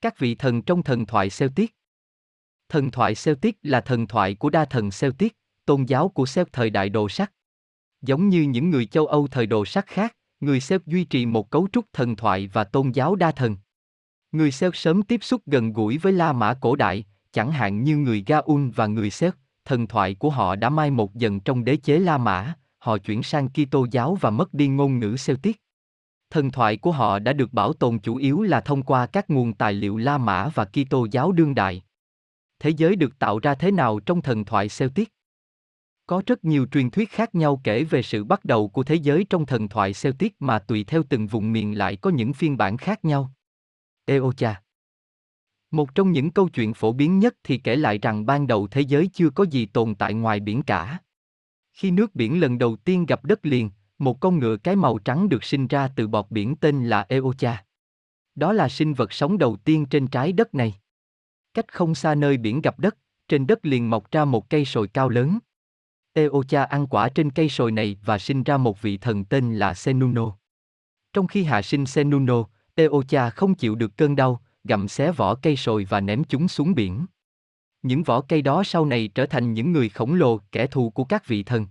Các vị thần trong thần thoại Celtic Thần thoại Celtic là thần thoại của đa thần Celtic, tôn giáo của Xeo thời đại đồ sắt. Giống như những người châu Âu thời đồ sắt khác, người Xeo duy trì một cấu trúc thần thoại và tôn giáo đa thần. Người Xeo sớm tiếp xúc gần gũi với La Mã cổ đại, chẳng hạn như người Gaun và người Celt, thần thoại của họ đã mai một dần trong đế chế La Mã, họ chuyển sang Kitô giáo và mất đi ngôn ngữ Celtic. Thần thoại của họ đã được bảo tồn chủ yếu là thông qua các nguồn tài liệu La Mã và Kitô giáo đương đại. Thế giới được tạo ra thế nào trong thần thoại Celtic? Có rất nhiều truyền thuyết khác nhau kể về sự bắt đầu của thế giới trong thần thoại Celtic mà tùy theo từng vùng miền lại có những phiên bản khác nhau. Eocha Một trong những câu chuyện phổ biến nhất thì kể lại rằng ban đầu thế giới chưa có gì tồn tại ngoài biển cả. Khi nước biển lần đầu tiên gặp đất liền, một con ngựa cái màu trắng được sinh ra từ bọt biển tên là Eocha. Đó là sinh vật sống đầu tiên trên trái đất này. Cách không xa nơi biển gặp đất, trên đất liền mọc ra một cây sồi cao lớn. Eocha ăn quả trên cây sồi này và sinh ra một vị thần tên là Senuno. Trong khi hạ sinh Senuno, Eocha không chịu được cơn đau, gặm xé vỏ cây sồi và ném chúng xuống biển. Những vỏ cây đó sau này trở thành những người khổng lồ, kẻ thù của các vị thần.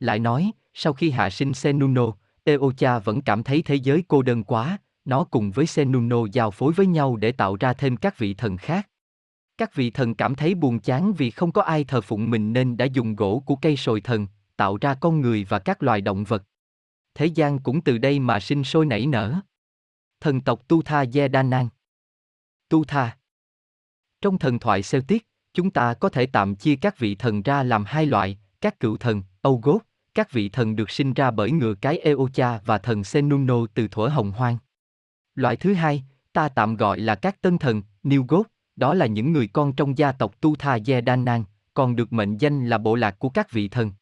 Lại nói, sau khi hạ sinh Senuno, Eocha vẫn cảm thấy thế giới cô đơn quá, nó cùng với Senuno giao phối với nhau để tạo ra thêm các vị thần khác. Các vị thần cảm thấy buồn chán vì không có ai thờ phụng mình nên đã dùng gỗ của cây sồi thần, tạo ra con người và các loài động vật. Thế gian cũng từ đây mà sinh sôi nảy nở. Thần tộc Tu Tha Yedanan Tu Tha Trong thần thoại Celtic, chúng ta có thể tạm chia các vị thần ra làm hai loại, các cựu thần, Âu Gốt, các vị thần được sinh ra bởi ngựa cái Eocha và thần Senuno từ thuở hồng hoang. Loại thứ hai, ta tạm gọi là các tân thần, New God, đó là những người con trong gia tộc Tu Tha Yedanan, còn được mệnh danh là bộ lạc của các vị thần.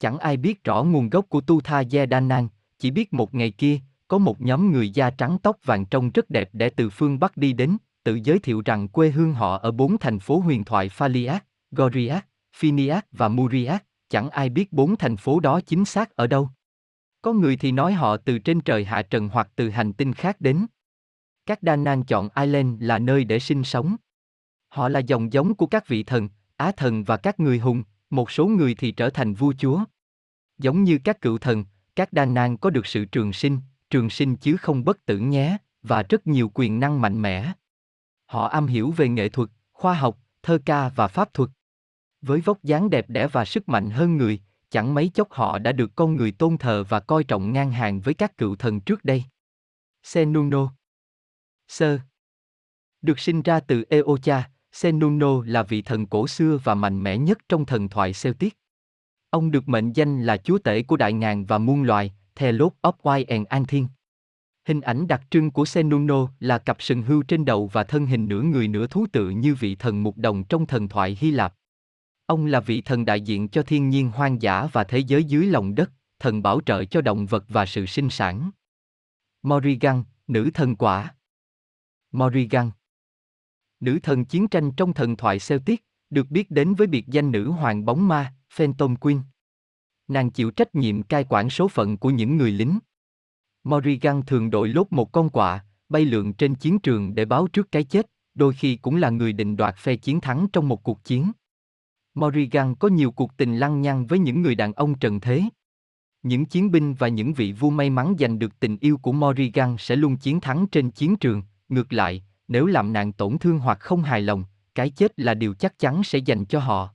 Chẳng ai biết rõ nguồn gốc của Tu Tha Yedanan, chỉ biết một ngày kia, có một nhóm người da trắng tóc vàng trông rất đẹp để từ phương Bắc đi đến, tự giới thiệu rằng quê hương họ ở bốn thành phố huyền thoại Phaliac, Goriac, Phiniac và Muriac, chẳng ai biết bốn thành phố đó chính xác ở đâu. Có người thì nói họ từ trên trời hạ trần hoặc từ hành tinh khác đến. Các Đa Nan chọn Ireland là nơi để sinh sống. Họ là dòng giống của các vị thần, á thần và các người hùng, một số người thì trở thành vua chúa. Giống như các cựu thần, các Đa Nan có được sự trường sinh, trường sinh chứ không bất tử nhé, và rất nhiều quyền năng mạnh mẽ. Họ am hiểu về nghệ thuật, khoa học, thơ ca và pháp thuật. Với vóc dáng đẹp đẽ và sức mạnh hơn người, chẳng mấy chốc họ đã được con người tôn thờ và coi trọng ngang hàng với các cựu thần trước đây. Senuno Sơ Được sinh ra từ Eocha, Senuno là vị thần cổ xưa và mạnh mẽ nhất trong thần thoại Celtic. Ông được mệnh danh là chúa tể của đại ngàn và muôn loài, The Lord of Wild and Anthin. Hình ảnh đặc trưng của Senuno là cặp sừng hưu trên đầu và thân hình nửa người nửa thú tự như vị thần mục đồng trong thần thoại Hy Lạp. Ông là vị thần đại diện cho thiên nhiên hoang dã và thế giới dưới lòng đất, thần bảo trợ cho động vật và sự sinh sản. Morrigan, nữ thần quả. Morrigan Nữ thần chiến tranh trong thần thoại Celtic, được biết đến với biệt danh nữ hoàng bóng ma, Phantom Queen. Nàng chịu trách nhiệm cai quản số phận của những người lính. Morrigan thường đội lốt một con quạ, bay lượn trên chiến trường để báo trước cái chết, đôi khi cũng là người định đoạt phe chiến thắng trong một cuộc chiến. Morrigan có nhiều cuộc tình lăng nhăng với những người đàn ông trần thế. Những chiến binh và những vị vua may mắn giành được tình yêu của Morrigan sẽ luôn chiến thắng trên chiến trường, ngược lại, nếu làm nàng tổn thương hoặc không hài lòng, cái chết là điều chắc chắn sẽ dành cho họ.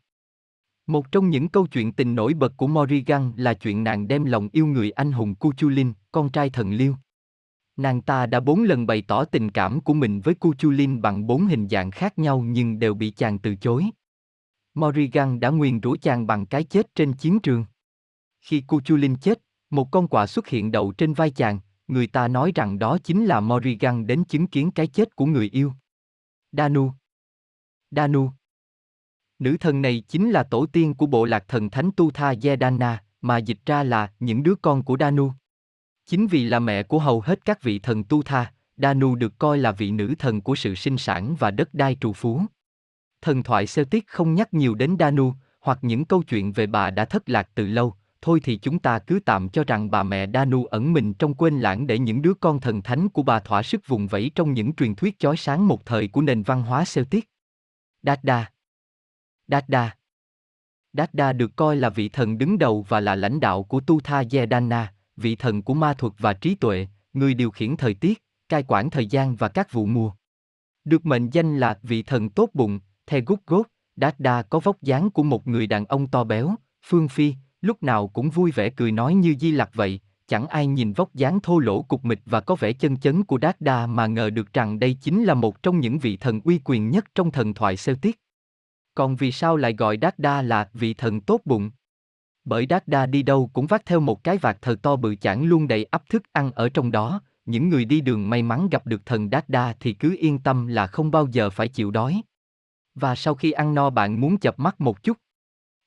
Một trong những câu chuyện tình nổi bật của Morrigan là chuyện nàng đem lòng yêu người anh hùng Cuchulain, con trai thần Liêu. Nàng ta đã bốn lần bày tỏ tình cảm của mình với Cuchulain bằng bốn hình dạng khác nhau nhưng đều bị chàng từ chối. Morrigan đã nguyền rủa chàng bằng cái chết trên chiến trường. Khi Cuchulin chết, một con quạ xuất hiện đậu trên vai chàng, người ta nói rằng đó chính là Morrigan đến chứng kiến cái chết của người yêu. Danu Danu Nữ thần này chính là tổ tiên của bộ lạc thần thánh Tu Tha Yedana, mà dịch ra là những đứa con của Danu. Chính vì là mẹ của hầu hết các vị thần Tu Tha, Danu được coi là vị nữ thần của sự sinh sản và đất đai trù phú. Thần thoại Celtic không nhắc nhiều đến Danu, hoặc những câu chuyện về bà đã thất lạc từ lâu, thôi thì chúng ta cứ tạm cho rằng bà mẹ Danu ẩn mình trong quên lãng để những đứa con thần thánh của bà thỏa sức vùng vẫy trong những truyền thuyết chói sáng một thời của nền văn hóa Celtic. Dada Dada Dada được coi là vị thần đứng đầu và là lãnh đạo của Tutha Yedana, vị thần của ma thuật và trí tuệ, người điều khiển thời tiết, cai quản thời gian và các vụ mùa. Được mệnh danh là vị thần tốt bụng, Thegut Dada có vóc dáng của một người đàn ông to béo, phương phi, lúc nào cũng vui vẻ cười nói như di lặc vậy, chẳng ai nhìn vóc dáng thô lỗ cục mịch và có vẻ chân chấn của Dada mà ngờ được rằng đây chính là một trong những vị thần uy quyền nhất trong thần thoại Celtic. Còn vì sao lại gọi Dada là vị thần tốt bụng? Bởi Dada đi đâu cũng vác theo một cái vạt thờ to bự chản luôn đầy ắp thức ăn ở trong đó, những người đi đường may mắn gặp được thần Dada thì cứ yên tâm là không bao giờ phải chịu đói. Và sau khi ăn no bạn muốn chập mắt một chút,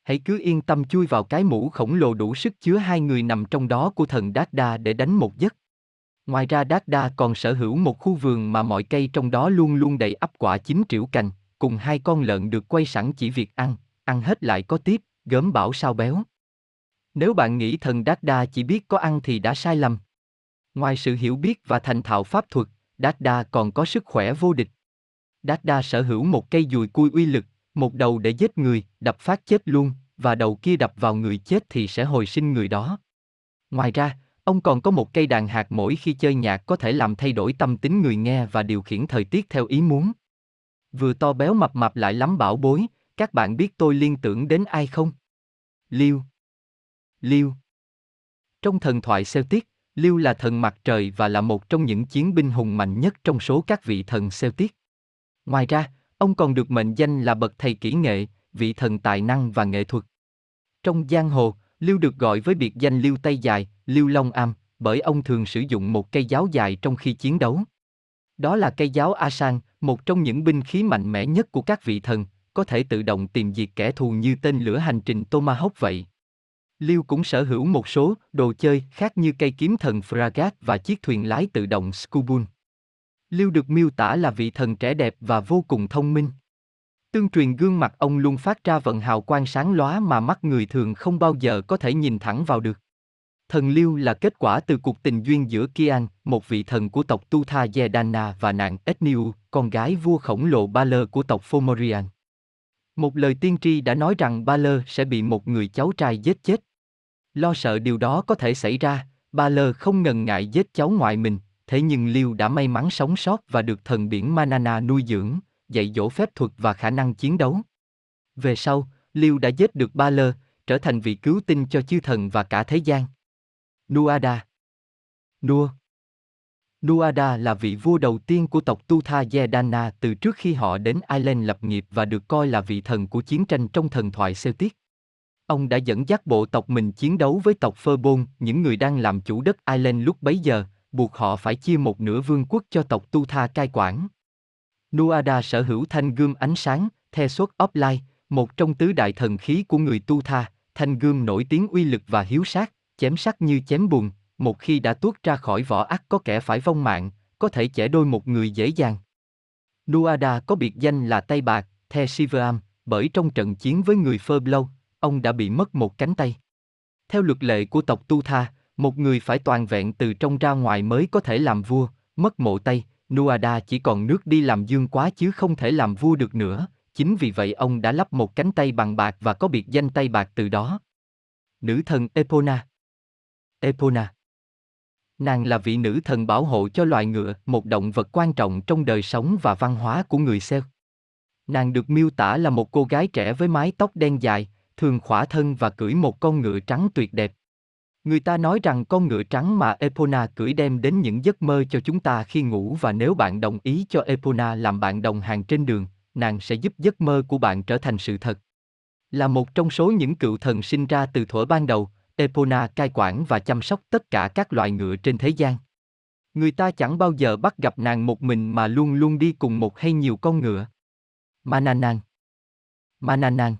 hãy cứ yên tâm chui vào cái mũ khổng lồ đủ sức chứa hai người nằm trong đó của thần Đát Đa để đánh một giấc. Ngoài ra Đát Đa còn sở hữu một khu vườn mà mọi cây trong đó luôn luôn đầy ắp quả chín triệu cành, cùng hai con lợn được quay sẵn chỉ việc ăn, ăn hết lại có tiếp, gớm bảo sao béo. Nếu bạn nghĩ thần Đát Đa chỉ biết có ăn thì đã sai lầm. Ngoài sự hiểu biết và thành thạo pháp thuật, Đát Đa còn có sức khỏe vô địch. Dada sở hữu một cây dùi cui uy lực, một đầu để giết người, đập phát chết luôn, và đầu kia đập vào người chết thì sẽ hồi sinh người đó. Ngoài ra, ông còn có một cây đàn hạt mỗi khi chơi nhạc có thể làm thay đổi tâm tính người nghe và điều khiển thời tiết theo ý muốn. Vừa to béo mập mạp lại lắm bảo bối, các bạn biết tôi liên tưởng đến ai không? Liêu. Liêu. Trong thần thoại Celtic, Liêu là thần mặt trời và là một trong những chiến binh hùng mạnh nhất trong số các vị thần Celtic. Ngoài ra, ông còn được mệnh danh là bậc thầy kỹ nghệ, vị thần tài năng và nghệ thuật. Trong giang hồ, lưu được gọi với biệt danh lưu Tay Dài, lưu Long Am, bởi ông thường sử dụng một cây giáo dài trong khi chiến đấu. Đó là cây giáo Asan, một trong những binh khí mạnh mẽ nhất của các vị thần, có thể tự động tìm diệt kẻ thù như tên lửa hành trình Tomahawk vậy. Liêu cũng sở hữu một số đồ chơi khác như cây kiếm thần Fragat và chiếc thuyền lái tự động Scubun. Liêu được miêu tả là vị thần trẻ đẹp và vô cùng thông minh. Tương truyền gương mặt ông luôn phát ra vận hào quang sáng lóa mà mắt người thường không bao giờ có thể nhìn thẳng vào được. Thần Liêu là kết quả từ cuộc tình duyên giữa Kian, một vị thần của tộc Tutha Yedana và nàng Etniu, con gái vua khổng lồ Ba Lơ của tộc Fomorian. Một lời tiên tri đã nói rằng Ba Lơ sẽ bị một người cháu trai giết chết. Lo sợ điều đó có thể xảy ra, Ba Lơ không ngần ngại giết cháu ngoại mình, thế nhưng Liêu đã may mắn sống sót và được thần biển Manana nuôi dưỡng, dạy dỗ phép thuật và khả năng chiến đấu. Về sau, Liêu đã giết được Ba Lơ, trở thành vị cứu tinh cho chư thần và cả thế gian. Nuada Nua Nuada là vị vua đầu tiên của tộc Tutha Yedana từ trước khi họ đến Ireland lập nghiệp và được coi là vị thần của chiến tranh trong thần thoại Celtic. Ông đã dẫn dắt bộ tộc mình chiến đấu với tộc Phorbon, những người đang làm chủ đất Ireland lúc bấy giờ, buộc họ phải chia một nửa vương quốc cho tộc Tu Tha cai quản. Nuada sở hữu thanh gươm ánh sáng, The xuất offline, một trong tứ đại thần khí của người Tu Tha, thanh gươm nổi tiếng uy lực và hiếu sát, chém sắc như chém bùn, một khi đã tuốt ra khỏi vỏ ắt có kẻ phải vong mạng, có thể chẻ đôi một người dễ dàng. Nuada có biệt danh là tay bạc, The Sivam, bởi trong trận chiến với người Phơ Lâu, ông đã bị mất một cánh tay. Theo luật lệ của tộc Tu Tha, một người phải toàn vẹn từ trong ra ngoài mới có thể làm vua, mất mộ tay, Nuada chỉ còn nước đi làm dương quá chứ không thể làm vua được nữa, chính vì vậy ông đã lắp một cánh tay bằng bạc và có biệt danh tay bạc từ đó. Nữ thần Epona Epona Nàng là vị nữ thần bảo hộ cho loài ngựa, một động vật quan trọng trong đời sống và văn hóa của người Seo. Nàng được miêu tả là một cô gái trẻ với mái tóc đen dài, thường khỏa thân và cưỡi một con ngựa trắng tuyệt đẹp. Người ta nói rằng con ngựa trắng mà Epona cưỡi đem đến những giấc mơ cho chúng ta khi ngủ và nếu bạn đồng ý cho Epona làm bạn đồng hàng trên đường, nàng sẽ giúp giấc mơ của bạn trở thành sự thật. Là một trong số những cựu thần sinh ra từ thuở ban đầu, Epona cai quản và chăm sóc tất cả các loại ngựa trên thế gian. Người ta chẳng bao giờ bắt gặp nàng một mình mà luôn luôn đi cùng một hay nhiều con ngựa. Mananan Mananan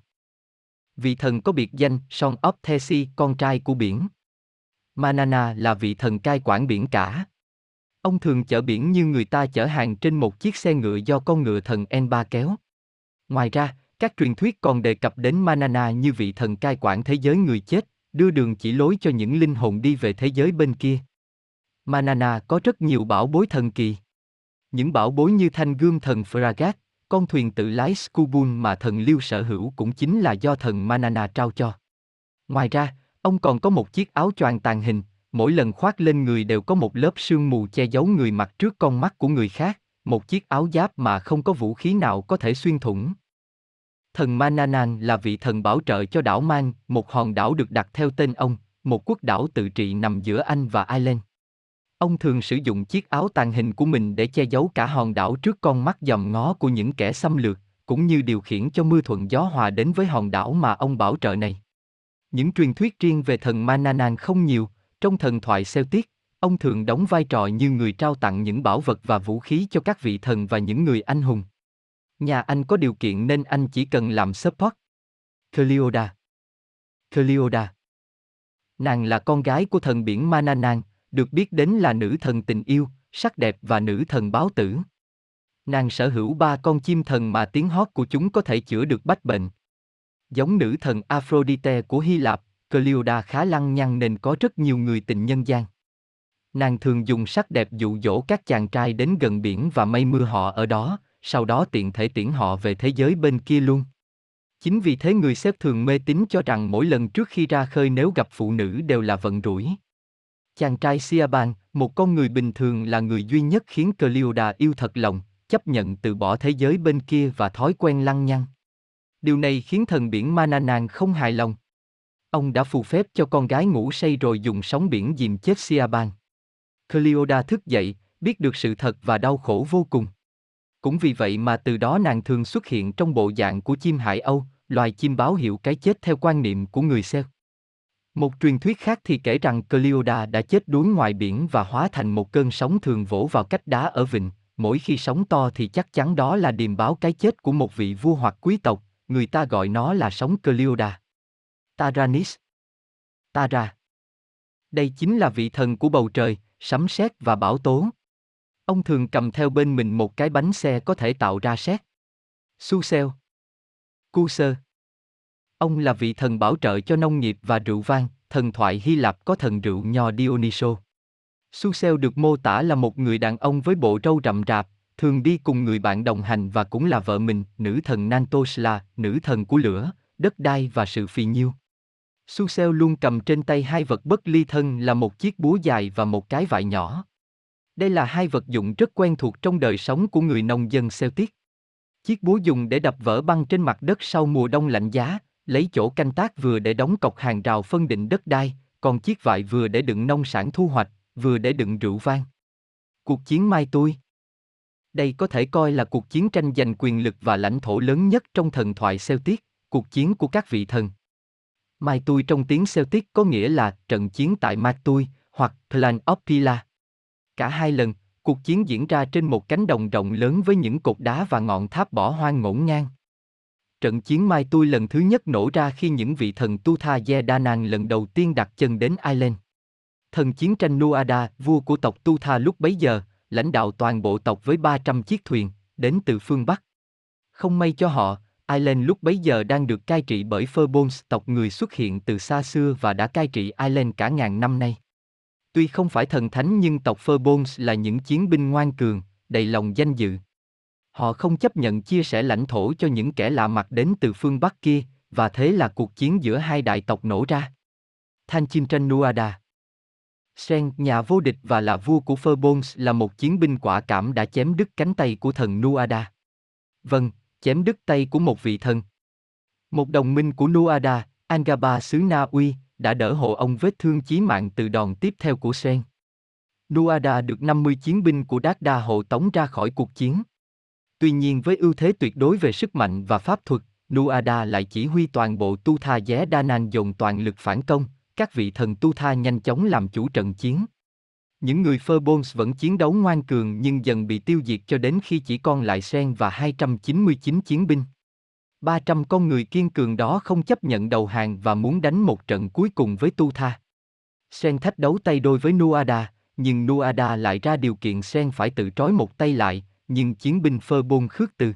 Vị thần có biệt danh Son of Thesi, con trai của biển. Manana là vị thần cai quản biển cả. Ông thường chở biển như người ta chở hàng trên một chiếc xe ngựa do con ngựa thần Enba kéo. Ngoài ra, các truyền thuyết còn đề cập đến Manana như vị thần cai quản thế giới người chết, đưa đường chỉ lối cho những linh hồn đi về thế giới bên kia. Manana có rất nhiều bảo bối thần kỳ. Những bảo bối như thanh gươm thần Fragat, con thuyền tự lái Skubun mà thần Liêu sở hữu cũng chính là do thần Manana trao cho. Ngoài ra, ông còn có một chiếc áo choàng tàn hình, mỗi lần khoác lên người đều có một lớp sương mù che giấu người mặt trước con mắt của người khác, một chiếc áo giáp mà không có vũ khí nào có thể xuyên thủng. Thần Mananan là vị thần bảo trợ cho đảo Mang, một hòn đảo được đặt theo tên ông, một quốc đảo tự trị nằm giữa Anh và Ireland. Ông thường sử dụng chiếc áo tàn hình của mình để che giấu cả hòn đảo trước con mắt dòm ngó của những kẻ xâm lược, cũng như điều khiển cho mưa thuận gió hòa đến với hòn đảo mà ông bảo trợ này. Những truyền thuyết riêng về thần Mananan không nhiều, trong thần thoại Celtic, ông thường đóng vai trò như người trao tặng những bảo vật và vũ khí cho các vị thần và những người anh hùng. Nhà anh có điều kiện nên anh chỉ cần làm support. Cleoda Cleoda Nàng là con gái của thần biển Mananan, được biết đến là nữ thần tình yêu, sắc đẹp và nữ thần báo tử. Nàng sở hữu ba con chim thần mà tiếng hót của chúng có thể chữa được bách bệnh. Giống nữ thần Aphrodite của Hy Lạp, Cleoda khá lăng nhăng nên có rất nhiều người tình nhân gian. Nàng thường dùng sắc đẹp dụ dỗ các chàng trai đến gần biển và mây mưa họ ở đó, sau đó tiện thể tiễn họ về thế giới bên kia luôn. Chính vì thế người xếp thường mê tín cho rằng mỗi lần trước khi ra khơi nếu gặp phụ nữ đều là vận rủi. Chàng trai Siaban, một con người bình thường là người duy nhất khiến Cleoda yêu thật lòng, chấp nhận từ bỏ thế giới bên kia và thói quen lăng nhăng. Điều này khiến thần biển Mana Nàng không hài lòng. Ông đã phù phép cho con gái ngủ say rồi dùng sóng biển dìm chết Siaban. Cleoda thức dậy, biết được sự thật và đau khổ vô cùng. Cũng vì vậy mà từ đó nàng thường xuất hiện trong bộ dạng của chim hải âu, loài chim báo hiệu cái chết theo quan niệm của người Celt. Một truyền thuyết khác thì kể rằng Cleoda đã chết đuối ngoài biển và hóa thành một cơn sóng thường vỗ vào cách đá ở vịnh, mỗi khi sóng to thì chắc chắn đó là điềm báo cái chết của một vị vua hoặc quý tộc, người ta gọi nó là sóng Cleoda. Taranis Tara Đây chính là vị thần của bầu trời, sấm sét và bão tố. Ông thường cầm theo bên mình một cái bánh xe có thể tạo ra sét. Su Seo Cu Sơ Ông là vị thần bảo trợ cho nông nghiệp và rượu vang, thần thoại Hy Lạp có thần rượu nho Dionyso. Suseo được mô tả là một người đàn ông với bộ râu rậm rạp, thường đi cùng người bạn đồng hành và cũng là vợ mình, nữ thần Nantosla, nữ thần của lửa, đất đai và sự phì nhiêu. Suseo luôn cầm trên tay hai vật bất ly thân là một chiếc búa dài và một cái vải nhỏ. Đây là hai vật dụng rất quen thuộc trong đời sống của người nông dân Celtic. Chiếc búa dùng để đập vỡ băng trên mặt đất sau mùa đông lạnh giá, lấy chỗ canh tác vừa để đóng cọc hàng rào phân định đất đai, còn chiếc vải vừa để đựng nông sản thu hoạch, vừa để đựng rượu vang. Cuộc chiến Mai Tôi đây có thể coi là cuộc chiến tranh giành quyền lực và lãnh thổ lớn nhất trong thần thoại Celtic, cuộc chiến của các vị thần. Mai Tui trong tiếng Celtic có nghĩa là trận chiến tại Mai Tui hoặc Plan of Pila. Cả hai lần, cuộc chiến diễn ra trên một cánh đồng rộng lớn với những cột đá và ngọn tháp bỏ hoang ngổn ngang. Trận chiến Mai Tui lần thứ nhất nổ ra khi những vị thần Tu Tha Ye Đa Nang lần đầu tiên đặt chân đến Ireland. Thần chiến tranh Nuada, vua của tộc Tu Tha lúc bấy giờ, lãnh đạo toàn bộ tộc với 300 chiếc thuyền, đến từ phương Bắc. Không may cho họ, Ireland lúc bấy giờ đang được cai trị bởi Phoebons tộc người xuất hiện từ xa xưa và đã cai trị Ireland cả ngàn năm nay. Tuy không phải thần thánh nhưng tộc Phoebons là những chiến binh ngoan cường, đầy lòng danh dự. Họ không chấp nhận chia sẻ lãnh thổ cho những kẻ lạ mặt đến từ phương Bắc kia, và thế là cuộc chiến giữa hai đại tộc nổ ra. Thanh Chim Tranh Nuada Sen, nhà vô địch và là vua của Phoebons là một chiến binh quả cảm đã chém đứt cánh tay của thần Nuada. Vâng, chém đứt tay của một vị thần. Một đồng minh của Nuada, Angaba xứ Na Uy, đã đỡ hộ ông vết thương chí mạng từ đòn tiếp theo của Sen. Nuada được 50 chiến binh của Đa hộ tống ra khỏi cuộc chiến. Tuy nhiên với ưu thế tuyệt đối về sức mạnh và pháp thuật, Nuada lại chỉ huy toàn bộ Tu Tha Dé Đa Nan dồn toàn lực phản công, các vị thần Tu Tha nhanh chóng làm chủ trận chiến. Những người Phoebons vẫn chiến đấu ngoan cường nhưng dần bị tiêu diệt cho đến khi chỉ còn lại Sen và 299 chiến binh. 300 con người kiên cường đó không chấp nhận đầu hàng và muốn đánh một trận cuối cùng với Tu Tha. Sen thách đấu tay đôi với Nuada, nhưng Nuada lại ra điều kiện Sen phải tự trói một tay lại, nhưng chiến binh phơ bôn khước từ.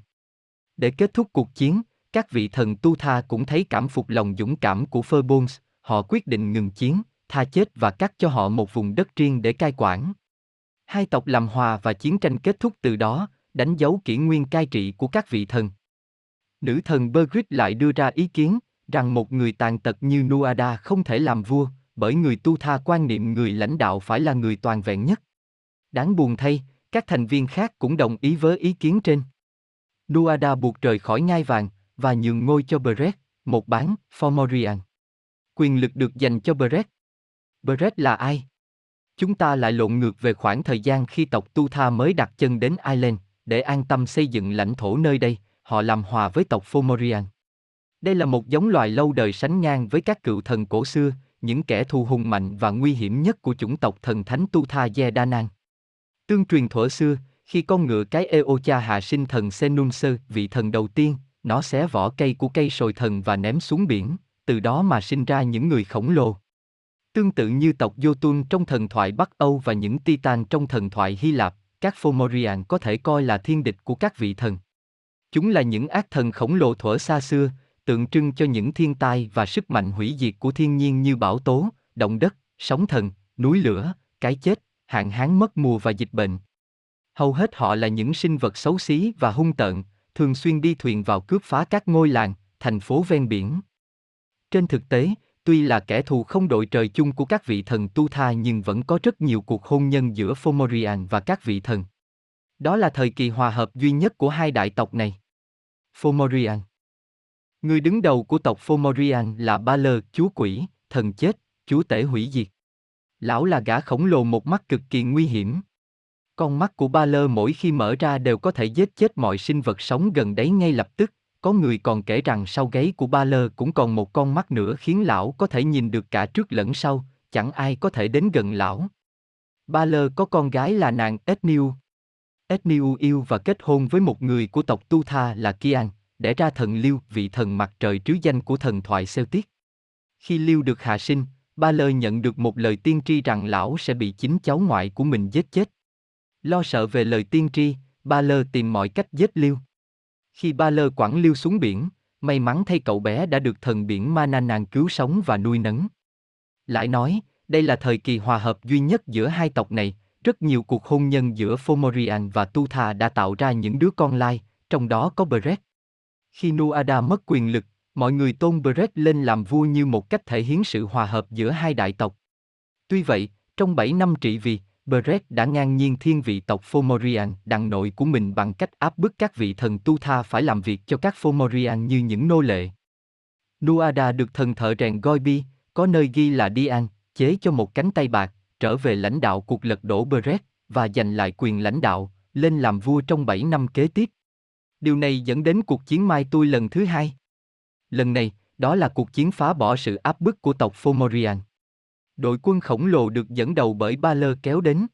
Để kết thúc cuộc chiến, các vị thần tu tha cũng thấy cảm phục lòng dũng cảm của phơ họ quyết định ngừng chiến, tha chết và cắt cho họ một vùng đất riêng để cai quản. Hai tộc làm hòa và chiến tranh kết thúc từ đó, đánh dấu kỷ nguyên cai trị của các vị thần. Nữ thần Bergrit lại đưa ra ý kiến rằng một người tàn tật như Nuada không thể làm vua, bởi người tu tha quan niệm người lãnh đạo phải là người toàn vẹn nhất. Đáng buồn thay, các thành viên khác cũng đồng ý với ý kiến trên. Nuada buộc rời khỏi ngai vàng và nhường ngôi cho Beret, một bán, Formorian. Quyền lực được dành cho Brett. Brett là ai? Chúng ta lại lộn ngược về khoảng thời gian khi tộc Tu Tha mới đặt chân đến Ireland, để an tâm xây dựng lãnh thổ nơi đây, họ làm hòa với tộc Fomorian. Đây là một giống loài lâu đời sánh ngang với các cựu thần cổ xưa, những kẻ thù hùng mạnh và nguy hiểm nhất của chủng tộc thần thánh Tu Tha Yedanan. Tương truyền thuở xưa, khi con ngựa cái Eocha hạ sinh thần Senunser, vị thần đầu tiên, nó xé vỏ cây của cây sồi thần và ném xuống biển, từ đó mà sinh ra những người khổng lồ. Tương tự như tộc Jotun trong thần thoại Bắc Âu và những Titan trong thần thoại Hy Lạp, các Fomorian có thể coi là thiên địch của các vị thần. Chúng là những ác thần khổng lồ thuở xa xưa, tượng trưng cho những thiên tai và sức mạnh hủy diệt của thiên nhiên như bão tố, động đất, sóng thần, núi lửa, cái chết, hạn hán mất mùa và dịch bệnh. Hầu hết họ là những sinh vật xấu xí và hung tợn, thường xuyên đi thuyền vào cướp phá các ngôi làng, thành phố ven biển. Trên thực tế, tuy là kẻ thù không đội trời chung của các vị thần tu tha nhưng vẫn có rất nhiều cuộc hôn nhân giữa Fomorian và các vị thần. Đó là thời kỳ hòa hợp duy nhất của hai đại tộc này. Fomorian Người đứng đầu của tộc Fomorian là Ba Lơ, chúa quỷ, thần chết, chúa tể hủy diệt. Lão là gã khổng lồ một mắt cực kỳ nguy hiểm. Con mắt của Ba Lơ mỗi khi mở ra đều có thể giết chết mọi sinh vật sống gần đấy ngay lập tức. Có người còn kể rằng sau gáy của Ba Lơ cũng còn một con mắt nữa khiến lão có thể nhìn được cả trước lẫn sau, chẳng ai có thể đến gần lão. Ba Lơ có con gái là nàng etniu. etniu yêu và kết hôn với một người của tộc Tu Tha là Kian, để ra thần Lưu, vị thần mặt trời trứ danh của thần thoại Celtic. Khi Lưu được hạ sinh, Ba Lơ nhận được một lời tiên tri rằng lão sẽ bị chính cháu ngoại của mình giết chết. Lo sợ về lời tiên tri, Ba Lơ tìm mọi cách giết Lưu. Khi Ba Lơ quẳng Lưu xuống biển, may mắn thay cậu bé đã được thần biển Mana nàng cứu sống và nuôi nấng. Lại nói, đây là thời kỳ hòa hợp duy nhất giữa hai tộc này, rất nhiều cuộc hôn nhân giữa Fomorian và Tutha đã tạo ra những đứa con lai, trong đó có Beret. Khi Nuada mất quyền lực, mọi người tôn Beret lên làm vua như một cách thể hiện sự hòa hợp giữa hai đại tộc. Tuy vậy, trong 7 năm trị vì, Beret đã ngang nhiên thiên vị tộc Fomorian đằng nội của mình bằng cách áp bức các vị thần tu tha phải làm việc cho các Fomorian như những nô lệ. Nuada được thần thợ rèn Goibi, có nơi ghi là Dian, chế cho một cánh tay bạc, trở về lãnh đạo cuộc lật đổ Beret, và giành lại quyền lãnh đạo, lên làm vua trong 7 năm kế tiếp. Điều này dẫn đến cuộc chiến Mai Tui lần thứ hai. Lần này, đó là cuộc chiến phá bỏ sự áp bức của tộc Fomorian. Đội quân khổng lồ được dẫn đầu bởi Ba Lơ kéo đến.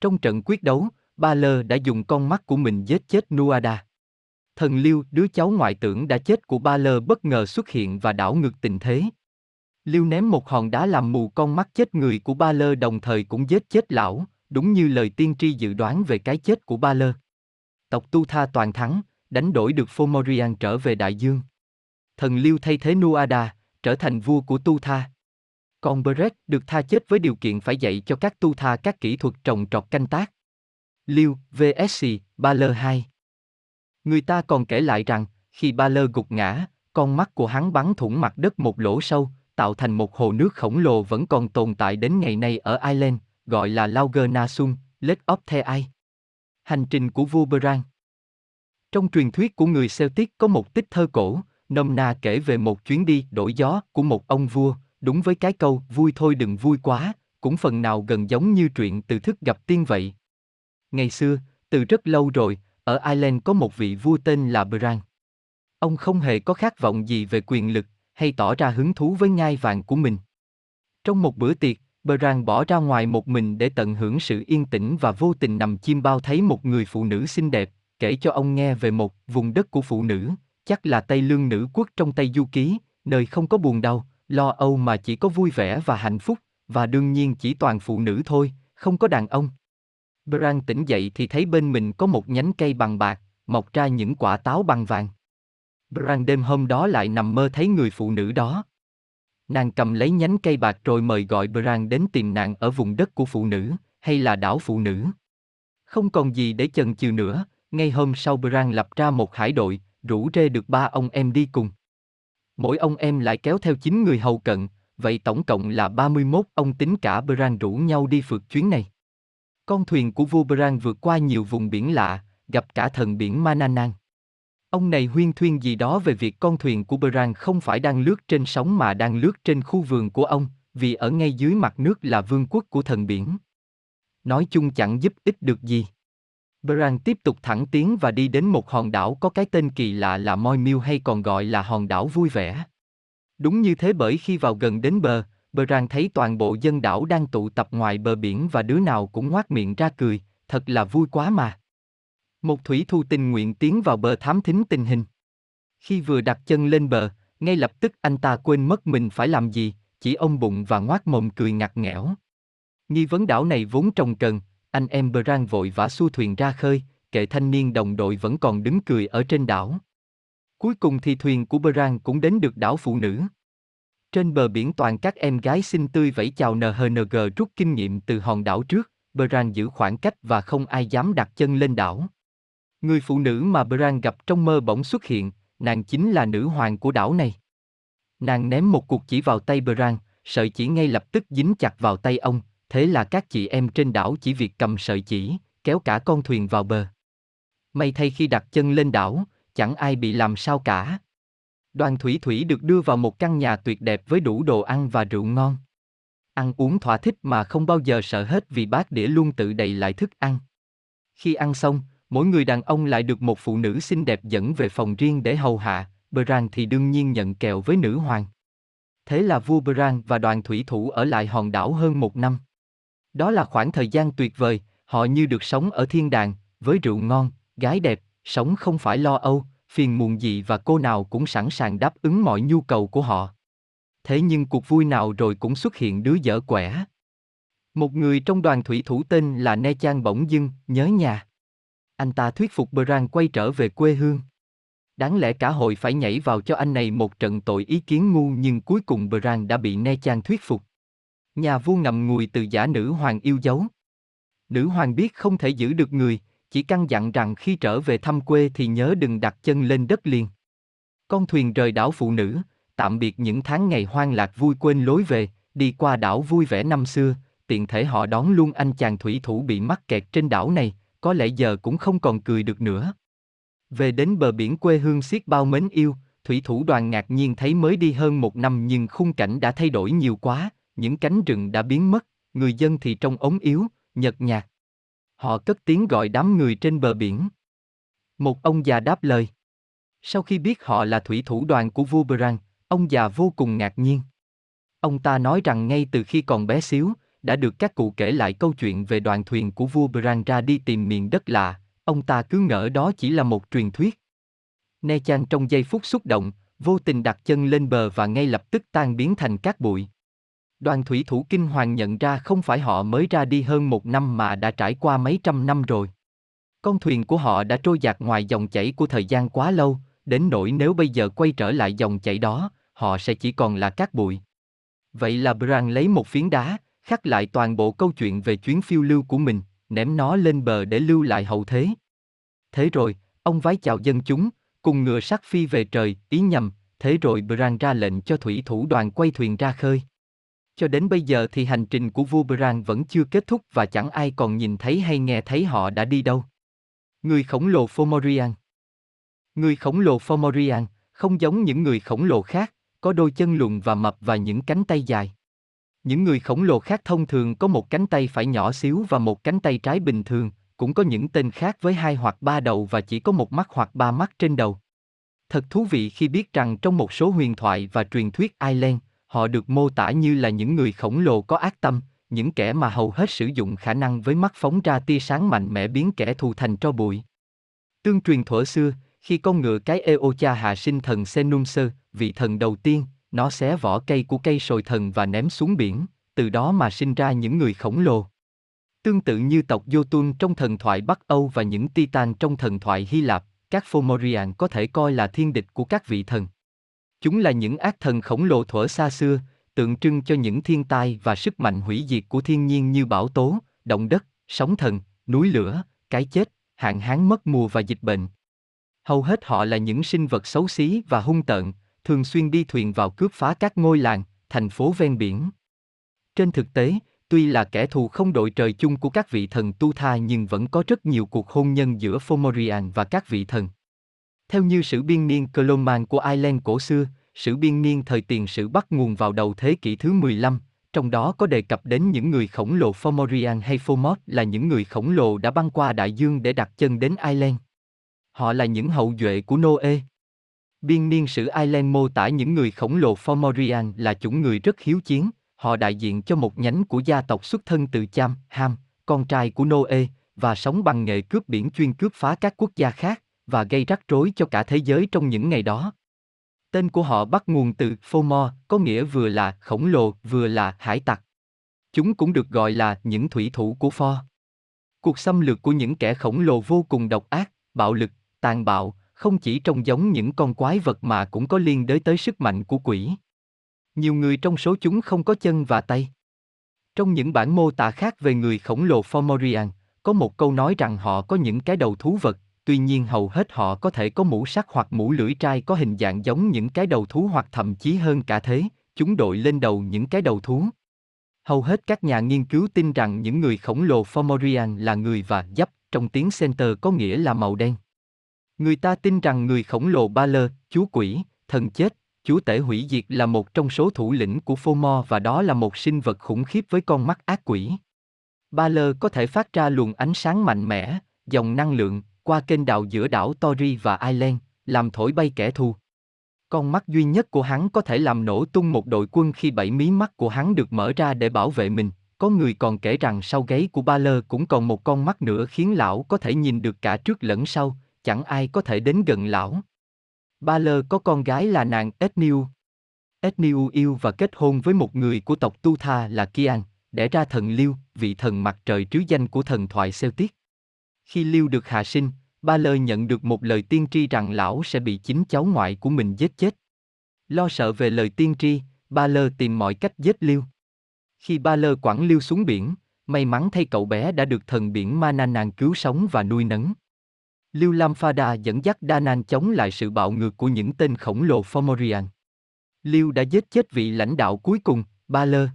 Trong trận quyết đấu, Ba Lơ đã dùng con mắt của mình giết chết Nuada. Thần Liêu, đứa cháu ngoại tưởng đã chết của Ba Lơ bất ngờ xuất hiện và đảo ngược tình thế. Liêu ném một hòn đá làm mù con mắt chết người của Ba Lơ đồng thời cũng giết chết lão, đúng như lời tiên tri dự đoán về cái chết của Ba Lơ. Tộc Tu Tha toàn thắng, đánh đổi được Fomorian trở về đại dương. Thần Liêu thay thế Nuada, trở thành vua của Tu Tha. Còn Beret được tha chết với điều kiện phải dạy cho các Tu Tha các kỹ thuật trồng trọt canh tác. Liêu, VSC, Ba Lơ 2 Người ta còn kể lại rằng, khi Ba Lơ gục ngã, con mắt của hắn bắn thủng mặt đất một lỗ sâu, tạo thành một hồ nước khổng lồ vẫn còn tồn tại đến ngày nay ở Ireland, gọi là Lauger Nasum, Lake of the Eye. Hành trình của vua Bran Trong truyền thuyết của người Celtic có một tích thơ cổ, nôm na kể về một chuyến đi đổi gió của một ông vua, đúng với cái câu vui thôi đừng vui quá, cũng phần nào gần giống như chuyện từ thức gặp tiên vậy. Ngày xưa, từ rất lâu rồi, ở Ireland có một vị vua tên là Bran. Ông không hề có khát vọng gì về quyền lực, hay tỏ ra hứng thú với ngai vàng của mình. Trong một bữa tiệc, Bran bỏ ra ngoài một mình để tận hưởng sự yên tĩnh và vô tình nằm chim bao thấy một người phụ nữ xinh đẹp, kể cho ông nghe về một vùng đất của phụ nữ, chắc là Tây Lương nữ quốc trong Tây Du Ký, nơi không có buồn đau, lo âu mà chỉ có vui vẻ và hạnh phúc, và đương nhiên chỉ toàn phụ nữ thôi, không có đàn ông. Bran tỉnh dậy thì thấy bên mình có một nhánh cây bằng bạc, mọc ra những quả táo bằng vàng. Bran đêm hôm đó lại nằm mơ thấy người phụ nữ đó. Nàng cầm lấy nhánh cây bạc rồi mời gọi Bran đến tìm nàng ở vùng đất của phụ nữ, hay là đảo phụ nữ. Không còn gì để chần chừ nữa, ngay hôm sau Bran lập ra một hải đội, rủ rê được ba ông em đi cùng. Mỗi ông em lại kéo theo 9 người hầu cận, vậy tổng cộng là 31 ông tính cả Bran rủ nhau đi phượt chuyến này. Con thuyền của vua Bran vượt qua nhiều vùng biển lạ, gặp cả thần biển Mananan. Ông này huyên thuyên gì đó về việc con thuyền của Bran không phải đang lướt trên sóng mà đang lướt trên khu vườn của ông, vì ở ngay dưới mặt nước là vương quốc của thần biển. Nói chung chẳng giúp ích được gì. Bran tiếp tục thẳng tiến và đi đến một hòn đảo có cái tên kỳ lạ là Moi Miu hay còn gọi là hòn đảo vui vẻ. Đúng như thế bởi khi vào gần đến bờ, Bran thấy toàn bộ dân đảo đang tụ tập ngoài bờ biển và đứa nào cũng ngoác miệng ra cười, thật là vui quá mà. Một thủy thu tình nguyện tiến vào bờ thám thính tình hình. Khi vừa đặt chân lên bờ, ngay lập tức anh ta quên mất mình phải làm gì, chỉ ôm bụng và ngoác mồm cười ngặt nghẽo. Nghi vấn đảo này vốn trồng cần, anh em Brang vội vã xua thuyền ra khơi, kệ thanh niên đồng đội vẫn còn đứng cười ở trên đảo. Cuối cùng thì thuyền của Brang cũng đến được đảo phụ nữ. Trên bờ biển toàn các em gái xinh tươi vẫy chào NHNG rút kinh nghiệm từ hòn đảo trước, Brang giữ khoảng cách và không ai dám đặt chân lên đảo. Người phụ nữ mà Brang gặp trong mơ bỗng xuất hiện, nàng chính là nữ hoàng của đảo này. Nàng ném một cuộc chỉ vào tay Brang, sợi chỉ ngay lập tức dính chặt vào tay ông, thế là các chị em trên đảo chỉ việc cầm sợi chỉ, kéo cả con thuyền vào bờ. May thay khi đặt chân lên đảo, chẳng ai bị làm sao cả. Đoàn thủy thủy được đưa vào một căn nhà tuyệt đẹp với đủ đồ ăn và rượu ngon. Ăn uống thỏa thích mà không bao giờ sợ hết vì bát đĩa luôn tự đầy lại thức ăn. Khi ăn xong, mỗi người đàn ông lại được một phụ nữ xinh đẹp dẫn về phòng riêng để hầu hạ, Bran thì đương nhiên nhận kèo với nữ hoàng. Thế là vua Bran và đoàn thủy thủ ở lại hòn đảo hơn một năm. Đó là khoảng thời gian tuyệt vời, họ như được sống ở thiên đàng, với rượu ngon, gái đẹp, sống không phải lo âu, phiền muộn gì và cô nào cũng sẵn sàng đáp ứng mọi nhu cầu của họ. Thế nhưng cuộc vui nào rồi cũng xuất hiện đứa dở quẻ. Một người trong đoàn thủy thủ tên là Ne Chan bỗng dưng, nhớ nhà. Anh ta thuyết phục Bran quay trở về quê hương. Đáng lẽ cả hội phải nhảy vào cho anh này một trận tội ý kiến ngu nhưng cuối cùng Bran đã bị Ne Chan thuyết phục. Nhà vua ngậm ngùi từ giả nữ hoàng yêu dấu. Nữ hoàng biết không thể giữ được người, chỉ căn dặn rằng khi trở về thăm quê thì nhớ đừng đặt chân lên đất liền. Con thuyền rời đảo phụ nữ, tạm biệt những tháng ngày hoang lạc vui quên lối về, đi qua đảo vui vẻ năm xưa, tiện thể họ đón luôn anh chàng thủy thủ bị mắc kẹt trên đảo này, có lẽ giờ cũng không còn cười được nữa. Về đến bờ biển quê hương xiết bao mến yêu, thủy thủ đoàn ngạc nhiên thấy mới đi hơn một năm nhưng khung cảnh đã thay đổi nhiều quá, những cánh rừng đã biến mất, người dân thì trông ống yếu, nhợt nhạt. Họ cất tiếng gọi đám người trên bờ biển. Một ông già đáp lời. Sau khi biết họ là thủy thủ đoàn của vua Brang, ông già vô cùng ngạc nhiên. Ông ta nói rằng ngay từ khi còn bé xíu, đã được các cụ kể lại câu chuyện về đoàn thuyền của vua Brang ra đi tìm miền đất lạ, ông ta cứ ngỡ đó chỉ là một truyền thuyết. Ne Chan trong giây phút xúc động, vô tình đặt chân lên bờ và ngay lập tức tan biến thành cát bụi. Đoàn thủy thủ kinh hoàng nhận ra không phải họ mới ra đi hơn một năm mà đã trải qua mấy trăm năm rồi. Con thuyền của họ đã trôi giạt ngoài dòng chảy của thời gian quá lâu, đến nỗi nếu bây giờ quay trở lại dòng chảy đó, họ sẽ chỉ còn là cát bụi. Vậy là Bran lấy một phiến đá, khắc lại toàn bộ câu chuyện về chuyến phiêu lưu của mình, ném nó lên bờ để lưu lại hậu thế. Thế rồi, ông vái chào dân chúng, cùng ngựa sắt phi về trời, ý nhầm, thế rồi Bran ra lệnh cho thủy thủ đoàn quay thuyền ra khơi. Cho đến bây giờ thì hành trình của vua Bran vẫn chưa kết thúc và chẳng ai còn nhìn thấy hay nghe thấy họ đã đi đâu. Người khổng lồ Fomorian Người khổng lồ Fomorian, không giống những người khổng lồ khác, có đôi chân lùn và mập và những cánh tay dài. Những người khổng lồ khác thông thường có một cánh tay phải nhỏ xíu và một cánh tay trái bình thường, cũng có những tên khác với hai hoặc ba đầu và chỉ có một mắt hoặc ba mắt trên đầu. Thật thú vị khi biết rằng trong một số huyền thoại và truyền thuyết Ireland, họ được mô tả như là những người khổng lồ có ác tâm, những kẻ mà hầu hết sử dụng khả năng với mắt phóng ra tia sáng mạnh mẽ biến kẻ thù thành tro bụi. Tương truyền thuở xưa, khi con ngựa cái Eocha hạ sinh thần Senumser, vị thần đầu tiên, nó xé vỏ cây của cây sồi thần và ném xuống biển, từ đó mà sinh ra những người khổng lồ. Tương tự như tộc Jotun trong thần thoại Bắc Âu và những Titan trong thần thoại Hy Lạp, các Fomorian có thể coi là thiên địch của các vị thần. Chúng là những ác thần khổng lồ thuở xa xưa, tượng trưng cho những thiên tai và sức mạnh hủy diệt của thiên nhiên như bão tố, động đất, sóng thần, núi lửa, cái chết, hạn hán mất mùa và dịch bệnh. Hầu hết họ là những sinh vật xấu xí và hung tợn, thường xuyên đi thuyền vào cướp phá các ngôi làng, thành phố ven biển. Trên thực tế, tuy là kẻ thù không đội trời chung của các vị thần tu tha nhưng vẫn có rất nhiều cuộc hôn nhân giữa Fomorian và các vị thần. Theo như sử biên niên Coloman của Ireland cổ xưa, sử biên niên thời tiền sử bắt nguồn vào đầu thế kỷ thứ 15, trong đó có đề cập đến những người khổng lồ Fomorian hay Fomod là những người khổng lồ đã băng qua đại dương để đặt chân đến Ireland. Họ là những hậu duệ của Noe. Biên niên sử Ireland mô tả những người khổng lồ Fomorian là chủng người rất hiếu chiến, họ đại diện cho một nhánh của gia tộc xuất thân từ Cham, Ham, con trai của Noe, và sống bằng nghề cướp biển chuyên cướp phá các quốc gia khác, và gây rắc rối cho cả thế giới trong những ngày đó. Tên của họ bắt nguồn từ FOMO, có nghĩa vừa là khổng lồ, vừa là hải tặc. Chúng cũng được gọi là những thủy thủ của For. Cuộc xâm lược của những kẻ khổng lồ vô cùng độc ác, bạo lực, tàn bạo, không chỉ trông giống những con quái vật mà cũng có liên đới tới sức mạnh của quỷ. Nhiều người trong số chúng không có chân và tay. Trong những bản mô tả khác về người khổng lồ Fomorian, có một câu nói rằng họ có những cái đầu thú vật, tuy nhiên hầu hết họ có thể có mũ sắt hoặc mũ lưỡi trai có hình dạng giống những cái đầu thú hoặc thậm chí hơn cả thế, chúng đội lên đầu những cái đầu thú. Hầu hết các nhà nghiên cứu tin rằng những người khổng lồ Fomorian là người và giáp trong tiếng center có nghĩa là màu đen. Người ta tin rằng người khổng lồ Ba Lơ, chúa quỷ, thần chết, chúa tể hủy diệt là một trong số thủ lĩnh của Phomor và đó là một sinh vật khủng khiếp với con mắt ác quỷ. Ba Lơ có thể phát ra luồng ánh sáng mạnh mẽ, dòng năng lượng, qua kênh đào giữa đảo Tory và Ireland, làm thổi bay kẻ thù. Con mắt duy nhất của hắn có thể làm nổ tung một đội quân khi bảy mí mắt của hắn được mở ra để bảo vệ mình. Có người còn kể rằng sau gáy của ba lơ cũng còn một con mắt nữa khiến lão có thể nhìn được cả trước lẫn sau, chẳng ai có thể đến gần lão. Ba lơ có con gái là nàng Etniu. Etniu yêu và kết hôn với một người của tộc Tu Tha là Kian, đẻ ra thần Liêu, vị thần mặt trời trứ danh của thần thoại Celtic. Khi Liêu được hạ sinh, Ba Lơ nhận được một lời tiên tri rằng lão sẽ bị chính cháu ngoại của mình giết chết. Lo sợ về lời tiên tri, Ba Lơ tìm mọi cách giết Liêu. Khi Ba Lơ quẳng Liêu xuống biển, may mắn thay cậu bé đã được thần biển Mananan cứu sống và nuôi nấng. Liêu Lam Phada dẫn dắt Danan chống lại sự bạo ngược của những tên khổng lồ Fomorian. Liêu đã giết chết vị lãnh đạo cuối cùng, Ba Lơ.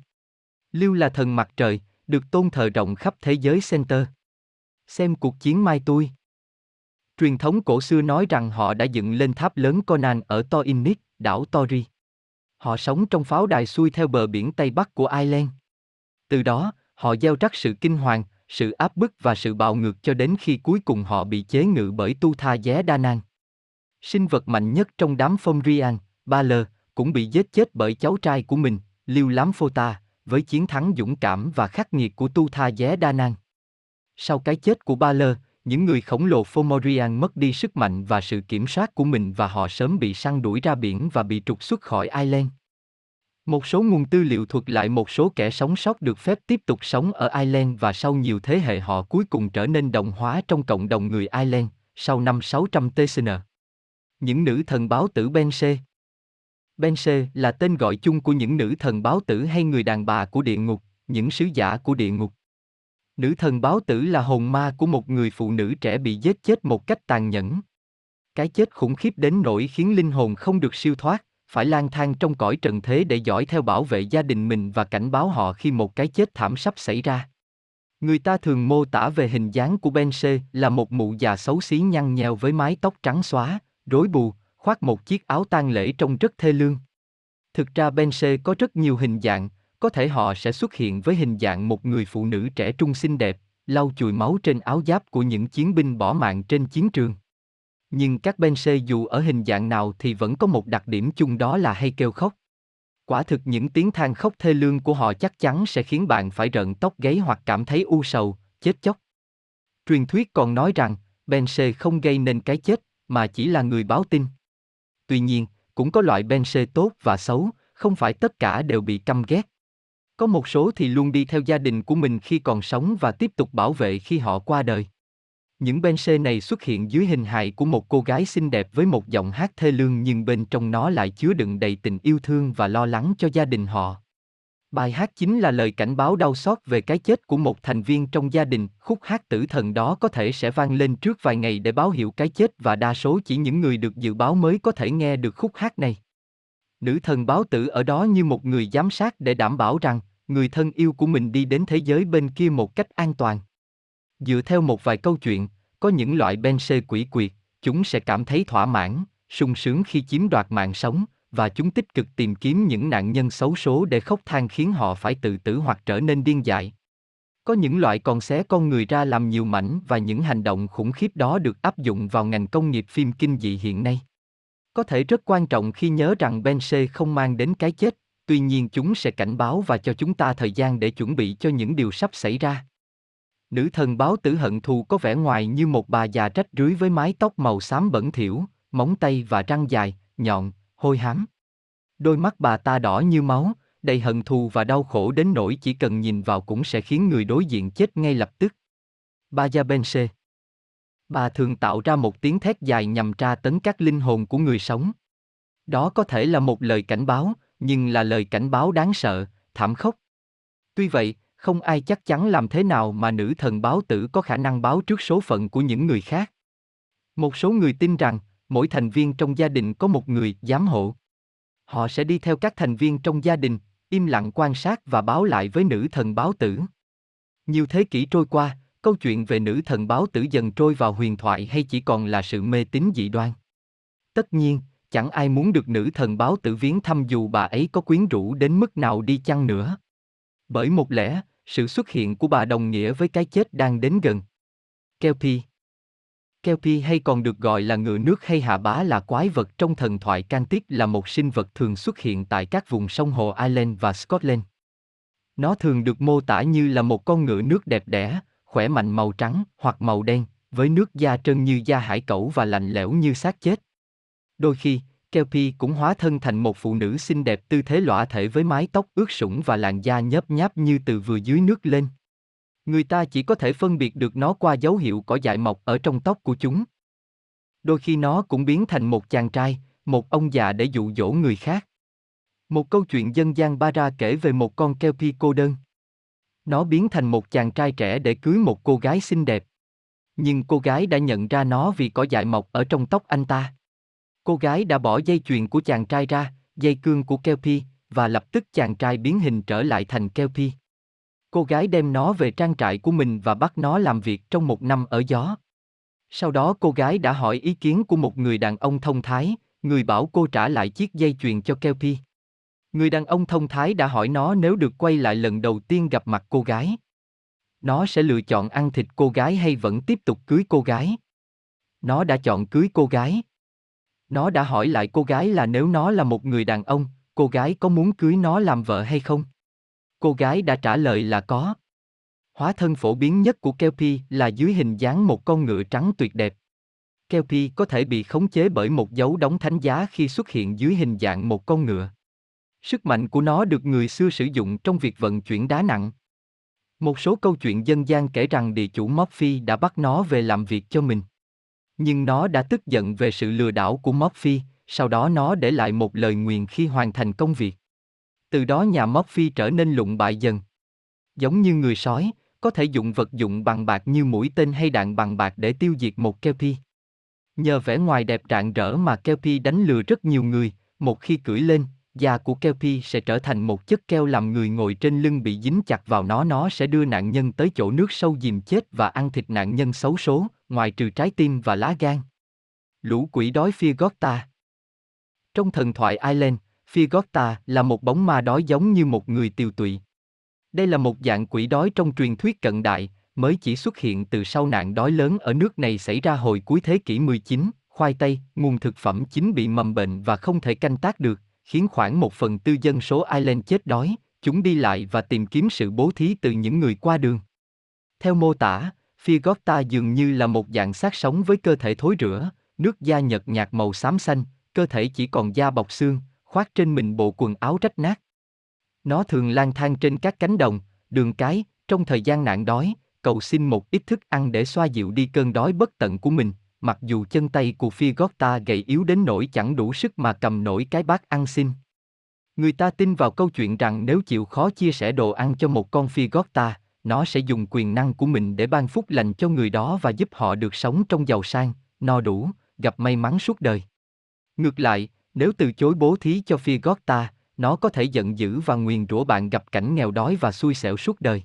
Liêu là thần mặt trời, được tôn thờ rộng khắp thế giới Center. Xem cuộc chiến mai tôi. Truyền thống cổ xưa nói rằng họ đã dựng lên tháp lớn Conan ở Toinit, đảo Tori. Họ sống trong pháo đài xuôi theo bờ biển Tây Bắc của Ireland. Từ đó, họ gieo rắc sự kinh hoàng, sự áp bức và sự bạo ngược cho đến khi cuối cùng họ bị chế ngự bởi Tu Tha Dé Đa Nang, Sinh vật mạnh nhất trong đám phong Rian, Ba Lơ, cũng bị giết chết bởi cháu trai của mình, Liêu Lám Phô Ta, với chiến thắng dũng cảm và khắc nghiệt của Tu Tha Dé Đa Nang. Sau cái chết của Ba Lơ, những người khổng lồ Fomorian mất đi sức mạnh và sự kiểm soát của mình và họ sớm bị săn đuổi ra biển và bị trục xuất khỏi Ireland. Một số nguồn tư liệu thuật lại một số kẻ sống sót được phép tiếp tục sống ở Ireland và sau nhiều thế hệ họ cuối cùng trở nên đồng hóa trong cộng đồng người Ireland, sau năm 600 TCN. Những nữ thần báo tử Bense Bense là tên gọi chung của những nữ thần báo tử hay người đàn bà của địa ngục, những sứ giả của địa ngục. Nữ thần báo tử là hồn ma của một người phụ nữ trẻ bị giết chết một cách tàn nhẫn. Cái chết khủng khiếp đến nỗi khiến linh hồn không được siêu thoát, phải lang thang trong cõi trần thế để dõi theo bảo vệ gia đình mình và cảnh báo họ khi một cái chết thảm sắp xảy ra. Người ta thường mô tả về hình dáng của Bense là một mụ già xấu xí nhăn nheo với mái tóc trắng xóa, rối bù, khoác một chiếc áo tang lễ trông rất thê lương. Thực ra Bense có rất nhiều hình dạng, có thể họ sẽ xuất hiện với hình dạng một người phụ nữ trẻ trung xinh đẹp, lau chùi máu trên áo giáp của những chiến binh bỏ mạng trên chiến trường. Nhưng các bên xe dù ở hình dạng nào thì vẫn có một đặc điểm chung đó là hay kêu khóc. Quả thực những tiếng than khóc thê lương của họ chắc chắn sẽ khiến bạn phải rợn tóc gáy hoặc cảm thấy u sầu, chết chóc. Truyền thuyết còn nói rằng, Bense không gây nên cái chết, mà chỉ là người báo tin. Tuy nhiên, cũng có loại Bense tốt và xấu, không phải tất cả đều bị căm ghét. Có một số thì luôn đi theo gia đình của mình khi còn sống và tiếp tục bảo vệ khi họ qua đời. Những bên xê này xuất hiện dưới hình hài của một cô gái xinh đẹp với một giọng hát thê lương nhưng bên trong nó lại chứa đựng đầy tình yêu thương và lo lắng cho gia đình họ. Bài hát chính là lời cảnh báo đau xót về cái chết của một thành viên trong gia đình, khúc hát tử thần đó có thể sẽ vang lên trước vài ngày để báo hiệu cái chết và đa số chỉ những người được dự báo mới có thể nghe được khúc hát này. Nữ thần báo tử ở đó như một người giám sát để đảm bảo rằng người thân yêu của mình đi đến thế giới bên kia một cách an toàn. Dựa theo một vài câu chuyện, có những loại ben xê quỷ quyệt, chúng sẽ cảm thấy thỏa mãn, sung sướng khi chiếm đoạt mạng sống, và chúng tích cực tìm kiếm những nạn nhân xấu số để khóc than khiến họ phải tự tử hoặc trở nên điên dại. Có những loại còn xé con người ra làm nhiều mảnh và những hành động khủng khiếp đó được áp dụng vào ngành công nghiệp phim kinh dị hiện nay. Có thể rất quan trọng khi nhớ rằng Bense không mang đến cái chết, tuy nhiên chúng sẽ cảnh báo và cho chúng ta thời gian để chuẩn bị cho những điều sắp xảy ra. Nữ thần báo tử hận thù có vẻ ngoài như một bà già rách rưới với mái tóc màu xám bẩn thỉu, móng tay và răng dài, nhọn, hôi hám. Đôi mắt bà ta đỏ như máu, đầy hận thù và đau khổ đến nỗi chỉ cần nhìn vào cũng sẽ khiến người đối diện chết ngay lập tức. Baja Bense Bà thường tạo ra một tiếng thét dài nhằm tra tấn các linh hồn của người sống. Đó có thể là một lời cảnh báo, nhưng là lời cảnh báo đáng sợ, thảm khốc. Tuy vậy, không ai chắc chắn làm thế nào mà nữ thần báo tử có khả năng báo trước số phận của những người khác. Một số người tin rằng, mỗi thành viên trong gia đình có một người giám hộ. Họ sẽ đi theo các thành viên trong gia đình, im lặng quan sát và báo lại với nữ thần báo tử. Nhiều thế kỷ trôi qua, câu chuyện về nữ thần báo tử dần trôi vào huyền thoại hay chỉ còn là sự mê tín dị đoan. Tất nhiên, chẳng ai muốn được nữ thần báo tử viếng thăm dù bà ấy có quyến rũ đến mức nào đi chăng nữa. Bởi một lẽ, sự xuất hiện của bà đồng nghĩa với cái chết đang đến gần. Kelpie Kelpie hay còn được gọi là ngựa nước hay hạ bá là quái vật trong thần thoại Celtic là một sinh vật thường xuất hiện tại các vùng sông hồ Ireland và Scotland. Nó thường được mô tả như là một con ngựa nước đẹp đẽ, khỏe mạnh màu trắng hoặc màu đen, với nước da trơn như da hải cẩu và lạnh lẽo như xác chết. Đôi khi, Kelpie cũng hóa thân thành một phụ nữ xinh đẹp tư thế lõa thể với mái tóc ướt sũng và làn da nhớp nháp như từ vừa dưới nước lên. Người ta chỉ có thể phân biệt được nó qua dấu hiệu cỏ dại mọc ở trong tóc của chúng. Đôi khi nó cũng biến thành một chàng trai, một ông già để dụ dỗ người khác. Một câu chuyện dân gian Bara kể về một con Kelpie cô đơn. Nó biến thành một chàng trai trẻ để cưới một cô gái xinh đẹp. Nhưng cô gái đã nhận ra nó vì có dại mọc ở trong tóc anh ta. Cô gái đã bỏ dây chuyền của chàng trai ra, dây cương của Kelpie, và lập tức chàng trai biến hình trở lại thành Kelpie. Cô gái đem nó về trang trại của mình và bắt nó làm việc trong một năm ở gió. Sau đó cô gái đã hỏi ý kiến của một người đàn ông thông thái, người bảo cô trả lại chiếc dây chuyền cho Kelpie. Người đàn ông thông thái đã hỏi nó nếu được quay lại lần đầu tiên gặp mặt cô gái. Nó sẽ lựa chọn ăn thịt cô gái hay vẫn tiếp tục cưới cô gái. Nó đã chọn cưới cô gái. Nó đã hỏi lại cô gái là nếu nó là một người đàn ông, cô gái có muốn cưới nó làm vợ hay không? Cô gái đã trả lời là có. Hóa thân phổ biến nhất của Kelpie là dưới hình dáng một con ngựa trắng tuyệt đẹp. Kelpie có thể bị khống chế bởi một dấu đóng thánh giá khi xuất hiện dưới hình dạng một con ngựa. Sức mạnh của nó được người xưa sử dụng trong việc vận chuyển đá nặng. Một số câu chuyện dân gian kể rằng địa chủ Morphy đã bắt nó về làm việc cho mình. Nhưng nó đã tức giận về sự lừa đảo của Morphy, sau đó nó để lại một lời nguyền khi hoàn thành công việc. Từ đó nhà Morphy trở nên lụng bại dần. Giống như người sói, có thể dụng vật dụng bằng bạc như mũi tên hay đạn bằng bạc để tiêu diệt một Kelpie. Nhờ vẻ ngoài đẹp rạng rỡ mà Kelpie đánh lừa rất nhiều người, một khi cưỡi lên, da của Kelpie sẽ trở thành một chất keo làm người ngồi trên lưng bị dính chặt vào nó nó sẽ đưa nạn nhân tới chỗ nước sâu dìm chết và ăn thịt nạn nhân xấu số, ngoài trừ trái tim và lá gan. Lũ quỷ đói phía gót ta Trong thần thoại Ireland, phía gót ta là một bóng ma đói giống như một người tiêu tụy. Đây là một dạng quỷ đói trong truyền thuyết cận đại, mới chỉ xuất hiện từ sau nạn đói lớn ở nước này xảy ra hồi cuối thế kỷ 19, khoai tây, nguồn thực phẩm chính bị mầm bệnh và không thể canh tác được, khiến khoảng một phần tư dân số Ireland chết đói, chúng đi lại và tìm kiếm sự bố thí từ những người qua đường. Theo mô tả, Figotta dường như là một dạng xác sống với cơ thể thối rữa, nước da nhợt nhạt màu xám xanh, cơ thể chỉ còn da bọc xương, khoác trên mình bộ quần áo rách nát. Nó thường lang thang trên các cánh đồng, đường cái, trong thời gian nạn đói, cầu xin một ít thức ăn để xoa dịu đi cơn đói bất tận của mình, mặc dù chân tay của phi gót ta gầy yếu đến nỗi chẳng đủ sức mà cầm nổi cái bát ăn xin. Người ta tin vào câu chuyện rằng nếu chịu khó chia sẻ đồ ăn cho một con phi gót ta, nó sẽ dùng quyền năng của mình để ban phúc lành cho người đó và giúp họ được sống trong giàu sang, no đủ, gặp may mắn suốt đời. Ngược lại, nếu từ chối bố thí cho phi gót ta, nó có thể giận dữ và nguyền rủa bạn gặp cảnh nghèo đói và xui xẻo suốt đời.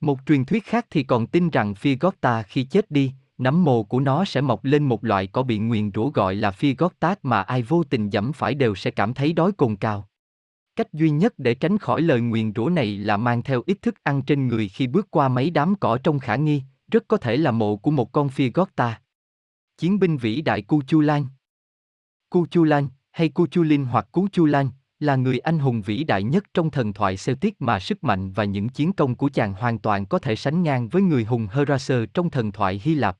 Một truyền thuyết khác thì còn tin rằng phi gót ta khi chết đi, nấm mồ của nó sẽ mọc lên một loại cỏ bị nguyền rủa gọi là phi gót tát mà ai vô tình dẫm phải đều sẽ cảm thấy đói cồn cào. Cách duy nhất để tránh khỏi lời nguyền rủa này là mang theo ít thức ăn trên người khi bước qua mấy đám cỏ trong khả nghi, rất có thể là mộ của một con phi gót ta. Chiến binh vĩ đại Cu Chu Lan Cu Chu Lan, hay Cu Chu Linh hoặc Cú Chu Lan, là người anh hùng vĩ đại nhất trong thần thoại Celtic mà sức mạnh và những chiến công của chàng hoàn toàn có thể sánh ngang với người hùng Heraser trong thần thoại Hy Lạp.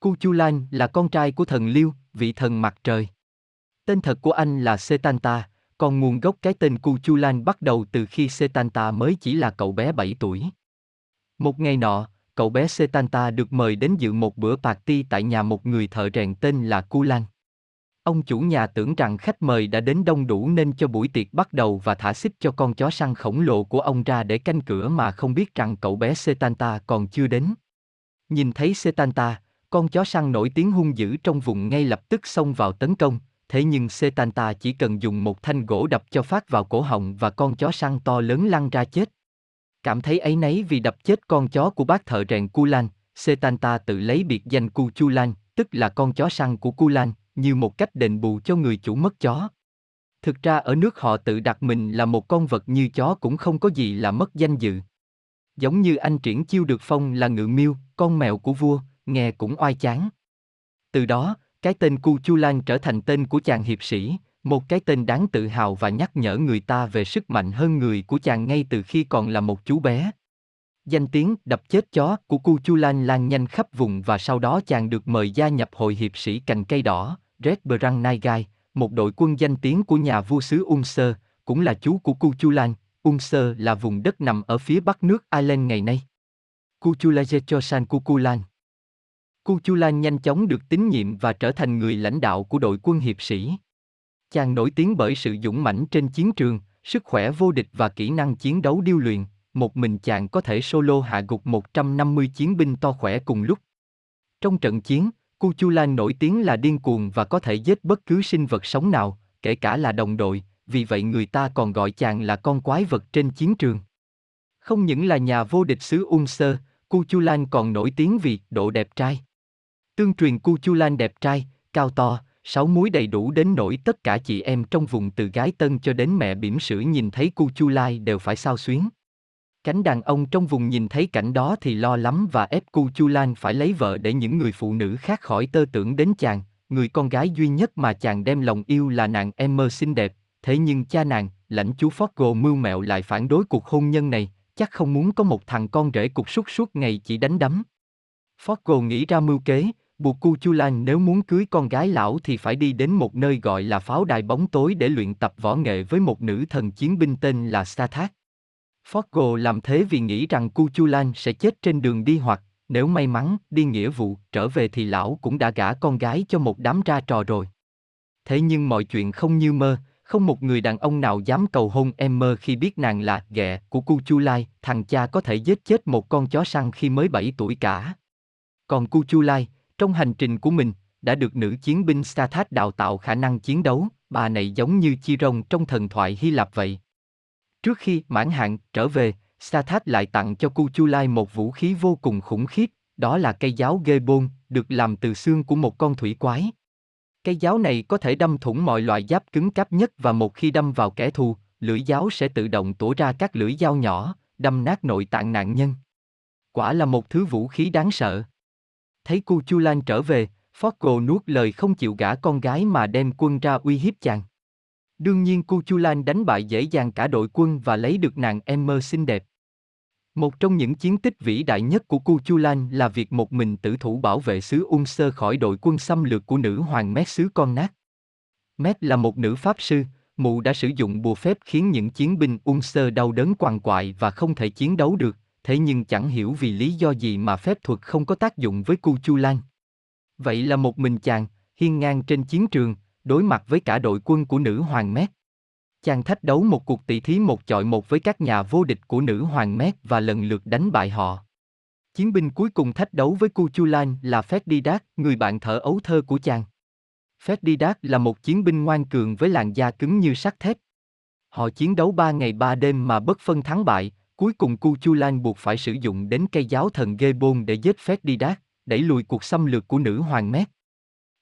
Cu Chu Lan là con trai của thần Liêu, vị thần mặt trời. Tên thật của anh là Setanta, còn nguồn gốc cái tên Cu Chu Lan bắt đầu từ khi Setanta mới chỉ là cậu bé 7 tuổi. Một ngày nọ, cậu bé Setanta được mời đến dự một bữa party tại nhà một người thợ rèn tên là Cu Lan. Ông chủ nhà tưởng rằng khách mời đã đến đông đủ nên cho buổi tiệc bắt đầu và thả xích cho con chó săn khổng lồ của ông ra để canh cửa mà không biết rằng cậu bé Setanta còn chưa đến. Nhìn thấy Setanta, con chó săn nổi tiếng hung dữ trong vùng ngay lập tức xông vào tấn công, thế nhưng Setanta chỉ cần dùng một thanh gỗ đập cho phát vào cổ họng và con chó săn to lớn lăn ra chết. Cảm thấy ấy nấy vì đập chết con chó của bác thợ rèn Kulan, Setanta tự lấy biệt danh Cu Chulan, tức là con chó săn của Kulan, như một cách đền bù cho người chủ mất chó. Thực ra ở nước họ tự đặt mình là một con vật như chó cũng không có gì là mất danh dự. Giống như anh triển chiêu được phong là ngự miêu, con mèo của vua, nghe cũng oai chán. Từ đó, cái tên Cu Chu Lan trở thành tên của chàng hiệp sĩ, một cái tên đáng tự hào và nhắc nhở người ta về sức mạnh hơn người của chàng ngay từ khi còn là một chú bé. Danh tiếng đập chết chó của Cu Chu Lan lan nhanh khắp vùng và sau đó chàng được mời gia nhập hội hiệp sĩ cành cây đỏ, Red Brand Naigai, một đội quân danh tiếng của nhà vua xứ Umser, cũng là chú của Cu Chu Lan. Umser là vùng đất nằm ở phía bắc nước Ireland ngày nay. Kuchulaje cho San Kukulan Cu Chu Lan nhanh chóng được tín nhiệm và trở thành người lãnh đạo của đội quân hiệp sĩ. Chàng nổi tiếng bởi sự dũng mãnh trên chiến trường, sức khỏe vô địch và kỹ năng chiến đấu điêu luyện, một mình chàng có thể solo hạ gục 150 chiến binh to khỏe cùng lúc. Trong trận chiến, Cu Chu Lan nổi tiếng là điên cuồng và có thể giết bất cứ sinh vật sống nào, kể cả là đồng đội, vì vậy người ta còn gọi chàng là con quái vật trên chiến trường. Không những là nhà vô địch xứ Ung Sơ, Cu Chu Lan còn nổi tiếng vì độ đẹp trai. Tương truyền Cu Chu Lan đẹp trai, cao to, sáu múi đầy đủ đến nỗi tất cả chị em trong vùng từ gái tân cho đến mẹ bỉm sữa nhìn thấy Cu Chu Lai đều phải sao xuyến. Cánh đàn ông trong vùng nhìn thấy cảnh đó thì lo lắm và ép Cu Chu Lan phải lấy vợ để những người phụ nữ khác khỏi tơ tưởng đến chàng, người con gái duy nhất mà chàng đem lòng yêu là nàng Emmer xinh đẹp, thế nhưng cha nàng, lãnh chú Forgo mưu mẹo lại phản đối cuộc hôn nhân này, chắc không muốn có một thằng con rể cục súc suốt ngày chỉ đánh đấm. Forgo nghĩ ra mưu kế, buộc Cu Chu Lan nếu muốn cưới con gái lão thì phải đi đến một nơi gọi là pháo đài bóng tối để luyện tập võ nghệ với một nữ thần chiến binh tên là Sathak. Forgo làm thế vì nghĩ rằng Cu Chu Lan sẽ chết trên đường đi hoặc, nếu may mắn, đi nghĩa vụ, trở về thì lão cũng đã gả con gái cho một đám ra trò rồi. Thế nhưng mọi chuyện không như mơ, không một người đàn ông nào dám cầu hôn em mơ khi biết nàng là ghẹ của Cu Chu Lai, thằng cha có thể giết chết một con chó săn khi mới 7 tuổi cả. Còn Cu Chu Lai, trong hành trình của mình, đã được nữ chiến binh Stathat đào tạo khả năng chiến đấu, bà này giống như chi rồng trong thần thoại Hy Lạp vậy. Trước khi mãn hạn trở về, Stathat lại tặng cho Cu Chu Lai một vũ khí vô cùng khủng khiếp, đó là cây giáo ghê bôn, được làm từ xương của một con thủy quái. Cây giáo này có thể đâm thủng mọi loại giáp cứng cáp nhất và một khi đâm vào kẻ thù, lưỡi giáo sẽ tự động tổ ra các lưỡi dao nhỏ, đâm nát nội tạng nạn nhân. Quả là một thứ vũ khí đáng sợ. Thấy Cu Chu Lan trở về, Forgo nuốt lời không chịu gả con gái mà đem quân ra uy hiếp chàng. Đương nhiên Cu Chu Lan đánh bại dễ dàng cả đội quân và lấy được nàng em mơ xinh đẹp. Một trong những chiến tích vĩ đại nhất của Cu Chu Lan là việc một mình tử thủ bảo vệ xứ Ung Sơ khỏi đội quân xâm lược của nữ hoàng Mét xứ Con Nát. Mét là một nữ pháp sư, mụ đã sử dụng bùa phép khiến những chiến binh Ung Sơ đau đớn quằn quại và không thể chiến đấu được, thế nhưng chẳng hiểu vì lý do gì mà phép thuật không có tác dụng với Cu Chu Lan. Vậy là một mình chàng, hiên ngang trên chiến trường, đối mặt với cả đội quân của nữ hoàng Mét. Chàng thách đấu một cuộc tỷ thí một chọi một với các nhà vô địch của nữ hoàng mét và lần lượt đánh bại họ. Chiến binh cuối cùng thách đấu với Cuchulain là Ferdinand, người bạn thở ấu thơ của chàng. Ferdinand là một chiến binh ngoan cường với làn da cứng như sắt thép. Họ chiến đấu ba ngày ba đêm mà bất phân thắng bại, cuối cùng Cuchulain buộc phải sử dụng đến cây giáo thần Gebon để giết đát, đẩy lùi cuộc xâm lược của nữ hoàng Met.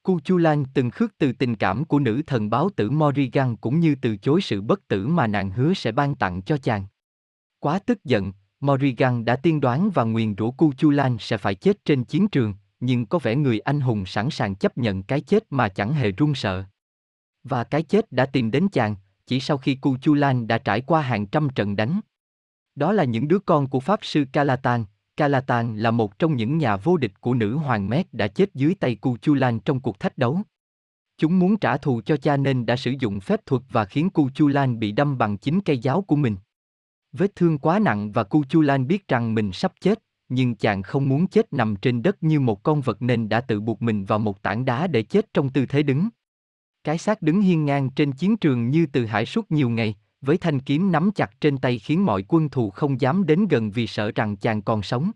Cuchulain từng khước từ tình cảm của nữ thần báo tử Morrigan cũng như từ chối sự bất tử mà nàng hứa sẽ ban tặng cho chàng. Quá tức giận, Morrigan đã tiên đoán và nguyền rủa Cuchulain sẽ phải chết trên chiến trường, nhưng có vẻ người anh hùng sẵn sàng chấp nhận cái chết mà chẳng hề run sợ. Và cái chết đã tìm đến chàng, chỉ sau khi Cuchulain đã trải qua hàng trăm trận đánh. Đó là những đứa con của Pháp sư Calatan, Calatan là một trong những nhà vô địch của nữ hoàng Met đã chết dưới tay Cuchulain trong cuộc thách đấu. Chúng muốn trả thù cho cha nên đã sử dụng phép thuật và khiến Cuchulain bị đâm bằng chính cây giáo của mình. Vết thương quá nặng và Cuchulain biết rằng mình sắp chết, nhưng chàng không muốn chết nằm trên đất như một con vật nên đã tự buộc mình vào một tảng đá để chết trong tư thế đứng. Cái xác đứng hiên ngang trên chiến trường như từ hải suốt nhiều ngày, với thanh kiếm nắm chặt trên tay khiến mọi quân thù không dám đến gần vì sợ rằng chàng còn sống.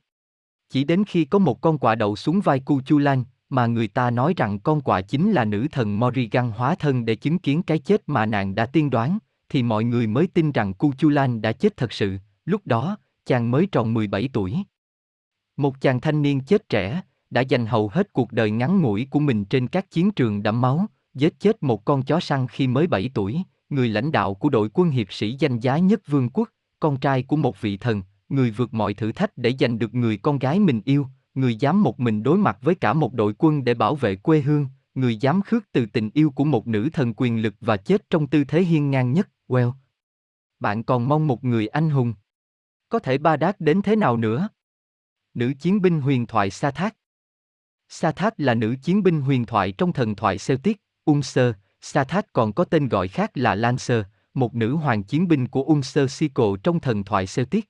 Chỉ đến khi có một con quạ đậu xuống vai Cu Chu Lan, mà người ta nói rằng con quạ chính là nữ thần Morrigan hóa thân để chứng kiến cái chết mà nàng đã tiên đoán, thì mọi người mới tin rằng Cu Chu Lan đã chết thật sự, lúc đó, chàng mới tròn 17 tuổi. Một chàng thanh niên chết trẻ, đã dành hầu hết cuộc đời ngắn ngủi của mình trên các chiến trường đẫm máu, giết chết một con chó săn khi mới 7 tuổi, người lãnh đạo của đội quân hiệp sĩ danh giá nhất vương quốc, con trai của một vị thần, người vượt mọi thử thách để giành được người con gái mình yêu, người dám một mình đối mặt với cả một đội quân để bảo vệ quê hương, người dám khước từ tình yêu của một nữ thần quyền lực và chết trong tư thế hiên ngang nhất, well. Bạn còn mong một người anh hùng. Có thể ba đát đến thế nào nữa? Nữ chiến binh huyền thoại Sa Thác Sa Thác là nữ chiến binh huyền thoại trong thần thoại Celtic, Unser. Sa còn có tên gọi khác là Lancer, một nữ hoàng chiến binh của Ulster Sico trong thần thoại Celtic.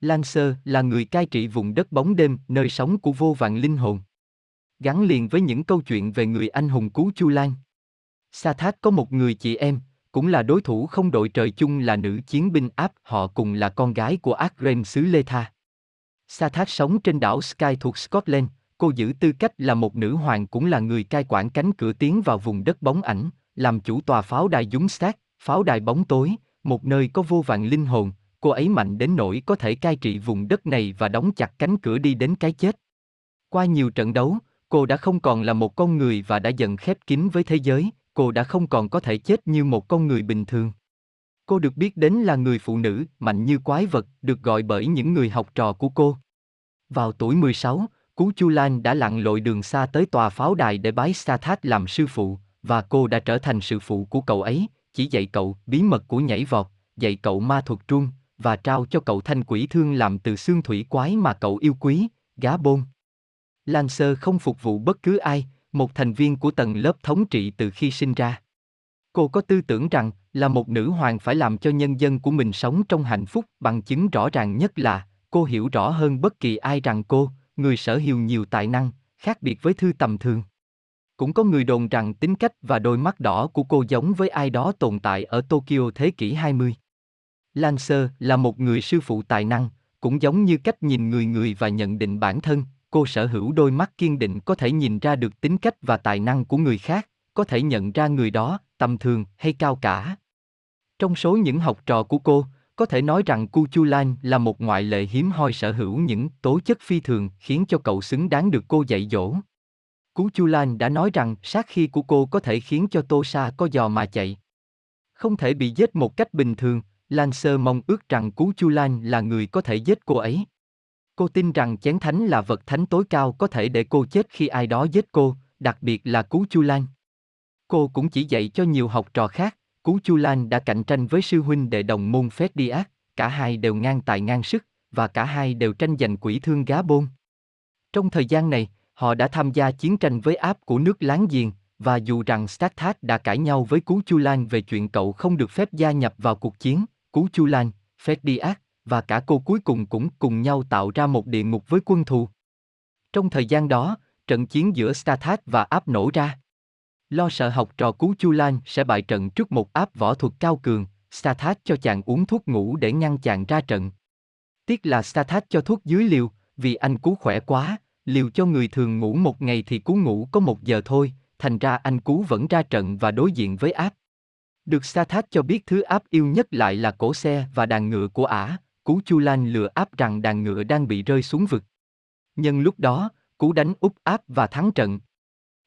Lancer là người cai trị vùng đất bóng đêm, nơi sống của vô vàng linh hồn. Gắn liền với những câu chuyện về người anh hùng cứu Chu Lan. Sa có một người chị em, cũng là đối thủ không đội trời chung là nữ chiến binh áp, họ cùng là con gái của Akren xứ Lê Tha. Sa sống trên đảo Sky thuộc Scotland, cô giữ tư cách là một nữ hoàng cũng là người cai quản cánh cửa tiến vào vùng đất bóng ảnh, làm chủ tòa pháo đài dúng sát, pháo đài bóng tối, một nơi có vô vàng linh hồn, cô ấy mạnh đến nỗi có thể cai trị vùng đất này và đóng chặt cánh cửa đi đến cái chết. Qua nhiều trận đấu, cô đã không còn là một con người và đã dần khép kín với thế giới, cô đã không còn có thể chết như một con người bình thường. Cô được biết đến là người phụ nữ, mạnh như quái vật, được gọi bởi những người học trò của cô. Vào tuổi 16, Cú Chu Lan đã lặn lội đường xa tới tòa pháo đài để bái Sa Thát làm sư phụ, và cô đã trở thành sư phụ của cậu ấy, chỉ dạy cậu bí mật của nhảy vọt, dạy cậu ma thuật trung, và trao cho cậu thanh quỷ thương làm từ xương thủy quái mà cậu yêu quý, gá bôn. Lancer không phục vụ bất cứ ai, một thành viên của tầng lớp thống trị từ khi sinh ra. Cô có tư tưởng rằng, là một nữ hoàng phải làm cho nhân dân của mình sống trong hạnh phúc bằng chứng rõ ràng nhất là, cô hiểu rõ hơn bất kỳ ai rằng cô, người sở hữu nhiều tài năng, khác biệt với thư tầm thường. Cũng có người đồn rằng tính cách và đôi mắt đỏ của cô giống với ai đó tồn tại ở Tokyo thế kỷ 20. Lancer là một người sư phụ tài năng, cũng giống như cách nhìn người người và nhận định bản thân, cô sở hữu đôi mắt kiên định có thể nhìn ra được tính cách và tài năng của người khác, có thể nhận ra người đó, tầm thường hay cao cả. Trong số những học trò của cô, có thể nói rằng Cu Chu Lan là một ngoại lệ hiếm hoi sở hữu những tố chất phi thường khiến cho cậu xứng đáng được cô dạy dỗ. Cú Chu Lan đã nói rằng sát khi của cô có thể khiến cho Tô Sa có giò mà chạy. Không thể bị giết một cách bình thường, Lan Sơ mong ước rằng Cú Chu Lan là người có thể giết cô ấy. Cô tin rằng chén thánh là vật thánh tối cao có thể để cô chết khi ai đó giết cô, đặc biệt là Cú Chu Lan. Cô cũng chỉ dạy cho nhiều học trò khác, Cú Chu Lan đã cạnh tranh với sư huynh đệ đồng môn Phét Diaz, cả hai đều ngang tài ngang sức, và cả hai đều tranh giành quỷ thương gá bôn. Trong thời gian này, họ đã tham gia chiến tranh với áp của nước láng giềng, và dù rằng Stathak đã cãi nhau với Cú Chu Lan về chuyện cậu không được phép gia nhập vào cuộc chiến, Cú Chu Lan, Ferdiak và cả cô cuối cùng cũng cùng nhau tạo ra một địa ngục với quân thù. Trong thời gian đó, trận chiến giữa Stathak và áp nổ ra. Lo sợ học trò Cú Chu Lan sẽ bại trận trước một áp võ thuật cao cường, Sathat cho chàng uống thuốc ngủ để ngăn chàng ra trận. Tiếc là Sathat cho thuốc dưới liều, vì anh Cú khỏe quá, liều cho người thường ngủ một ngày thì Cú ngủ có một giờ thôi, thành ra anh Cú vẫn ra trận và đối diện với áp. Được Sathat cho biết thứ áp yêu nhất lại là cổ xe và đàn ngựa của ả, Cú Chu Lan lừa áp rằng đàn ngựa đang bị rơi xuống vực. Nhân lúc đó, Cú đánh úp áp và thắng trận.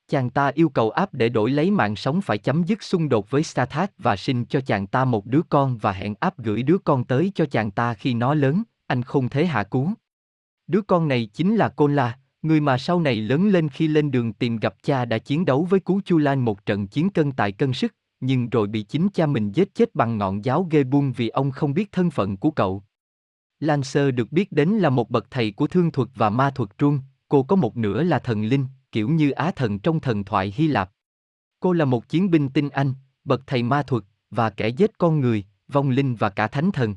Chàng ta yêu cầu áp để đổi lấy mạng sống phải chấm dứt xung đột với Stathak và sinh cho chàng ta một đứa con và hẹn áp gửi đứa con tới cho chàng ta khi nó lớn, anh không thể hạ cú. Đứa con này chính là Côn La, người mà sau này lớn lên khi lên đường tìm gặp cha đã chiến đấu với Cú Chu Lan một trận chiến cân tại cân sức, nhưng rồi bị chính cha mình giết chết bằng ngọn giáo ghê buông vì ông không biết thân phận của cậu. Lancer được biết đến là một bậc thầy của thương thuật và ma thuật trung, cô có một nửa là thần linh, kiểu như Á thần trong thần thoại Hy Lạp. Cô là một chiến binh tinh anh, bậc thầy ma thuật, và kẻ giết con người, vong linh và cả thánh thần.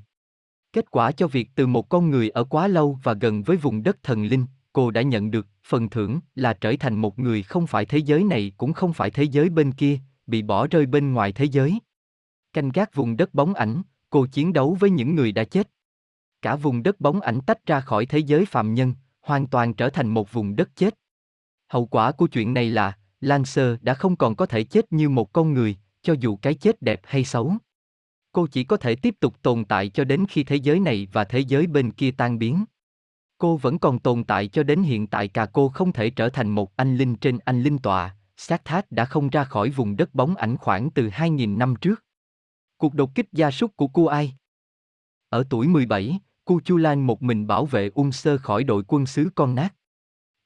Kết quả cho việc từ một con người ở quá lâu và gần với vùng đất thần linh, cô đã nhận được phần thưởng là trở thành một người không phải thế giới này cũng không phải thế giới bên kia, bị bỏ rơi bên ngoài thế giới. Canh gác vùng đất bóng ảnh, cô chiến đấu với những người đã chết. Cả vùng đất bóng ảnh tách ra khỏi thế giới phạm nhân, hoàn toàn trở thành một vùng đất chết. Hậu quả của chuyện này là, Lancer đã không còn có thể chết như một con người, cho dù cái chết đẹp hay xấu. Cô chỉ có thể tiếp tục tồn tại cho đến khi thế giới này và thế giới bên kia tan biến. Cô vẫn còn tồn tại cho đến hiện tại cả cô không thể trở thành một anh linh trên anh linh tọa, xác thác đã không ra khỏi vùng đất bóng ảnh khoảng từ 2.000 năm trước. Cuộc đột kích gia súc của cô ai? Ở tuổi 17, cô Chu Lan một mình bảo vệ ung sơ khỏi đội quân sứ con nát.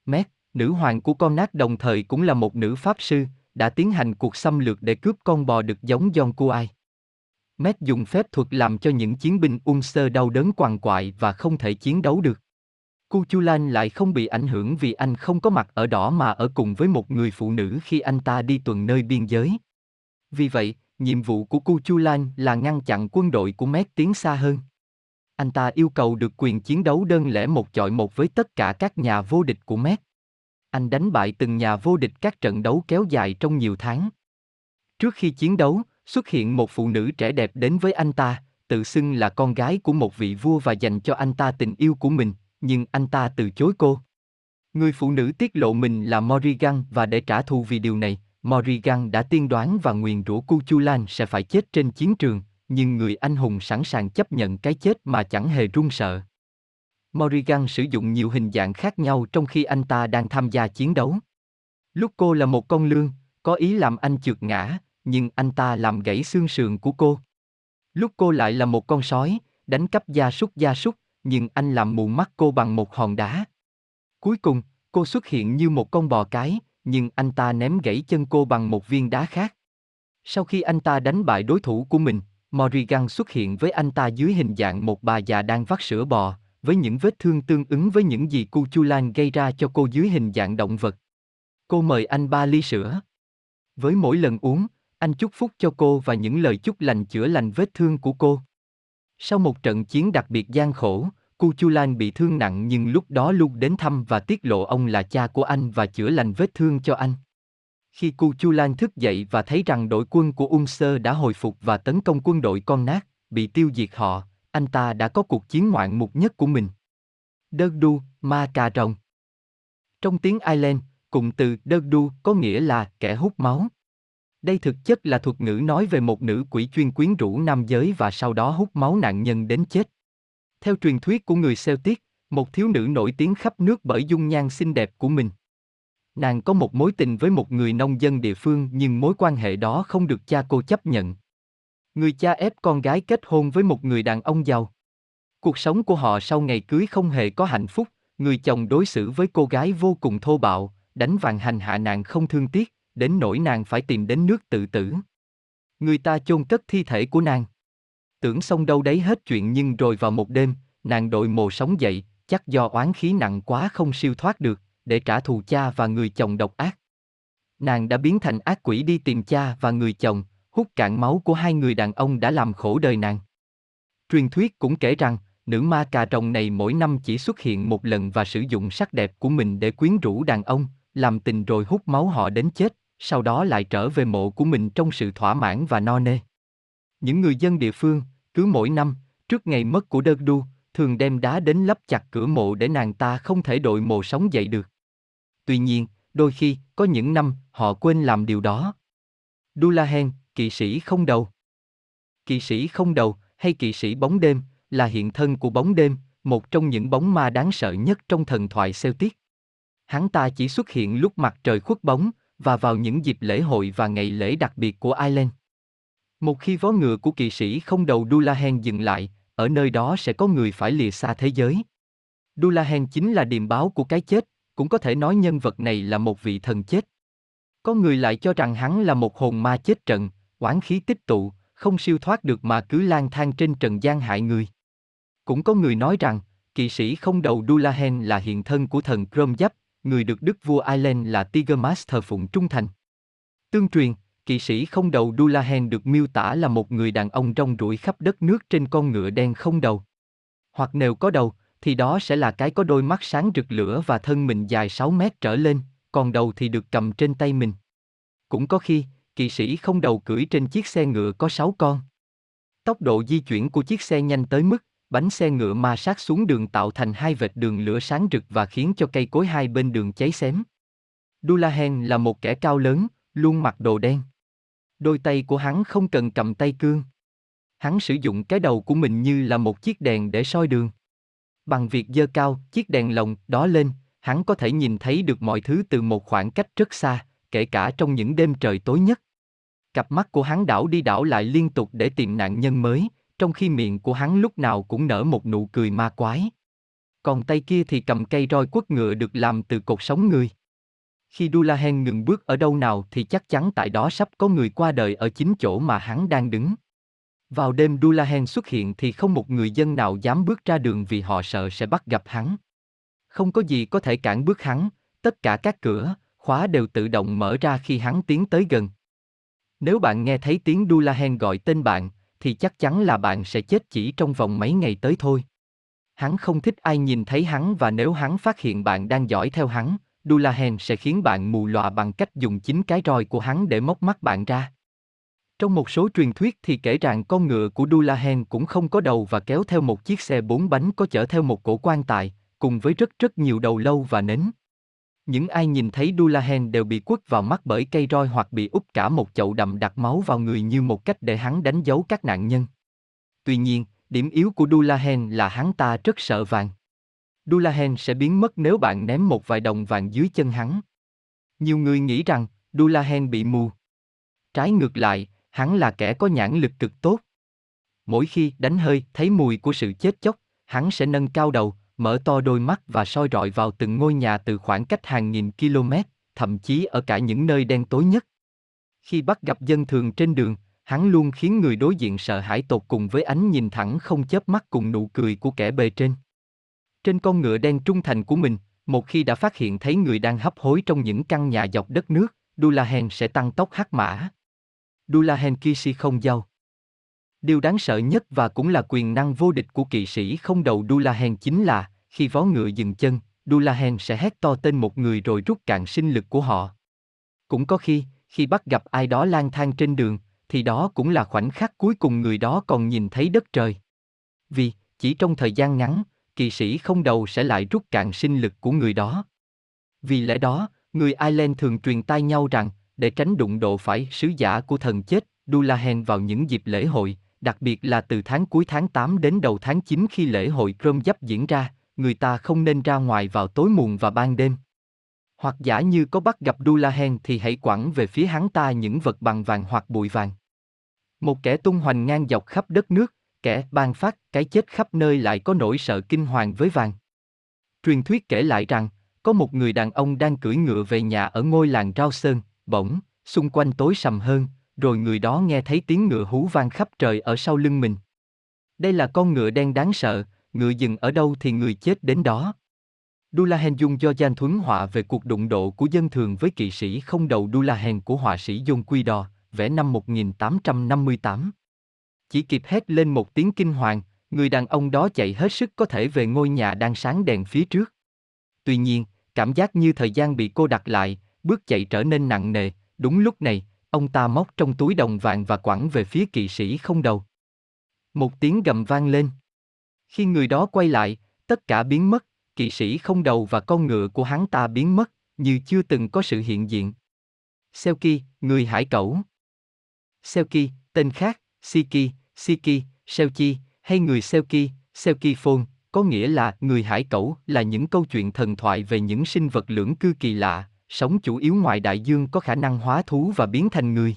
Mét, nữ hoàng của con nát đồng thời cũng là một nữ pháp sư, đã tiến hành cuộc xâm lược để cướp con bò được giống John Kuai. Met dùng phép thuật làm cho những chiến binh ung sơ đau đớn quằn quại và không thể chiến đấu được. Cu lại không bị ảnh hưởng vì anh không có mặt ở đó mà ở cùng với một người phụ nữ khi anh ta đi tuần nơi biên giới. Vì vậy, nhiệm vụ của Cu là ngăn chặn quân đội của met tiến xa hơn. Anh ta yêu cầu được quyền chiến đấu đơn lẻ một chọi một với tất cả các nhà vô địch của met. Anh đánh bại từng nhà vô địch các trận đấu kéo dài trong nhiều tháng. Trước khi chiến đấu, xuất hiện một phụ nữ trẻ đẹp đến với anh ta, tự xưng là con gái của một vị vua và dành cho anh ta tình yêu của mình, nhưng anh ta từ chối cô. Người phụ nữ tiết lộ mình là Morrigan và để trả thù vì điều này, Morrigan đã tiên đoán và nguyền rủa Cu Lan sẽ phải chết trên chiến trường, nhưng người anh hùng sẵn sàng chấp nhận cái chết mà chẳng hề run sợ. Morrigan sử dụng nhiều hình dạng khác nhau trong khi anh ta đang tham gia chiến đấu. Lúc cô là một con lương, có ý làm anh trượt ngã, nhưng anh ta làm gãy xương sườn của cô. Lúc cô lại là một con sói, đánh cắp gia súc gia súc, nhưng anh làm mù mắt cô bằng một hòn đá. Cuối cùng, cô xuất hiện như một con bò cái, nhưng anh ta ném gãy chân cô bằng một viên đá khác. Sau khi anh ta đánh bại đối thủ của mình, Morrigan xuất hiện với anh ta dưới hình dạng một bà già đang vắt sữa bò, với những vết thương tương ứng với những gì Cu Chu Lan gây ra cho cô dưới hình dạng động vật. Cô mời anh ba ly sữa. Với mỗi lần uống, anh chúc phúc cho cô và những lời chúc lành chữa lành vết thương của cô. Sau một trận chiến đặc biệt gian khổ, Cu Chu Lan bị thương nặng nhưng lúc đó Luke đến thăm và tiết lộ ông là cha của anh và chữa lành vết thương cho anh. Khi Cu Chu Lan thức dậy và thấy rằng đội quân của Ung Sơ đã hồi phục và tấn công quân đội con nát, bị tiêu diệt họ, anh ta đã có cuộc chiến ngoạn mục nhất của mình. Derdu, đu, ma cà rồng. Trong tiếng Ireland, cụm từ Derdu đu có nghĩa là kẻ hút máu. Đây thực chất là thuật ngữ nói về một nữ quỷ chuyên quyến rũ nam giới và sau đó hút máu nạn nhân đến chết. Theo truyền thuyết của người Celtic, một thiếu nữ nổi tiếng khắp nước bởi dung nhan xinh đẹp của mình. Nàng có một mối tình với một người nông dân địa phương nhưng mối quan hệ đó không được cha cô chấp nhận. Người cha ép con gái kết hôn với một người đàn ông giàu. Cuộc sống của họ sau ngày cưới không hề có hạnh phúc, người chồng đối xử với cô gái vô cùng thô bạo, đánh vàng hành hạ nàng không thương tiếc, đến nỗi nàng phải tìm đến nước tự tử. Người ta chôn cất thi thể của nàng. Tưởng xong đâu đấy hết chuyện nhưng rồi vào một đêm, nàng đội mồ sống dậy, chắc do oán khí nặng quá không siêu thoát được, để trả thù cha và người chồng độc ác. Nàng đã biến thành ác quỷ đi tìm cha và người chồng, hút cạn máu của hai người đàn ông đã làm khổ đời nàng. Truyền thuyết cũng kể rằng, nữ ma cà rồng này mỗi năm chỉ xuất hiện một lần và sử dụng sắc đẹp của mình để quyến rũ đàn ông, làm tình rồi hút máu họ đến chết, sau đó lại trở về mộ của mình trong sự thỏa mãn và no nê. Những người dân địa phương, cứ mỗi năm, trước ngày mất của Đơ Đu, thường đem đá đến lấp chặt cửa mộ để nàng ta không thể đội mộ sống dậy được. Tuy nhiên, đôi khi, có những năm, họ quên làm điều đó. Dulahen, kỵ sĩ không đầu. Kỵ sĩ không đầu, hay kỵ sĩ bóng đêm, là hiện thân của bóng đêm, một trong những bóng ma đáng sợ nhất trong thần thoại Celtic. Hắn ta chỉ xuất hiện lúc mặt trời khuất bóng, và vào những dịp lễ hội và ngày lễ đặc biệt của Ireland. Một khi vó ngựa của kỵ sĩ không đầu Dullahan dừng lại, ở nơi đó sẽ có người phải lìa xa thế giới. Dullahan chính là điềm báo của cái chết, cũng có thể nói nhân vật này là một vị thần chết. Có người lại cho rằng hắn là một hồn ma chết trận, oán khí tích tụ, không siêu thoát được mà cứ lang thang trên trần gian hại người. Cũng có người nói rằng, kỵ sĩ không đầu Dulahen là hiện thân của thần Cromjap, người được đức vua Ireland là Tigermas thờ phụng trung thành. Tương truyền, kỵ sĩ không đầu Dulahen được miêu tả là một người đàn ông rong ruổi khắp đất nước trên con ngựa đen không đầu. Hoặc nếu có đầu, thì đó sẽ là cái có đôi mắt sáng rực lửa và thân mình dài 6 mét trở lên, còn đầu thì được cầm trên tay mình. Cũng có khi, kỵ sĩ không đầu cưỡi trên chiếc xe ngựa có 6 con. Tốc độ di chuyển của chiếc xe nhanh tới mức, bánh xe ngựa ma sát xuống đường tạo thành hai vệt đường lửa sáng rực và khiến cho cây cối hai bên đường cháy xém. Dulahen là một kẻ cao lớn, luôn mặc đồ đen. Đôi tay của hắn không cần cầm tay cương. Hắn sử dụng cái đầu của mình như là một chiếc đèn để soi đường. Bằng việc dơ cao chiếc đèn lồng đó lên, hắn có thể nhìn thấy được mọi thứ từ một khoảng cách rất xa, kể cả trong những đêm trời tối nhất. Cặp mắt của hắn đảo đi đảo lại liên tục để tìm nạn nhân mới, trong khi miệng của hắn lúc nào cũng nở một nụ cười ma quái. Còn tay kia thì cầm cây roi quất ngựa được làm từ cột sống người. Khi Dulahen ngừng bước ở đâu nào thì chắc chắn tại đó sắp có người qua đời ở chính chỗ mà hắn đang đứng. Vào đêm Dulahen xuất hiện thì không một người dân nào dám bước ra đường vì họ sợ sẽ bắt gặp hắn. Không có gì có thể cản bước hắn, tất cả các cửa, khóa đều tự động mở ra khi hắn tiến tới gần. Nếu bạn nghe thấy tiếng Dulahen gọi tên bạn, thì chắc chắn là bạn sẽ chết chỉ trong vòng mấy ngày tới thôi. Hắn không thích ai nhìn thấy hắn và nếu hắn phát hiện bạn đang dõi theo hắn, Dulahen sẽ khiến bạn mù lòa bằng cách dùng chính cái roi của hắn để móc mắt bạn ra. Trong một số truyền thuyết thì kể rằng con ngựa của Dulahen cũng không có đầu và kéo theo một chiếc xe bốn bánh có chở theo một cổ quan tài, cùng với rất rất nhiều đầu lâu và nến. Những ai nhìn thấy Dullahan đều bị quất vào mắt bởi cây roi hoặc bị úp cả một chậu đậm đặc máu vào người như một cách để hắn đánh dấu các nạn nhân. Tuy nhiên, điểm yếu của Dullahan là hắn ta rất sợ vàng. Dullahan sẽ biến mất nếu bạn ném một vài đồng vàng dưới chân hắn. Nhiều người nghĩ rằng Dullahan bị mù. Trái ngược lại, hắn là kẻ có nhãn lực cực tốt. Mỗi khi đánh hơi thấy mùi của sự chết chóc, hắn sẽ nâng cao đầu, mở to đôi mắt và soi rọi vào từng ngôi nhà từ khoảng cách hàng nghìn km, thậm chí ở cả những nơi đen tối nhất. Khi bắt gặp dân thường trên đường, hắn luôn khiến người đối diện sợ hãi tột cùng với ánh nhìn thẳng không chớp mắt cùng nụ cười của kẻ bề trên. Trên con ngựa đen trung thành của mình, một khi đã phát hiện thấy người đang hấp hối trong những căn nhà dọc đất nước, Dulahen sẽ tăng tốc hắc mã. Dulahen Kishi không giao. Điều đáng sợ nhất và cũng là quyền năng vô địch của kỵ sĩ không đầu Dullahan chính là, khi vó ngựa dừng chân, Dullahan sẽ hét to tên một người rồi rút cạn sinh lực của họ. Cũng có khi, khi bắt gặp ai đó lang thang trên đường, thì đó cũng là khoảnh khắc cuối cùng người đó còn nhìn thấy đất trời. Vì, chỉ trong thời gian ngắn, kỵ sĩ không đầu sẽ lại rút cạn sinh lực của người đó. Vì lẽ đó, người Ireland thường truyền tai nhau rằng, để tránh đụng độ phải sứ giả của thần chết, Dullahan vào những dịp lễ hội, đặc biệt là từ tháng cuối tháng 8 đến đầu tháng 9 khi lễ hội Crom Giáp diễn ra, người ta không nên ra ngoài vào tối muộn và ban đêm. Hoặc giả như có bắt gặp Dulahen thì hãy quẳng về phía hắn ta những vật bằng vàng hoặc bụi vàng. Một kẻ tung hoành ngang dọc khắp đất nước, kẻ ban phát cái chết khắp nơi lại có nỗi sợ kinh hoàng với vàng. Truyền thuyết kể lại rằng, có một người đàn ông đang cưỡi ngựa về nhà ở ngôi làng Rao Sơn, bỗng, xung quanh tối sầm hơn, rồi người đó nghe thấy tiếng ngựa hú vang khắp trời ở sau lưng mình. Đây là con ngựa đen đáng sợ, ngựa dừng ở đâu thì người chết đến đó. Dulahen dùng do gian thuấn họa về cuộc đụng độ của dân thường với kỵ sĩ không đầu Dulahen của họa sĩ John Quy Đò, vẽ năm 1858. Chỉ kịp hét lên một tiếng kinh hoàng, người đàn ông đó chạy hết sức có thể về ngôi nhà đang sáng đèn phía trước. Tuy nhiên, cảm giác như thời gian bị cô đặt lại, bước chạy trở nên nặng nề, đúng lúc này, ông ta móc trong túi đồng vàng và quẳng về phía kỵ sĩ không đầu. Một tiếng gầm vang lên. Khi người đó quay lại, tất cả biến mất, kỵ sĩ không đầu và con ngựa của hắn ta biến mất, như chưa từng có sự hiện diện. selki người hải cẩu. selki tên khác, Siki, Siki, Selchi, hay người selki, selki Phone, có nghĩa là người hải cẩu là những câu chuyện thần thoại về những sinh vật lưỡng cư kỳ lạ, sống chủ yếu ngoài đại dương có khả năng hóa thú và biến thành người.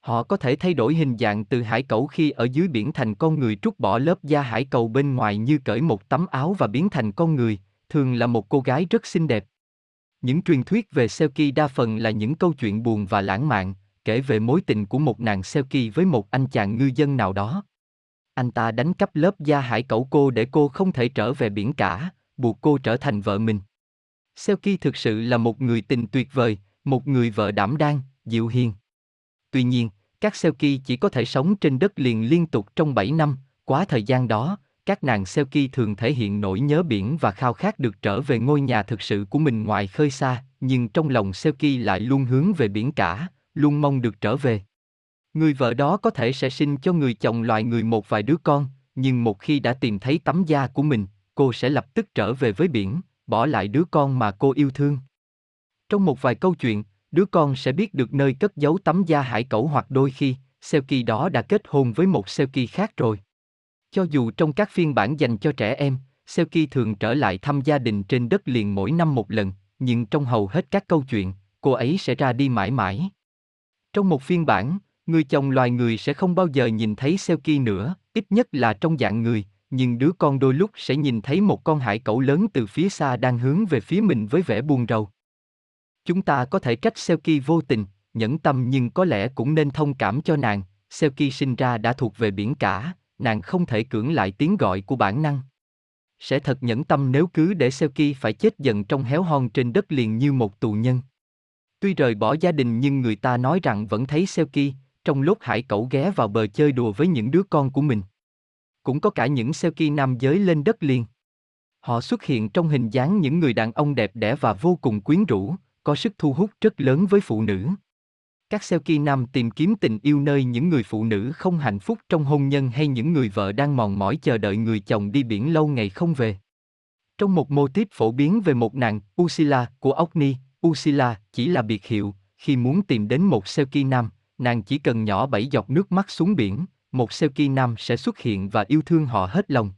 Họ có thể thay đổi hình dạng từ hải cẩu khi ở dưới biển thành con người trút bỏ lớp da hải cầu bên ngoài như cởi một tấm áo và biến thành con người, thường là một cô gái rất xinh đẹp. Những truyền thuyết về Selkie đa phần là những câu chuyện buồn và lãng mạn, kể về mối tình của một nàng Selkie với một anh chàng ngư dân nào đó. Anh ta đánh cắp lớp da hải cẩu cô để cô không thể trở về biển cả, buộc cô trở thành vợ mình. Selkie thực sự là một người tình tuyệt vời, một người vợ đảm đang, dịu hiền. Tuy nhiên, các Selkie chỉ có thể sống trên đất liền liên tục trong 7 năm, quá thời gian đó, các nàng Selkie thường thể hiện nỗi nhớ biển và khao khát được trở về ngôi nhà thực sự của mình ngoài khơi xa, nhưng trong lòng Selkie lại luôn hướng về biển cả, luôn mong được trở về. Người vợ đó có thể sẽ sinh cho người chồng loài người một vài đứa con, nhưng một khi đã tìm thấy tấm da của mình, cô sẽ lập tức trở về với biển, bỏ lại đứa con mà cô yêu thương. Trong một vài câu chuyện, đứa con sẽ biết được nơi cất giấu tấm da hải cẩu hoặc đôi khi, Selkie đó đã kết hôn với một Selkie khác rồi. Cho dù trong các phiên bản dành cho trẻ em, Selkie thường trở lại thăm gia đình trên đất liền mỗi năm một lần, nhưng trong hầu hết các câu chuyện, cô ấy sẽ ra đi mãi mãi. Trong một phiên bản, người chồng loài người sẽ không bao giờ nhìn thấy Selkie nữa, ít nhất là trong dạng người, nhưng đứa con đôi lúc sẽ nhìn thấy một con hải cẩu lớn từ phía xa đang hướng về phía mình với vẻ buồn rầu. Chúng ta có thể trách Selkie vô tình, nhẫn tâm nhưng có lẽ cũng nên thông cảm cho nàng, Selkie sinh ra đã thuộc về biển cả, nàng không thể cưỡng lại tiếng gọi của bản năng. Sẽ thật nhẫn tâm nếu cứ để Selkie phải chết dần trong héo hon trên đất liền như một tù nhân. Tuy rời bỏ gia đình nhưng người ta nói rằng vẫn thấy Selkie, trong lúc hải cẩu ghé vào bờ chơi đùa với những đứa con của mình. Cũng có cả những Selkie nam giới lên đất liền. Họ xuất hiện trong hình dáng những người đàn ông đẹp đẽ và vô cùng quyến rũ, có sức thu hút rất lớn với phụ nữ. Các Selkie nam tìm kiếm tình yêu nơi những người phụ nữ không hạnh phúc trong hôn nhân hay những người vợ đang mòn mỏi chờ đợi người chồng đi biển lâu ngày không về. Trong một mô típ phổ biến về một nàng, Usila, của okni, Usila chỉ là biệt hiệu, khi muốn tìm đến một Selkie nam, nàng chỉ cần nhỏ bảy giọt nước mắt xuống biển, một Selkie nam sẽ xuất hiện và yêu thương họ hết lòng.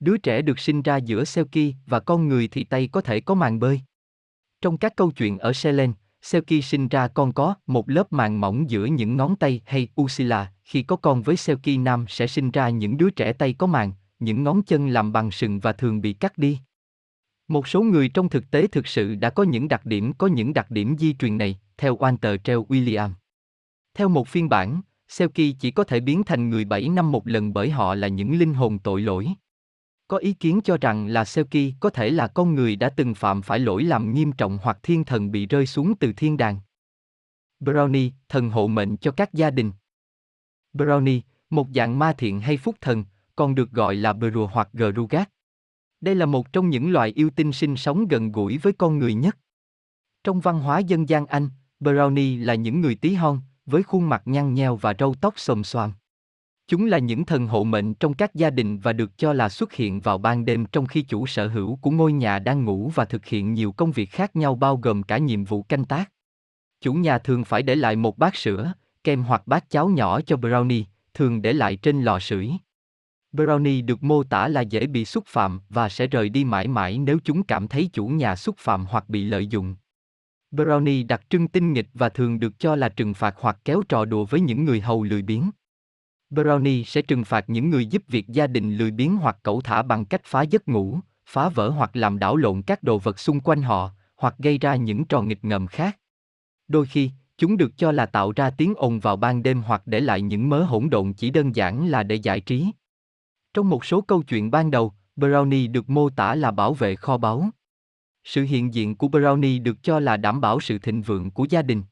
Đứa trẻ được sinh ra giữa Selkie và con người thì tay có thể có màng bơi. Trong các câu chuyện ở Selen, Selkie sinh ra con có một lớp màng mỏng giữa những ngón tay hay Usila, khi có con với Selkie nam sẽ sinh ra những đứa trẻ tay có màng, những ngón chân làm bằng sừng và thường bị cắt đi. Một số người trong thực tế thực sự đã có những đặc điểm có những đặc điểm di truyền này, theo Walter treo William. Theo một phiên bản, Selkie chỉ có thể biến thành người 7 năm một lần bởi họ là những linh hồn tội lỗi. Có ý kiến cho rằng là Selkie có thể là con người đã từng phạm phải lỗi làm nghiêm trọng hoặc thiên thần bị rơi xuống từ thiên đàng. Brownie, thần hộ mệnh cho các gia đình. Brownie, một dạng ma thiện hay phúc thần, còn được gọi là Brua hoặc Grugat. Đây là một trong những loài yêu tinh sinh sống gần gũi với con người nhất. Trong văn hóa dân gian Anh, Brownie là những người tí hon, với khuôn mặt nhăn nheo và râu tóc xồm xoàm. Chúng là những thần hộ mệnh trong các gia đình và được cho là xuất hiện vào ban đêm trong khi chủ sở hữu của ngôi nhà đang ngủ và thực hiện nhiều công việc khác nhau bao gồm cả nhiệm vụ canh tác. Chủ nhà thường phải để lại một bát sữa, kem hoặc bát cháo nhỏ cho Brownie, thường để lại trên lò sưởi. Brownie được mô tả là dễ bị xúc phạm và sẽ rời đi mãi mãi nếu chúng cảm thấy chủ nhà xúc phạm hoặc bị lợi dụng. Brownie đặc trưng tinh nghịch và thường được cho là trừng phạt hoặc kéo trò đùa với những người hầu lười biếng. Brownie sẽ trừng phạt những người giúp việc gia đình lười biếng hoặc cẩu thả bằng cách phá giấc ngủ, phá vỡ hoặc làm đảo lộn các đồ vật xung quanh họ, hoặc gây ra những trò nghịch ngợm khác. Đôi khi, chúng được cho là tạo ra tiếng ồn vào ban đêm hoặc để lại những mớ hỗn độn chỉ đơn giản là để giải trí. Trong một số câu chuyện ban đầu, Brownie được mô tả là bảo vệ kho báu. Sự hiện diện của Brownie được cho là đảm bảo sự thịnh vượng của gia đình.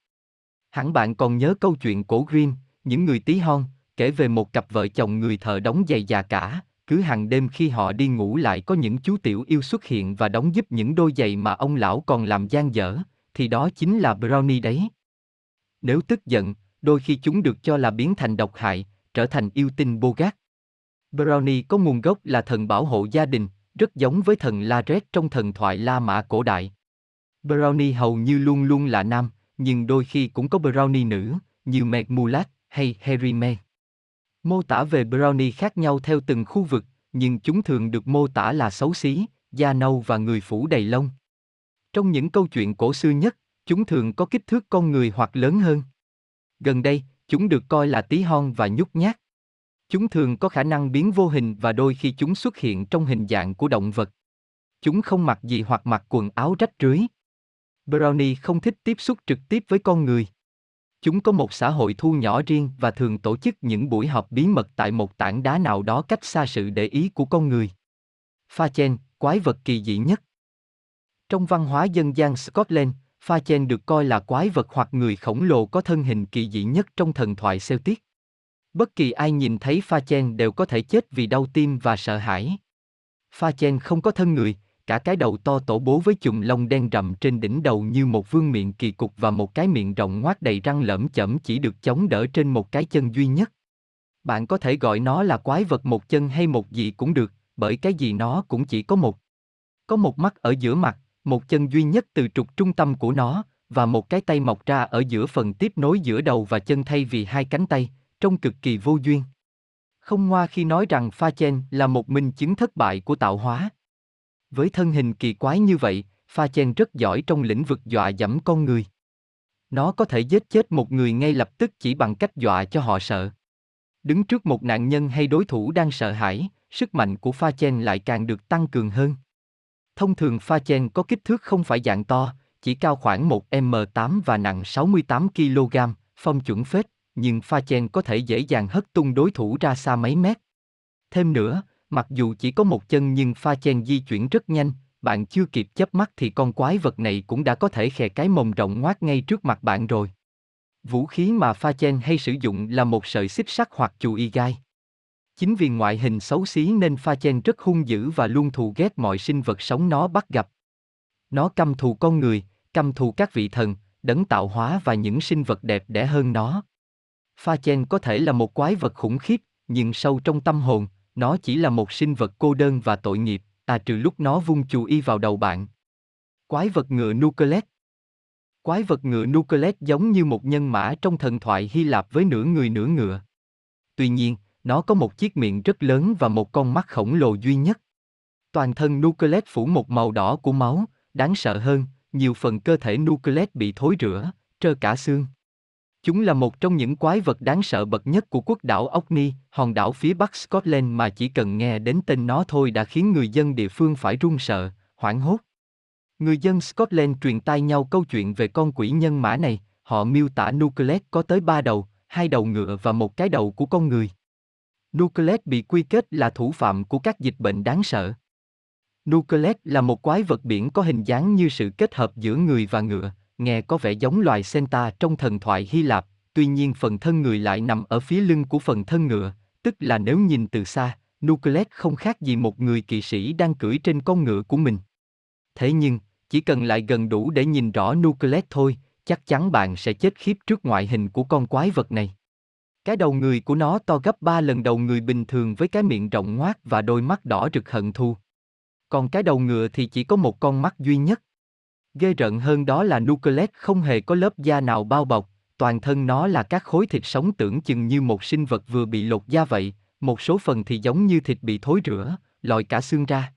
Hẳn bạn còn nhớ câu chuyện cổ Grimm, những người tí hon, kể về một cặp vợ chồng người thợ đóng giày già cả, cứ hàng đêm khi họ đi ngủ lại có những chú tiểu yêu xuất hiện và đóng giúp những đôi giày mà ông lão còn làm gian dở, thì đó chính là Brownie đấy. Nếu tức giận, đôi khi chúng được cho là biến thành độc hại, trở thành yêu tinh bô gác. Brownie có nguồn gốc là thần bảo hộ gia đình, rất giống với thần Lares trong thần thoại La Mã cổ đại. Brownie hầu như luôn luôn là nam, nhưng đôi khi cũng có brownie nữ, như Meg Mulat hay Harry May. Mô tả về brownie khác nhau theo từng khu vực, nhưng chúng thường được mô tả là xấu xí, da nâu và người phủ đầy lông. Trong những câu chuyện cổ xưa nhất, chúng thường có kích thước con người hoặc lớn hơn. Gần đây, chúng được coi là tí hon và nhút nhát. Chúng thường có khả năng biến vô hình và đôi khi chúng xuất hiện trong hình dạng của động vật. Chúng không mặc gì hoặc mặc quần áo rách rưới. Brownie không thích tiếp xúc trực tiếp với con người. Chúng có một xã hội thu nhỏ riêng và thường tổ chức những buổi họp bí mật tại một tảng đá nào đó cách xa sự để ý của con người. Pha chen, quái vật kỳ dị nhất. Trong văn hóa dân gian Scotland, Pha chen được coi là quái vật hoặc người khổng lồ có thân hình kỳ dị nhất trong thần thoại Celtic. Bất kỳ ai nhìn thấy Pha chen đều có thể chết vì đau tim và sợ hãi. Pha chen không có thân người, cả cái đầu to tổ bố với chùm lông đen rậm trên đỉnh đầu như một vương miệng kỳ cục và một cái miệng rộng ngoác đầy răng lởm chởm chỉ được chống đỡ trên một cái chân duy nhất. Bạn có thể gọi nó là quái vật một chân hay một gì cũng được, bởi cái gì nó cũng chỉ có một. Có một mắt ở giữa mặt, một chân duy nhất từ trục trung tâm của nó, và một cái tay mọc ra ở giữa phần tiếp nối giữa đầu và chân thay vì hai cánh tay, trông cực kỳ vô duyên. Không ngoa khi nói rằng Pha Chen là một minh chứng thất bại của tạo hóa. Với thân hình kỳ quái như vậy, Pha Chen rất giỏi trong lĩnh vực dọa dẫm con người. Nó có thể giết chết một người ngay lập tức chỉ bằng cách dọa cho họ sợ. Đứng trước một nạn nhân hay đối thủ đang sợ hãi, sức mạnh của Pha Chen lại càng được tăng cường hơn. Thông thường Pha Chen có kích thước không phải dạng to, chỉ cao khoảng 1m8 và nặng 68 kg, phong chuẩn phết, nhưng Pha Chen có thể dễ dàng hất tung đối thủ ra xa mấy mét. Thêm nữa, Mặc dù chỉ có một chân nhưng pha chen di chuyển rất nhanh, bạn chưa kịp chớp mắt thì con quái vật này cũng đã có thể khè cái mồm rộng ngoác ngay trước mặt bạn rồi. Vũ khí mà pha chen hay sử dụng là một sợi xích sắt hoặc chù y gai. Chính vì ngoại hình xấu xí nên pha chen rất hung dữ và luôn thù ghét mọi sinh vật sống nó bắt gặp. Nó căm thù con người, căm thù các vị thần, đấng tạo hóa và những sinh vật đẹp đẽ hơn nó. Pha chen có thể là một quái vật khủng khiếp, nhưng sâu trong tâm hồn, nó chỉ là một sinh vật cô đơn và tội nghiệp, à trừ lúc nó vung chù y vào đầu bạn. Quái vật ngựa Nucleus Quái vật ngựa Nucleus giống như một nhân mã trong thần thoại Hy Lạp với nửa người nửa ngựa. Tuy nhiên, nó có một chiếc miệng rất lớn và một con mắt khổng lồ duy nhất. Toàn thân Nucleus phủ một màu đỏ của máu, đáng sợ hơn, nhiều phần cơ thể Nucleus bị thối rữa, trơ cả xương. Chúng là một trong những quái vật đáng sợ bậc nhất của quốc đảo Orkney, hòn đảo phía bắc Scotland mà chỉ cần nghe đến tên nó thôi đã khiến người dân địa phương phải run sợ, hoảng hốt. Người dân Scotland truyền tai nhau câu chuyện về con quỷ nhân mã này, họ miêu tả Nucleus có tới ba đầu, hai đầu ngựa và một cái đầu của con người. Nucleus bị quy kết là thủ phạm của các dịch bệnh đáng sợ. Nucleus là một quái vật biển có hình dáng như sự kết hợp giữa người và ngựa, nghe có vẻ giống loài Senta trong thần thoại Hy Lạp, tuy nhiên phần thân người lại nằm ở phía lưng của phần thân ngựa, tức là nếu nhìn từ xa, Nucleus không khác gì một người kỵ sĩ đang cưỡi trên con ngựa của mình. Thế nhưng, chỉ cần lại gần đủ để nhìn rõ Nucleus thôi, chắc chắn bạn sẽ chết khiếp trước ngoại hình của con quái vật này. Cái đầu người của nó to gấp 3 lần đầu người bình thường với cái miệng rộng ngoác và đôi mắt đỏ rực hận thù. Còn cái đầu ngựa thì chỉ có một con mắt duy nhất. Ghê rợn hơn đó là Nucleus không hề có lớp da nào bao bọc, toàn thân nó là các khối thịt sống tưởng chừng như một sinh vật vừa bị lột da vậy, một số phần thì giống như thịt bị thối rửa lòi cả xương ra.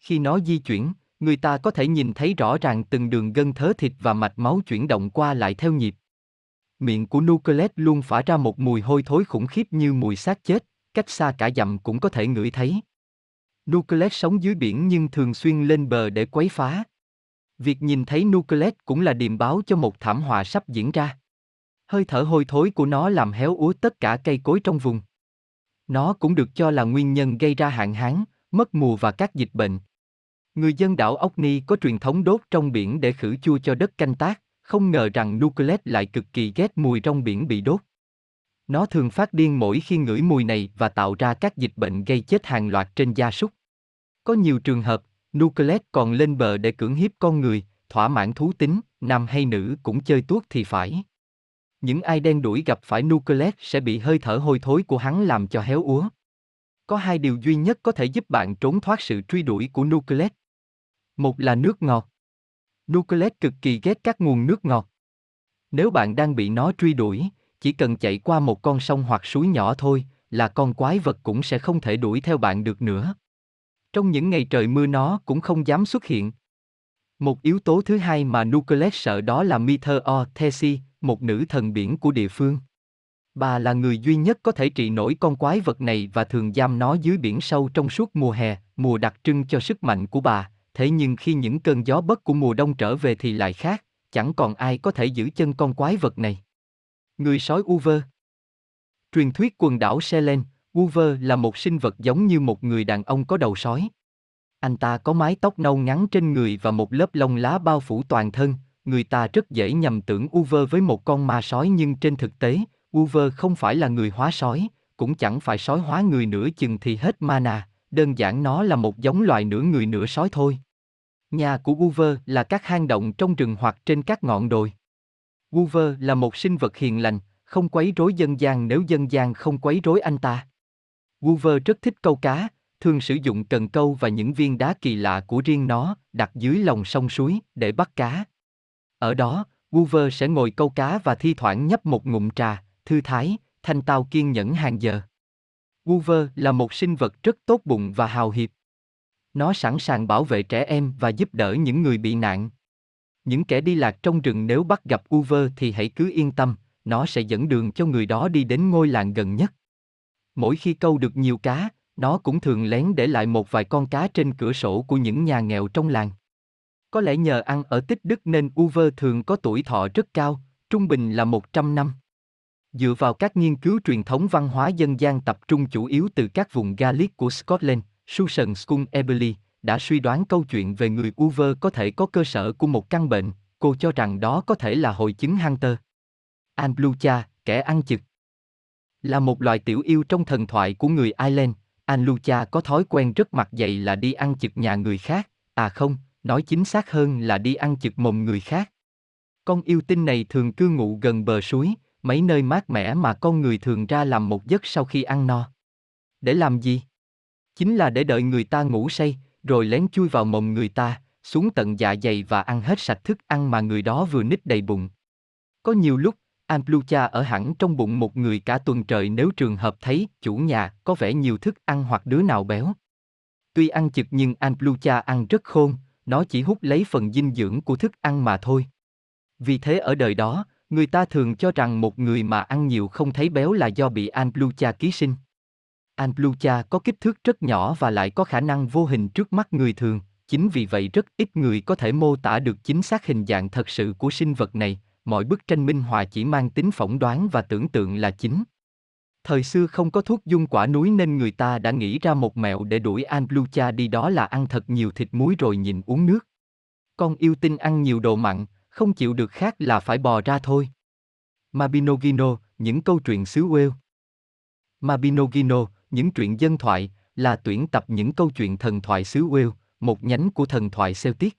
Khi nó di chuyển, người ta có thể nhìn thấy rõ ràng từng đường gân thớ thịt và mạch máu chuyển động qua lại theo nhịp. Miệng của Nucleus luôn phả ra một mùi hôi thối khủng khiếp như mùi xác chết, cách xa cả dặm cũng có thể ngửi thấy. Nucleus sống dưới biển nhưng thường xuyên lên bờ để quấy phá. Việc nhìn thấy Nucleus cũng là điềm báo cho một thảm họa sắp diễn ra. Hơi thở hôi thối của nó làm héo úa tất cả cây cối trong vùng. Nó cũng được cho là nguyên nhân gây ra hạn hán, mất mùa và các dịch bệnh. Người dân đảo Orkney có truyền thống đốt trong biển để khử chua cho đất canh tác, không ngờ rằng Nucleus lại cực kỳ ghét mùi trong biển bị đốt. Nó thường phát điên mỗi khi ngửi mùi này và tạo ra các dịch bệnh gây chết hàng loạt trên gia súc. Có nhiều trường hợp, Nucleus còn lên bờ để cưỡng hiếp con người, thỏa mãn thú tính, nam hay nữ cũng chơi tuốt thì phải. Những ai đen đuổi gặp phải Nucleus sẽ bị hơi thở hôi thối của hắn làm cho héo úa. Có hai điều duy nhất có thể giúp bạn trốn thoát sự truy đuổi của Nucleus. Một là nước ngọt. Nucleus cực kỳ ghét các nguồn nước ngọt. Nếu bạn đang bị nó truy đuổi, chỉ cần chạy qua một con sông hoặc suối nhỏ thôi, là con quái vật cũng sẽ không thể đuổi theo bạn được nữa. Trong những ngày trời mưa nó cũng không dám xuất hiện. Một yếu tố thứ hai mà Nucleus sợ đó là Mither O. Thesi, một nữ thần biển của địa phương. Bà là người duy nhất có thể trị nổi con quái vật này và thường giam nó dưới biển sâu trong suốt mùa hè, mùa đặc trưng cho sức mạnh của bà, thế nhưng khi những cơn gió bất của mùa đông trở về thì lại khác, chẳng còn ai có thể giữ chân con quái vật này. Người sói Uver Truyền thuyết quần đảo Selen, Uver là một sinh vật giống như một người đàn ông có đầu sói. Anh ta có mái tóc nâu ngắn trên người và một lớp lông lá bao phủ toàn thân, người ta rất dễ nhầm tưởng Uver với một con ma sói nhưng trên thực tế, Uver không phải là người hóa sói, cũng chẳng phải sói hóa người nửa chừng thì hết mana, đơn giản nó là một giống loài nửa người nửa sói thôi. Nhà của Uver là các hang động trong rừng hoặc trên các ngọn đồi. Uver là một sinh vật hiền lành, không quấy rối dân gian nếu dân gian không quấy rối anh ta. Uver rất thích câu cá, thường sử dụng cần câu và những viên đá kỳ lạ của riêng nó, đặt dưới lòng sông suối, để bắt cá. Ở đó, Uver sẽ ngồi câu cá và thi thoảng nhấp một ngụm trà, thư thái, thanh tao kiên nhẫn hàng giờ. Uver là một sinh vật rất tốt bụng và hào hiệp. Nó sẵn sàng bảo vệ trẻ em và giúp đỡ những người bị nạn. Những kẻ đi lạc trong rừng nếu bắt gặp Uver thì hãy cứ yên tâm, nó sẽ dẫn đường cho người đó đi đến ngôi làng gần nhất. Mỗi khi câu được nhiều cá, nó cũng thường lén để lại một vài con cá trên cửa sổ của những nhà nghèo trong làng. Có lẽ nhờ ăn ở tích đức nên Uver thường có tuổi thọ rất cao, trung bình là 100 năm. Dựa vào các nghiên cứu truyền thống văn hóa dân gian tập trung chủ yếu từ các vùng Gaelic của Scotland, Susan Skun Eberly đã suy đoán câu chuyện về người Uver có thể có cơ sở của một căn bệnh, cô cho rằng đó có thể là hội chứng Hunter. Anlucha, kẻ ăn chực. Là một loài tiểu yêu trong thần thoại của người Ireland, Anlucha có thói quen rất mặt dày là đi ăn chực nhà người khác, à không, nói chính xác hơn là đi ăn chực mồm người khác. Con yêu tinh này thường cư ngụ gần bờ suối, mấy nơi mát mẻ mà con người thường ra làm một giấc sau khi ăn no. Để làm gì? Chính là để đợi người ta ngủ say, rồi lén chui vào mồm người ta, xuống tận dạ dày và ăn hết sạch thức ăn mà người đó vừa nít đầy bụng. Có nhiều lúc, Amplucha ở hẳn trong bụng một người cả tuần trời nếu trường hợp thấy chủ nhà có vẻ nhiều thức ăn hoặc đứa nào béo. Tuy ăn chực nhưng Amplucha ăn rất khôn, nó chỉ hút lấy phần dinh dưỡng của thức ăn mà thôi. Vì thế ở đời đó, người ta thường cho rằng một người mà ăn nhiều không thấy béo là do bị Amplucha ký sinh. Amplucha có kích thước rất nhỏ và lại có khả năng vô hình trước mắt người thường, chính vì vậy rất ít người có thể mô tả được chính xác hình dạng thật sự của sinh vật này, mọi bức tranh minh họa chỉ mang tính phỏng đoán và tưởng tượng là chính. Thời xưa không có thuốc dung quả núi nên người ta đã nghĩ ra một mẹo để đuổi anblucha đi đó là ăn thật nhiều thịt muối rồi nhịn uống nước. Con yêu tinh ăn nhiều đồ mặn, không chịu được khác là phải bò ra thôi. Mabinogino, những câu chuyện xứ Wales. Mabinogino, những truyện dân thoại, là tuyển tập những câu chuyện thần thoại xứ Wales, một nhánh của thần thoại Celtic.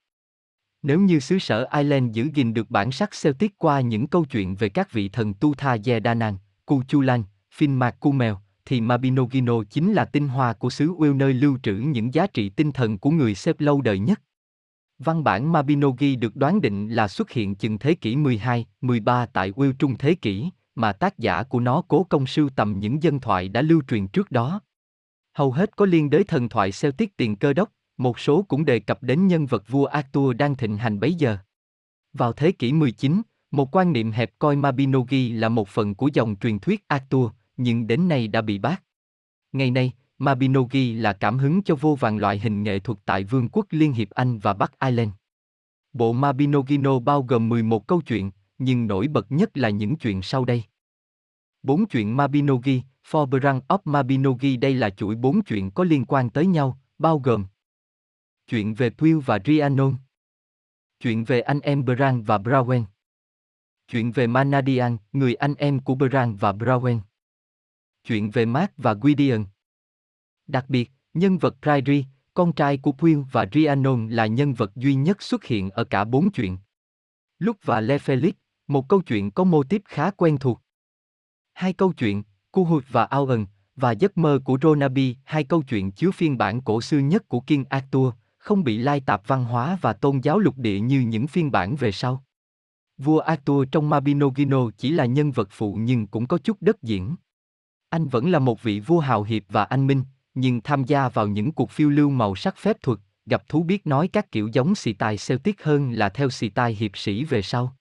Nếu như xứ sở Ireland giữ gìn được bản sắc Celtic qua những câu chuyện về các vị thần Tu Tha Danann, Cuchulainn, Finn Mèo, thì Mabinogino chính là tinh hoa của xứ Will nơi lưu trữ những giá trị tinh thần của người xếp lâu đời nhất. Văn bản Mabinogi được đoán định là xuất hiện chừng thế kỷ 12, 13 tại Will trung thế kỷ, mà tác giả của nó cố công sưu tầm những dân thoại đã lưu truyền trước đó. Hầu hết có liên đới thần thoại Celtic tiền cơ đốc, một số cũng đề cập đến nhân vật vua Arthur đang thịnh hành bấy giờ. Vào thế kỷ 19, một quan niệm hẹp coi Mabinogi là một phần của dòng truyền thuyết Arthur, nhưng đến nay đã bị bác. Ngày nay, Mabinogi là cảm hứng cho vô vàng loại hình nghệ thuật tại Vương quốc Liên hiệp Anh và Bắc Ireland. Bộ Mabinogino bao gồm 11 câu chuyện, nhưng nổi bật nhất là những chuyện sau đây. Bốn chuyện Mabinogi, Forbrand of Mabinogi đây là chuỗi bốn chuyện có liên quan tới nhau, bao gồm Chuyện về Pew và Rhiannon Chuyện về anh em Brand và Browen Chuyện về Manadian, người anh em của Brand và Browen Chuyện về Mark và Gwydion Đặc biệt, nhân vật Prydri, con trai của Pew và Rhiannon là nhân vật duy nhất xuất hiện ở cả bốn chuyện. Lúc và Le Felix, Một câu chuyện có mô típ khá quen thuộc. Hai câu chuyện, Kuhut và Owen, và Giấc mơ của Ronabi, hai câu chuyện chứa phiên bản cổ xưa nhất của King Arthur, không bị lai tạp văn hóa và tôn giáo lục địa như những phiên bản về sau. Vua Arthur trong Mabinogino chỉ là nhân vật phụ nhưng cũng có chút đất diễn. Anh vẫn là một vị vua hào hiệp và anh minh, nhưng tham gia vào những cuộc phiêu lưu màu sắc phép thuật, gặp thú biết nói các kiểu giống xì tài Celtic hơn là theo xì tài hiệp sĩ về sau.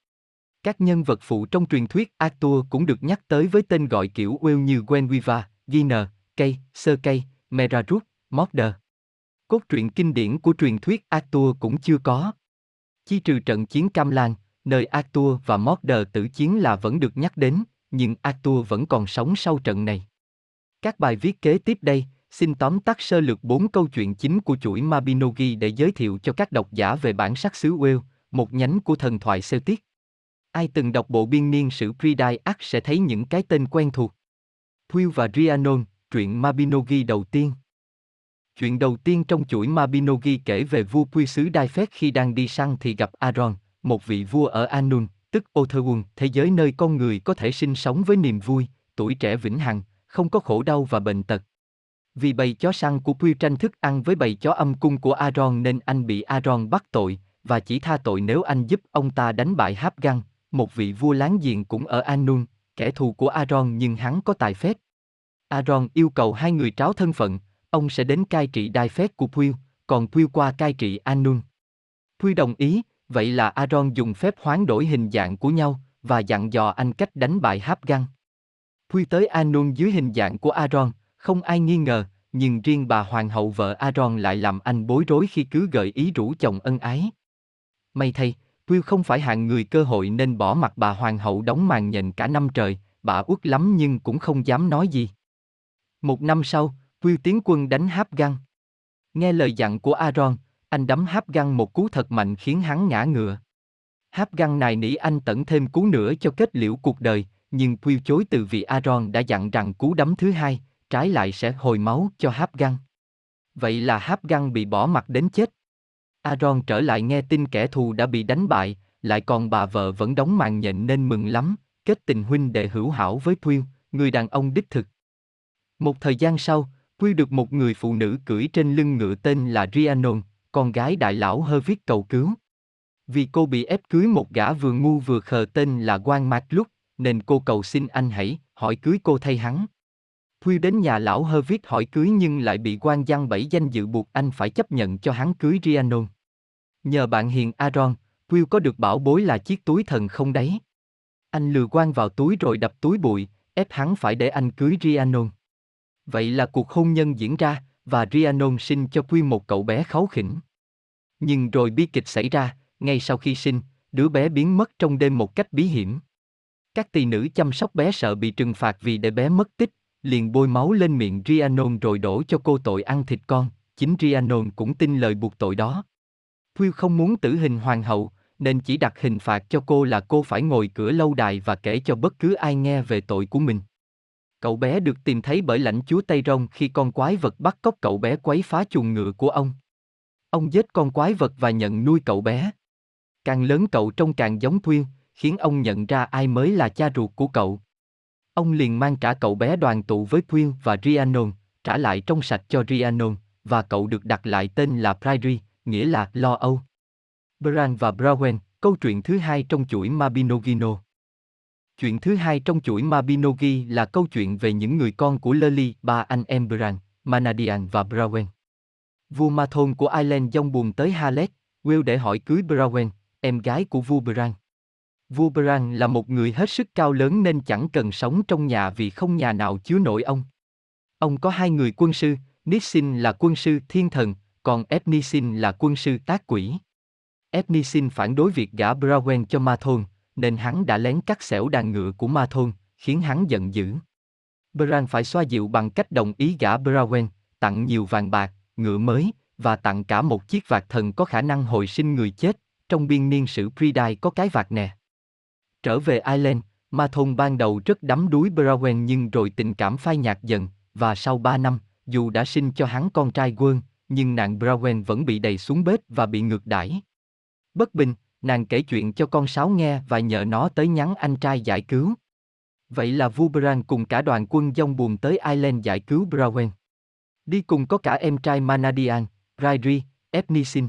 Các nhân vật phụ trong truyền thuyết Arthur cũng được nhắc tới với tên gọi kiểu Will như Gwenwiva, Gina, Kay, Sir Kay, Merarut, Mordor. Cốt truyện kinh điển của truyền thuyết Arthur cũng chưa có. Chi trừ trận chiến Cam Lan, nơi Arthur và Mordor tử chiến là vẫn được nhắc đến, nhưng Arthur vẫn còn sống sau trận này. Các bài viết kế tiếp đây, xin tóm tắt sơ lược bốn câu chuyện chính của chuỗi Mabinogi để giới thiệu cho các độc giả về bản sắc xứ Wales, một nhánh của thần thoại Celtic. Ai từng đọc bộ biên niên sử Pridai ắt sẽ thấy những cái tên quen thuộc. Thuil và Rhiannon, truyện Mabinogi đầu tiên. Chuyện đầu tiên trong chuỗi Mabinogi kể về vua Quy xứ Đai Phét khi đang đi săn thì gặp Aaron, một vị vua ở Anun, tức Otherwon, thế giới nơi con người có thể sinh sống với niềm vui, tuổi trẻ vĩnh hằng, không có khổ đau và bệnh tật. Vì bầy chó săn của Quy tranh thức ăn với bầy chó âm cung của Aaron nên anh bị Aaron bắt tội, và chỉ tha tội nếu anh giúp ông ta đánh bại Hapgan, một vị vua láng giềng cũng ở Anun, kẻ thù của Aaron nhưng hắn có tài phép. Aaron yêu cầu hai người tráo thân phận, ông sẽ đến cai trị đai phép của Puy, còn Puy qua cai trị Anun. Puy đồng ý, vậy là Aaron dùng phép hoán đổi hình dạng của nhau, và dặn dò anh cách đánh bại Hapgan. Puy tới Anun dưới hình dạng của Aaron, không ai nghi ngờ, nhưng riêng bà hoàng hậu vợ Aaron lại làm anh bối rối khi cứ gợi ý rủ chồng ân ái. May thay, Will không phải hạng người cơ hội nên bỏ mặt bà hoàng hậu đóng màn nhện cả năm trời, bà uất lắm nhưng cũng không dám nói gì. Một năm sau, Will tiến quân đánh Háp Găng. Nghe lời dặn của Aaron, anh đấm Háp Găng một cú thật mạnh khiến hắn ngã ngựa. Háp Găng này nỉ anh tẩn thêm cú nữa cho kết liễu cuộc đời, nhưng Will chối từ vì Aaron đã dặn rằng cú đấm thứ hai, trái lại sẽ hồi máu cho Háp Găng. Vậy là Háp Găng bị bỏ mặt đến chết. Aaron trở lại nghe tin kẻ thù đã bị đánh bại, lại còn bà vợ vẫn đóng màn nhện nên mừng lắm, kết tình huynh đệ hữu hảo với Will, người đàn ông đích thực. Một thời gian sau, Quy được một người phụ nữ cưỡi trên lưng ngựa tên là Rhiannon, con gái đại lão hơ viết cầu cứu. Vì cô bị ép cưới một gã vừa ngu vừa khờ tên là Quan Mạc Lúc, nên cô cầu xin anh hãy hỏi cưới cô thay hắn. Quy đến nhà lão hơ viết hỏi cưới nhưng lại bị quan Giang bảy danh dự buộc anh phải chấp nhận cho hắn cưới Rhiannon. Nhờ bạn hiền Aaron, Quy có được bảo bối là chiếc túi thần không đáy. Anh lừa quan vào túi rồi đập túi bụi, ép hắn phải để anh cưới Rhiannon. Vậy là cuộc hôn nhân diễn ra, và Rhiannon sinh cho Quy một cậu bé kháu khỉnh. Nhưng rồi bi kịch xảy ra, ngay sau khi sinh, đứa bé biến mất trong đêm một cách bí hiểm. Các tỳ nữ chăm sóc bé sợ bị trừng phạt vì để bé mất tích, liền bôi máu lên miệng Rhiannon rồi đổ cho cô tội ăn thịt con, chính Rhiannon cũng tin lời buộc tội đó. Will không muốn tử hình hoàng hậu, nên chỉ đặt hình phạt cho cô là cô phải ngồi cửa lâu đài và kể cho bất cứ ai nghe về tội của mình. Cậu bé được tìm thấy bởi lãnh chúa Tây Rông khi con quái vật bắt cóc cậu bé quấy phá chuồng ngựa của ông. Ông giết con quái vật và nhận nuôi cậu bé. Càng lớn cậu trông càng giống Thuyên, khiến ông nhận ra ai mới là cha ruột của cậu. Ông liền mang trả cậu bé đoàn tụ với Thuyên và Rhiannon, trả lại trong sạch cho Rhiannon, và cậu được đặt lại tên là Prairie, nghĩa là lo âu. Bran và Browen, câu chuyện thứ hai trong chuỗi Mabinogino. Chuyện thứ hai trong chuỗi Mabinogi là câu chuyện về những người con của Lely, ba anh em Bran, Manadian và Brawen. Vua Mathon của Ireland dông buồn tới Halet, Will để hỏi cưới Brawen, em gái của vua Bran. Vua Bran là một người hết sức cao lớn nên chẳng cần sống trong nhà vì không nhà nào chứa nổi ông. Ông có hai người quân sư, Nissin là quân sư thiên thần, còn Epnisin là quân sư tác quỷ. Epnisin phản đối việc gả Brawen cho Mathon, nên hắn đã lén cắt xẻo đàn ngựa của ma thôn, khiến hắn giận dữ. Bran phải xoa dịu bằng cách đồng ý gả Brawen, tặng nhiều vàng bạc, ngựa mới, và tặng cả một chiếc vạt thần có khả năng hồi sinh người chết, trong biên niên sử Pridai có cái vạt nè. Trở về Ireland, ma thôn ban đầu rất đắm đuối Brawen nhưng rồi tình cảm phai nhạt dần, và sau 3 năm, dù đã sinh cho hắn con trai quân, nhưng nạn Brawen vẫn bị đầy xuống bếp và bị ngược đãi. Bất bình, nàng kể chuyện cho con sáo nghe và nhờ nó tới nhắn anh trai giải cứu. Vậy là Vuberan cùng cả đoàn quân dông buồn tới Ireland giải cứu Brawen. Đi cùng có cả em trai Manadian, Rairi, Epnisin.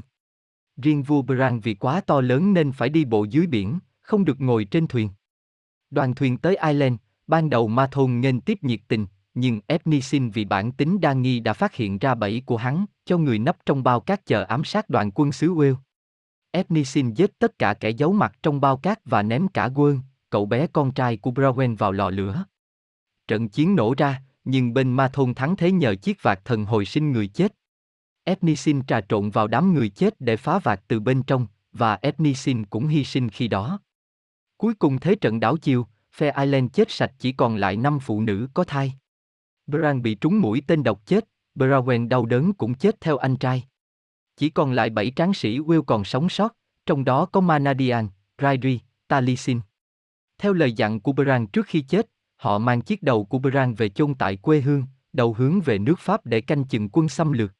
Riêng Vuberan vì quá to lớn nên phải đi bộ dưới biển, không được ngồi trên thuyền. Đoàn thuyền tới Ireland, ban đầu Ma Thôn nghênh tiếp nhiệt tình, nhưng Epnisin vì bản tính đa nghi đã phát hiện ra bẫy của hắn, cho người nấp trong bao cát chờ ám sát đoàn quân xứ Wales. Epnisin giết tất cả kẻ giấu mặt trong bao cát và ném cả Quân, cậu bé con trai của Browen vào lò lửa. Trận chiến nổ ra, nhưng bên Ma Thôn thắng thế nhờ chiếc vạt thần hồi sinh người chết. Epnisin trà trộn vào đám người chết để phá vạt từ bên trong, và Epnisin cũng hy sinh khi đó. Cuối cùng thế trận đảo chiều, phe Ireland chết sạch chỉ còn lại năm phụ nữ có thai. Bran bị trúng mũi tên độc chết, Brawen đau đớn cũng chết theo anh trai. Chỉ còn lại bảy tráng sĩ Will còn sống sót, trong đó có Manadian, Rairi, Talisin. Theo lời dặn của Bran trước khi chết, họ mang chiếc đầu của Bran về chôn tại quê hương, đầu hướng về nước Pháp để canh chừng quân xâm lược.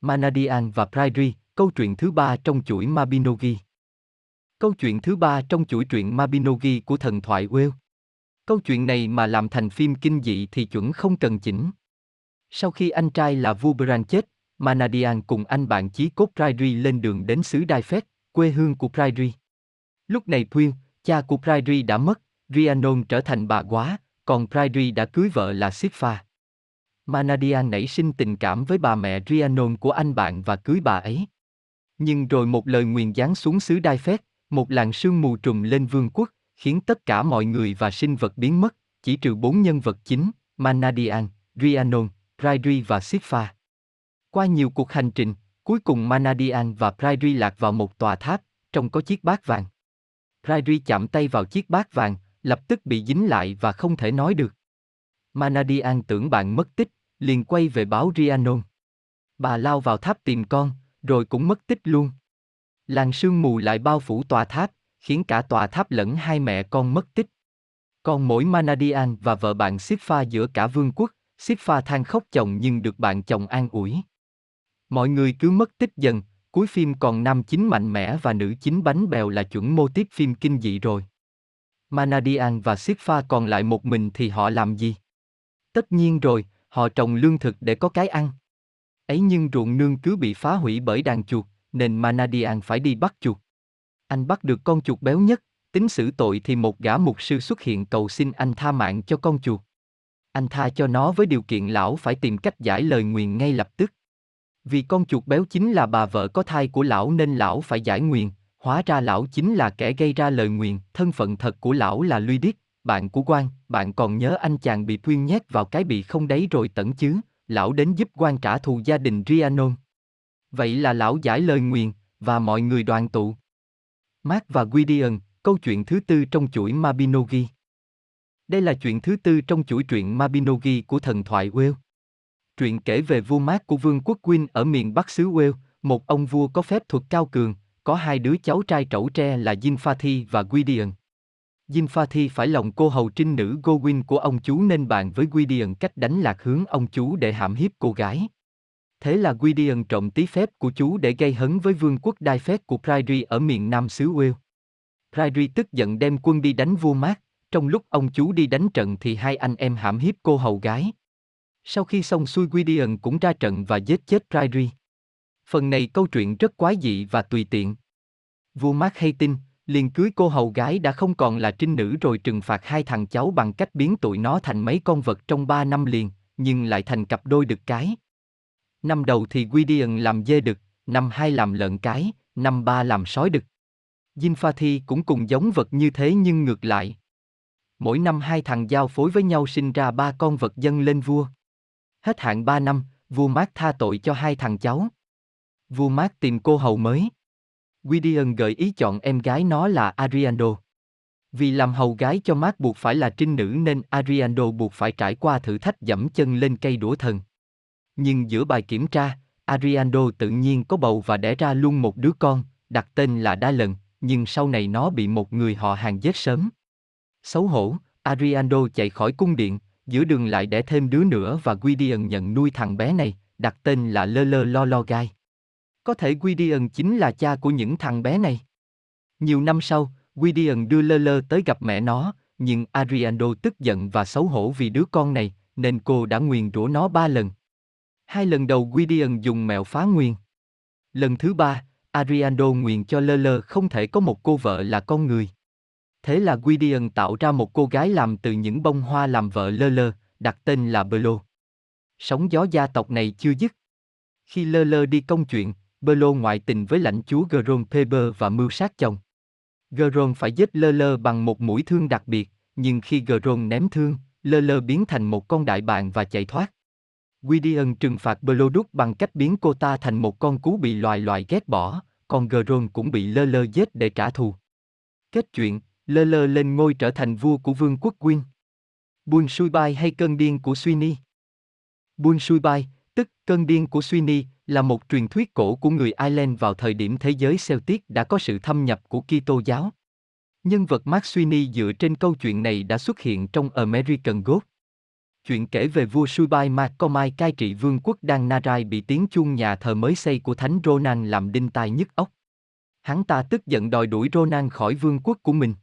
Manadian và Rairi, câu chuyện thứ ba trong chuỗi Mabinogi. Câu chuyện thứ ba trong chuỗi truyện Mabinogi của thần thoại Will. Câu chuyện này mà làm thành phim kinh dị thì chuẩn không cần chỉnh. Sau khi anh trai là vua bran chết, Manadian cùng anh bạn chí cốt Prairi lên đường đến xứ Đai Phét, quê hương của Prairi. Lúc này Puyên, cha của Prairi đã mất, Rhiannon trở thành bà quá, còn Prairi đã cưới vợ là Sipha. Manadian nảy sinh tình cảm với bà mẹ Rhiannon của anh bạn và cưới bà ấy. Nhưng rồi một lời nguyền giáng xuống xứ Đai Phét, một làn sương mù trùm lên vương quốc, khiến tất cả mọi người và sinh vật biến mất, chỉ trừ bốn nhân vật chính, Manadian, Rhiannon, Prairi và Sipha. Qua nhiều cuộc hành trình, cuối cùng Manadian và Prairi lạc vào một tòa tháp, trong có chiếc bát vàng. Prairi chạm tay vào chiếc bát vàng, lập tức bị dính lại và không thể nói được. Manadian tưởng bạn mất tích, liền quay về báo Rhiannon. Bà lao vào tháp tìm con, rồi cũng mất tích luôn. Làn sương mù lại bao phủ tòa tháp, khiến cả tòa tháp lẫn hai mẹ con mất tích. Còn mỗi Manadian và vợ bạn Sipha giữa cả vương quốc, Sipha than khóc chồng nhưng được bạn chồng an ủi. Mọi người cứ mất tích dần, cuối phim còn nam chính mạnh mẽ và nữ chính bánh bèo là chuẩn mô tiếp phim kinh dị rồi. Manadian và Sipha còn lại một mình thì họ làm gì? Tất nhiên rồi, họ trồng lương thực để có cái ăn. Ấy nhưng ruộng nương cứ bị phá hủy bởi đàn chuột, nên Manadian phải đi bắt chuột. Anh bắt được con chuột béo nhất, tính xử tội thì một gã mục sư xuất hiện cầu xin anh tha mạng cho con chuột. Anh tha cho nó với điều kiện lão phải tìm cách giải lời nguyền ngay lập tức. Vì con chuột béo chính là bà vợ có thai của lão nên lão phải giải nguyền, hóa ra lão chính là kẻ gây ra lời nguyền, thân phận thật của lão là Luy Điết, bạn của quan, bạn còn nhớ anh chàng bị Thuyên nhét vào cái bị không đấy rồi tẩn chứ, lão đến giúp quan trả thù gia đình Rhiannon. Vậy là lão giải lời nguyền, và mọi người đoàn tụ. Mark và Gideon, câu chuyện thứ tư trong chuỗi Mabinogi. Đây là chuyện thứ tư trong chuỗi truyện Mabinogi của thần thoại Wales. Truyện kể về vua mát của vương quốc Queen ở miền Bắc xứ Wales, một ông vua có phép thuật cao cường, có hai đứa cháu trai trẩu tre là Zinfathi và Gwydion. Zinfathi phải lòng cô hầu trinh nữ Gowin của ông chú nên bàn với Gwydion cách đánh lạc hướng ông chú để hãm hiếp cô gái. Thế là Gwydion trộm tí phép của chú để gây hấn với vương quốc Đai phép của Prydri ở miền nam xứ Wales. Prydri tức giận đem quân đi đánh vua mát. trong lúc ông chú đi đánh trận thì hai anh em hãm hiếp cô hầu gái. Sau khi xong xuôi Gideon cũng ra trận và giết chết Prydri. Phần này câu chuyện rất quái dị và tùy tiện. Vua Mark hay tin, liền cưới cô hầu gái đã không còn là trinh nữ rồi trừng phạt hai thằng cháu bằng cách biến tụi nó thành mấy con vật trong ba năm liền, nhưng lại thành cặp đôi đực cái. Năm đầu thì Gideon làm dê đực, năm hai làm lợn cái, năm ba làm sói đực. Zinfathi cũng cùng giống vật như thế nhưng ngược lại. Mỗi năm hai thằng giao phối với nhau sinh ra ba con vật dân lên vua. Hết hạn ba năm, vua Mát tha tội cho hai thằng cháu. Vua Mát tìm cô hầu mới. Gideon gợi ý chọn em gái nó là Ariando. Vì làm hầu gái cho Mát buộc phải là trinh nữ nên Ariando buộc phải trải qua thử thách dẫm chân lên cây đũa thần. Nhưng giữa bài kiểm tra, Ariando tự nhiên có bầu và đẻ ra luôn một đứa con, đặt tên là Đa Lần, nhưng sau này nó bị một người họ hàng giết sớm. Xấu hổ, Ariando chạy khỏi cung điện, giữa đường lại đẻ thêm đứa nữa và Gideon nhận nuôi thằng bé này, đặt tên là Lơ Lơ Lo Lo Gai. Có thể Gideon chính là cha của những thằng bé này. Nhiều năm sau, Gideon đưa Lơ Lơ tới gặp mẹ nó, nhưng Ariando tức giận và xấu hổ vì đứa con này, nên cô đã nguyền rủa nó ba lần. Hai lần đầu Gideon dùng mẹo phá nguyền. Lần thứ ba, Ariando nguyền cho Lơ Lơ không thể có một cô vợ là con người. Thế là Gideon tạo ra một cô gái làm từ những bông hoa làm vợ Lơ Lơ, đặt tên là Belo. Sóng gió gia tộc này chưa dứt. Khi Lơ Lơ đi công chuyện, Belo ngoại tình với lãnh chúa Geron Peber và mưu sát chồng. Geron phải giết Lơ Lơ bằng một mũi thương đặc biệt, nhưng khi Geron ném thương, Lơ Lơ biến thành một con đại bàng và chạy thoát. Gideon trừng phạt Beloduk bằng cách biến cô ta thành một con cú bị loài loài ghét bỏ, còn Geron cũng bị Lơ Lơ giết để trả thù. Kết chuyện, Lơ Lơ lên ngôi trở thành vua của vương quốc Quyên. Buôn Sui Bai hay cơn điên của Suy Buôn Sui Bai, tức cơn điên của Suy là một truyền thuyết cổ của người Ireland vào thời điểm thế giới Celtic đã có sự thâm nhập của Kitô giáo. Nhân vật Mark Sweeney dựa trên câu chuyện này đã xuất hiện trong American Ghost. Chuyện kể về vua Subai Macomai cai trị vương quốc Đan Narai bị tiếng chuông nhà thờ mới xây của thánh Ronan làm đinh tai nhức óc. Hắn ta tức giận đòi đuổi Ronan khỏi vương quốc của mình.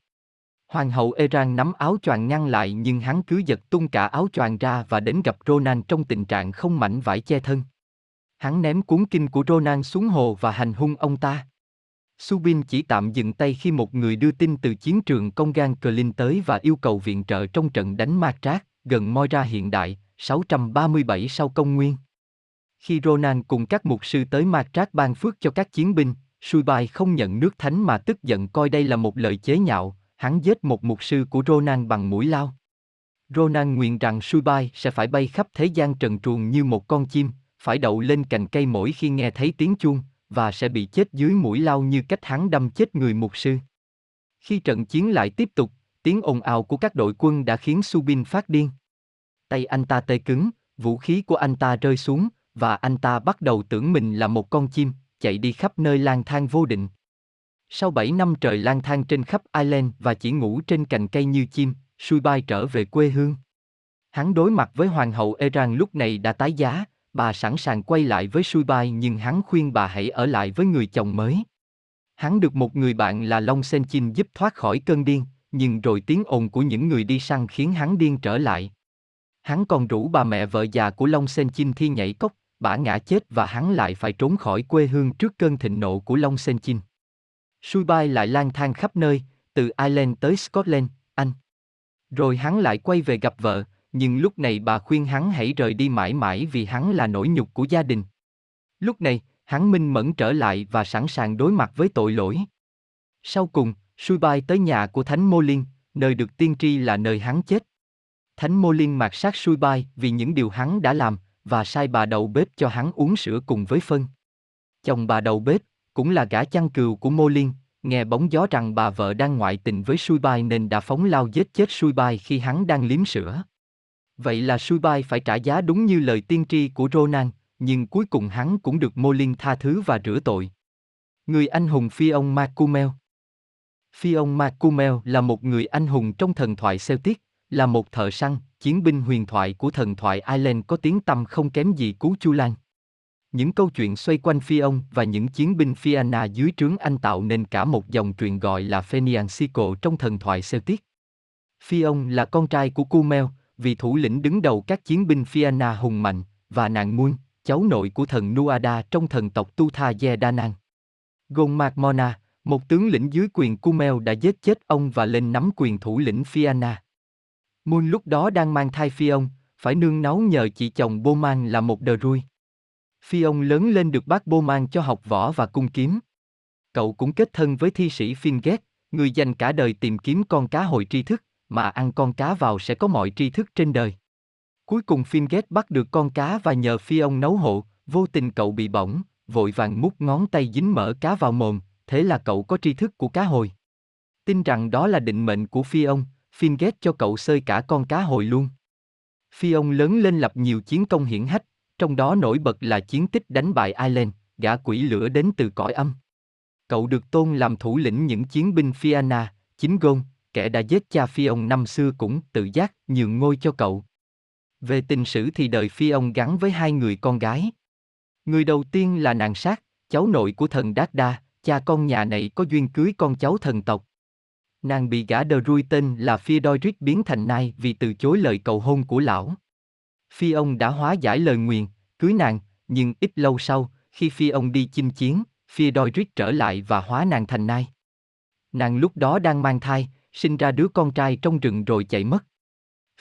Hoàng hậu Eran nắm áo choàng ngăn lại nhưng hắn cứ giật tung cả áo choàng ra và đến gặp Ronan trong tình trạng không mảnh vải che thân. Hắn ném cuốn kinh của Ronan xuống hồ và hành hung ông ta. Subin chỉ tạm dừng tay khi một người đưa tin từ chiến trường công gan Clin tới và yêu cầu viện trợ trong trận đánh Ma Trác, gần Moira hiện đại, 637 sau công nguyên. Khi Ronan cùng các mục sư tới Ma Trác ban phước cho các chiến binh, Subai không nhận nước thánh mà tức giận coi đây là một lời chế nhạo, hắn giết một mục sư của Ronan bằng mũi lao. Ronan nguyện rằng Subai sẽ phải bay khắp thế gian trần truồng như một con chim, phải đậu lên cành cây mỗi khi nghe thấy tiếng chuông, và sẽ bị chết dưới mũi lao như cách hắn đâm chết người mục sư. Khi trận chiến lại tiếp tục, tiếng ồn ào của các đội quân đã khiến Subin phát điên. Tay anh ta tê cứng, vũ khí của anh ta rơi xuống, và anh ta bắt đầu tưởng mình là một con chim, chạy đi khắp nơi lang thang vô định. Sau 7 năm trời lang thang trên khắp Ireland và chỉ ngủ trên cành cây như chim, Subai trở về quê hương. Hắn đối mặt với hoàng hậu Eran lúc này đã tái giá, bà sẵn sàng quay lại với Subai nhưng hắn khuyên bà hãy ở lại với người chồng mới. Hắn được một người bạn là Long Senchin giúp thoát khỏi cơn điên, nhưng rồi tiếng ồn của những người đi săn khiến hắn điên trở lại. Hắn còn rủ bà mẹ vợ già của Long Senchin thi nhảy cốc, bả ngã chết và hắn lại phải trốn khỏi quê hương trước cơn thịnh nộ của Long Senchin. Sui Bai lại lang thang khắp nơi, từ Ireland tới Scotland, Anh. Rồi hắn lại quay về gặp vợ, nhưng lúc này bà khuyên hắn hãy rời đi mãi mãi vì hắn là nỗi nhục của gia đình. Lúc này, hắn minh mẫn trở lại và sẵn sàng đối mặt với tội lỗi. Sau cùng, Sui Bai tới nhà của Thánh Mô Liên, nơi được tiên tri là nơi hắn chết. Thánh Mô Liên mạt sát Subai vì những điều hắn đã làm, và sai bà đầu bếp cho hắn uống sữa cùng với phân. Chồng bà đầu bếp, cũng là gã chăn cừu của Mô Liên, nghe bóng gió rằng bà vợ đang ngoại tình với Sui Bai nên đã phóng lao giết chết Sui Bai khi hắn đang liếm sữa. Vậy là Sui Bai phải trả giá đúng như lời tiên tri của Ronan, nhưng cuối cùng hắn cũng được Molin tha thứ và rửa tội. Người anh hùng phi ông Macumel Phi ông Macumel là một người anh hùng trong thần thoại Celtic, là một thợ săn, chiến binh huyền thoại của thần thoại Ireland có tiếng tăm không kém gì Cú Chu Lan. Những câu chuyện xoay quanh Phi ông và những chiến binh Fianna dưới trướng anh tạo nên cả một dòng truyền gọi là Fenian trong thần thoại Celtic. Phi ông là con trai của Cumel, vì thủ lĩnh đứng đầu các chiến binh Fianna hùng mạnh, và nàng Muôn, cháu nội của thần Nuada trong thần tộc Tu Tha Danang. Gon Mona, một tướng lĩnh dưới quyền Cumel đã giết chết ông và lên nắm quyền thủ lĩnh Fianna. Muôn lúc đó đang mang thai Phi ông, phải nương náu nhờ chị chồng Boman là một đờ ruôi. Phi ông lớn lên được bác bô mang cho học võ và cung kiếm. Cậu cũng kết thân với thi sĩ Finget, người dành cả đời tìm kiếm con cá hồi tri thức, mà ăn con cá vào sẽ có mọi tri thức trên đời. Cuối cùng Finget bắt được con cá và nhờ phi ông nấu hộ, vô tình cậu bị bỏng, vội vàng mút ngón tay dính mỡ cá vào mồm, thế là cậu có tri thức của cá hồi. Tin rằng đó là định mệnh của phi ông, Finget cho cậu sơi cả con cá hồi luôn. Phi ông lớn lên lập nhiều chiến công hiển hách, trong đó nổi bật là chiến tích đánh bại Ireland, gã quỷ lửa đến từ cõi âm. Cậu được tôn làm thủ lĩnh những chiến binh Fianna, chính Gôn, kẻ đã giết cha Phi ông năm xưa cũng tự giác nhường ngôi cho cậu. Về tình sử thì đời Phi ông gắn với hai người con gái. Người đầu tiên là nàng sát, cháu nội của thần Đát Đa, cha con nhà này có duyên cưới con cháu thần tộc. Nàng bị gã đờ rui tên là Theodoric biến thành nai vì từ chối lời cầu hôn của lão. Phi ông đã hóa giải lời nguyền, cưới nàng, nhưng ít lâu sau, khi Phi ông đi chinh chiến, Phi Theodoric trở lại và hóa nàng thành nai. Nàng lúc đó đang mang thai, sinh ra đứa con trai trong rừng rồi chạy mất.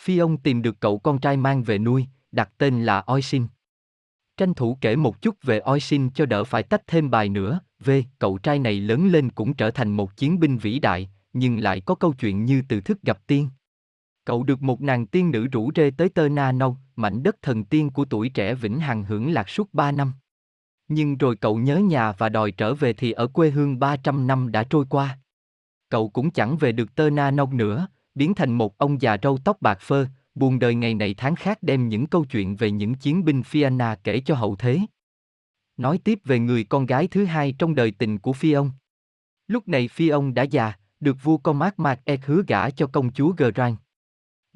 Phi ông tìm được cậu con trai mang về nuôi, đặt tên là Oisin. Tranh thủ kể một chút về Oisin cho đỡ phải tách thêm bài nữa, về cậu trai này lớn lên cũng trở thành một chiến binh vĩ đại, nhưng lại có câu chuyện như từ thức gặp tiên. Cậu được một nàng tiên nữ rủ rê tới Tơ Na Nâu, mảnh đất thần tiên của tuổi trẻ vĩnh hằng hưởng lạc suốt ba năm. Nhưng rồi cậu nhớ nhà và đòi trở về thì ở quê hương 300 năm đã trôi qua. Cậu cũng chẳng về được Tơ Na Nâu nữa, biến thành một ông già râu tóc bạc phơ, buồn đời ngày này tháng khác đem những câu chuyện về những chiến binh Fianna kể cho hậu thế. Nói tiếp về người con gái thứ hai trong đời tình của Phi ông. Lúc này Phi ông đã già, được vua con mát mạc e hứa gả cho công chúa Gran.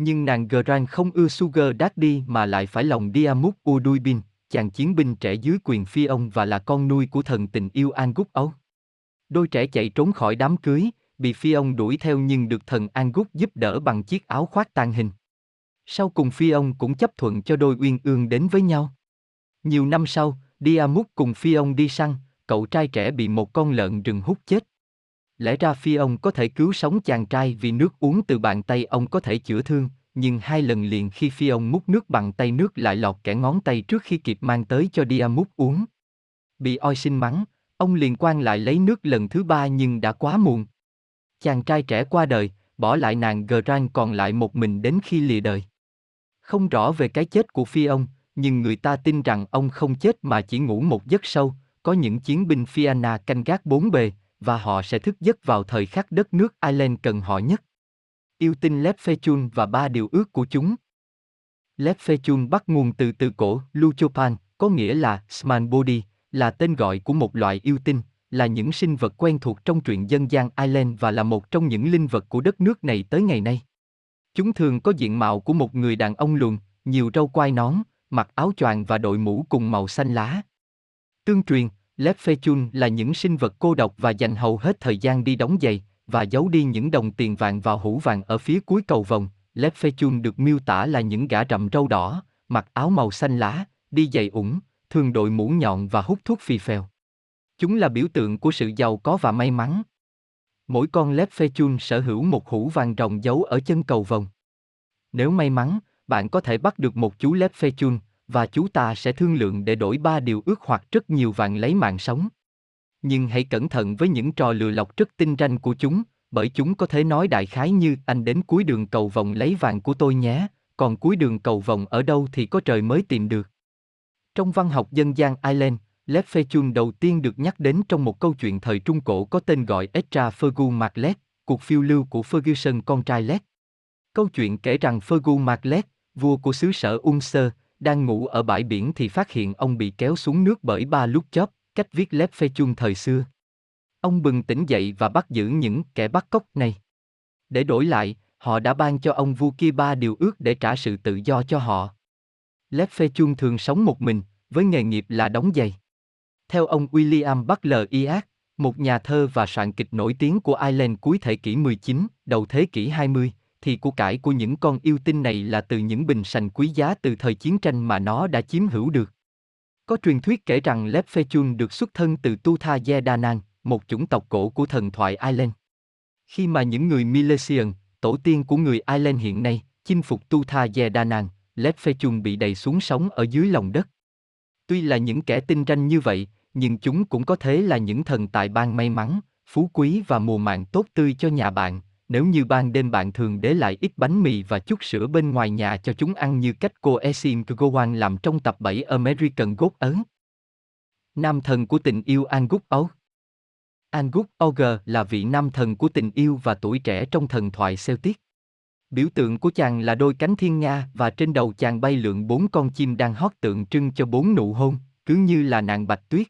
Nhưng nàng Grand không ưa Sugar Daddy mà lại phải lòng Diamut Uduibin, chàng chiến binh trẻ dưới quyền Phi ông và là con nuôi của thần tình yêu Angus Âu. Đôi trẻ chạy trốn khỏi đám cưới, bị Phi ông đuổi theo nhưng được thần Angus giúp đỡ bằng chiếc áo khoác tàn hình. Sau cùng Phi ông cũng chấp thuận cho đôi uyên ương đến với nhau. Nhiều năm sau, Diamut cùng Phi ông đi săn, cậu trai trẻ bị một con lợn rừng hút chết. Lẽ ra Phi ông có thể cứu sống chàng trai vì nước uống từ bàn tay ông có thể chữa thương, nhưng hai lần liền khi Phi ông múc nước bằng tay nước lại lọt kẻ ngón tay trước khi kịp mang tới cho Diamuk uống. Bị oi sinh mắng, ông liền quan lại lấy nước lần thứ ba nhưng đã quá muộn. Chàng trai trẻ qua đời, bỏ lại nàng Gran còn lại một mình đến khi lìa đời. Không rõ về cái chết của Phi ông, nhưng người ta tin rằng ông không chết mà chỉ ngủ một giấc sâu, có những chiến binh Fianna canh gác bốn bề, và họ sẽ thức giấc vào thời khắc đất nước Ireland cần họ nhất. Yêu tinh Chun và ba điều ước của chúng. Lepfechun bắt nguồn từ từ cổ Luchopan, có nghĩa là Sman Body, là tên gọi của một loại yêu tinh, là những sinh vật quen thuộc trong truyện dân gian Ireland và là một trong những linh vật của đất nước này tới ngày nay. Chúng thường có diện mạo của một người đàn ông lùn, nhiều râu quai nón, mặc áo choàng và đội mũ cùng màu xanh lá. Tương truyền, Lepfechun là những sinh vật cô độc và dành hầu hết thời gian đi đóng giày, và giấu đi những đồng tiền vàng vào hũ vàng ở phía cuối cầu vòng. Lepfechun được miêu tả là những gã rậm râu đỏ, mặc áo màu xanh lá, đi giày ủng, thường đội mũ nhọn và hút thuốc phì phèo. Chúng là biểu tượng của sự giàu có và may mắn. Mỗi con Lepfechun sở hữu một hũ vàng rồng giấu ở chân cầu vòng. Nếu may mắn, bạn có thể bắt được một chú Lepfechun, và chú ta sẽ thương lượng để đổi ba điều ước hoặc rất nhiều vàng lấy mạng sống. Nhưng hãy cẩn thận với những trò lừa lọc rất tinh ranh của chúng, bởi chúng có thể nói đại khái như anh đến cuối đường cầu vòng lấy vàng của tôi nhé, còn cuối đường cầu vòng ở đâu thì có trời mới tìm được. Trong văn học dân gian Ireland, Lepfechun đầu tiên được nhắc đến trong một câu chuyện thời Trung Cổ có tên gọi Etra Fergu Maclet, cuộc phiêu lưu của Ferguson con trai Lét. Câu chuyện kể rằng Fergu Maclet, vua của xứ sở Ulster, đang ngủ ở bãi biển thì phát hiện ông bị kéo xuống nước bởi ba lúc chóp, cách viết lép phê chung thời xưa. Ông bừng tỉnh dậy và bắt giữ những kẻ bắt cóc này. Để đổi lại, họ đã ban cho ông vua kia ba điều ước để trả sự tự do cho họ. Lép phê chung thường sống một mình, với nghề nghiệp là đóng giày. Theo ông William Butler Yeats, một nhà thơ và soạn kịch nổi tiếng của Ireland cuối thế kỷ 19, đầu thế kỷ 20, thì của cải của những con yêu tinh này là từ những bình sành quý giá từ thời chiến tranh mà nó đã chiếm hữu được. Có truyền thuyết kể rằng Lepfechun được xuất thân từ Tutha Danang, một chủng tộc cổ của thần thoại Ireland. Khi mà những người Milesian, tổ tiên của người Ireland hiện nay, chinh phục Tutha Danang, Lepfechun bị đầy xuống sống ở dưới lòng đất. Tuy là những kẻ tinh ranh như vậy, nhưng chúng cũng có thể là những thần tài ban may mắn, phú quý và mùa màng tốt tươi cho nhà bạn, nếu như ban đêm bạn thường để lại ít bánh mì và chút sữa bên ngoài nhà cho chúng ăn như cách cô Esim Gowan làm trong tập 7 American Ghost ấn. Nam thần của tình yêu Angus Ấu Angus Og là vị nam thần của tình yêu và tuổi trẻ trong thần thoại Celtic. Biểu tượng của chàng là đôi cánh thiên nga và trên đầu chàng bay lượn bốn con chim đang hót tượng trưng cho bốn nụ hôn, cứ như là nàng bạch tuyết.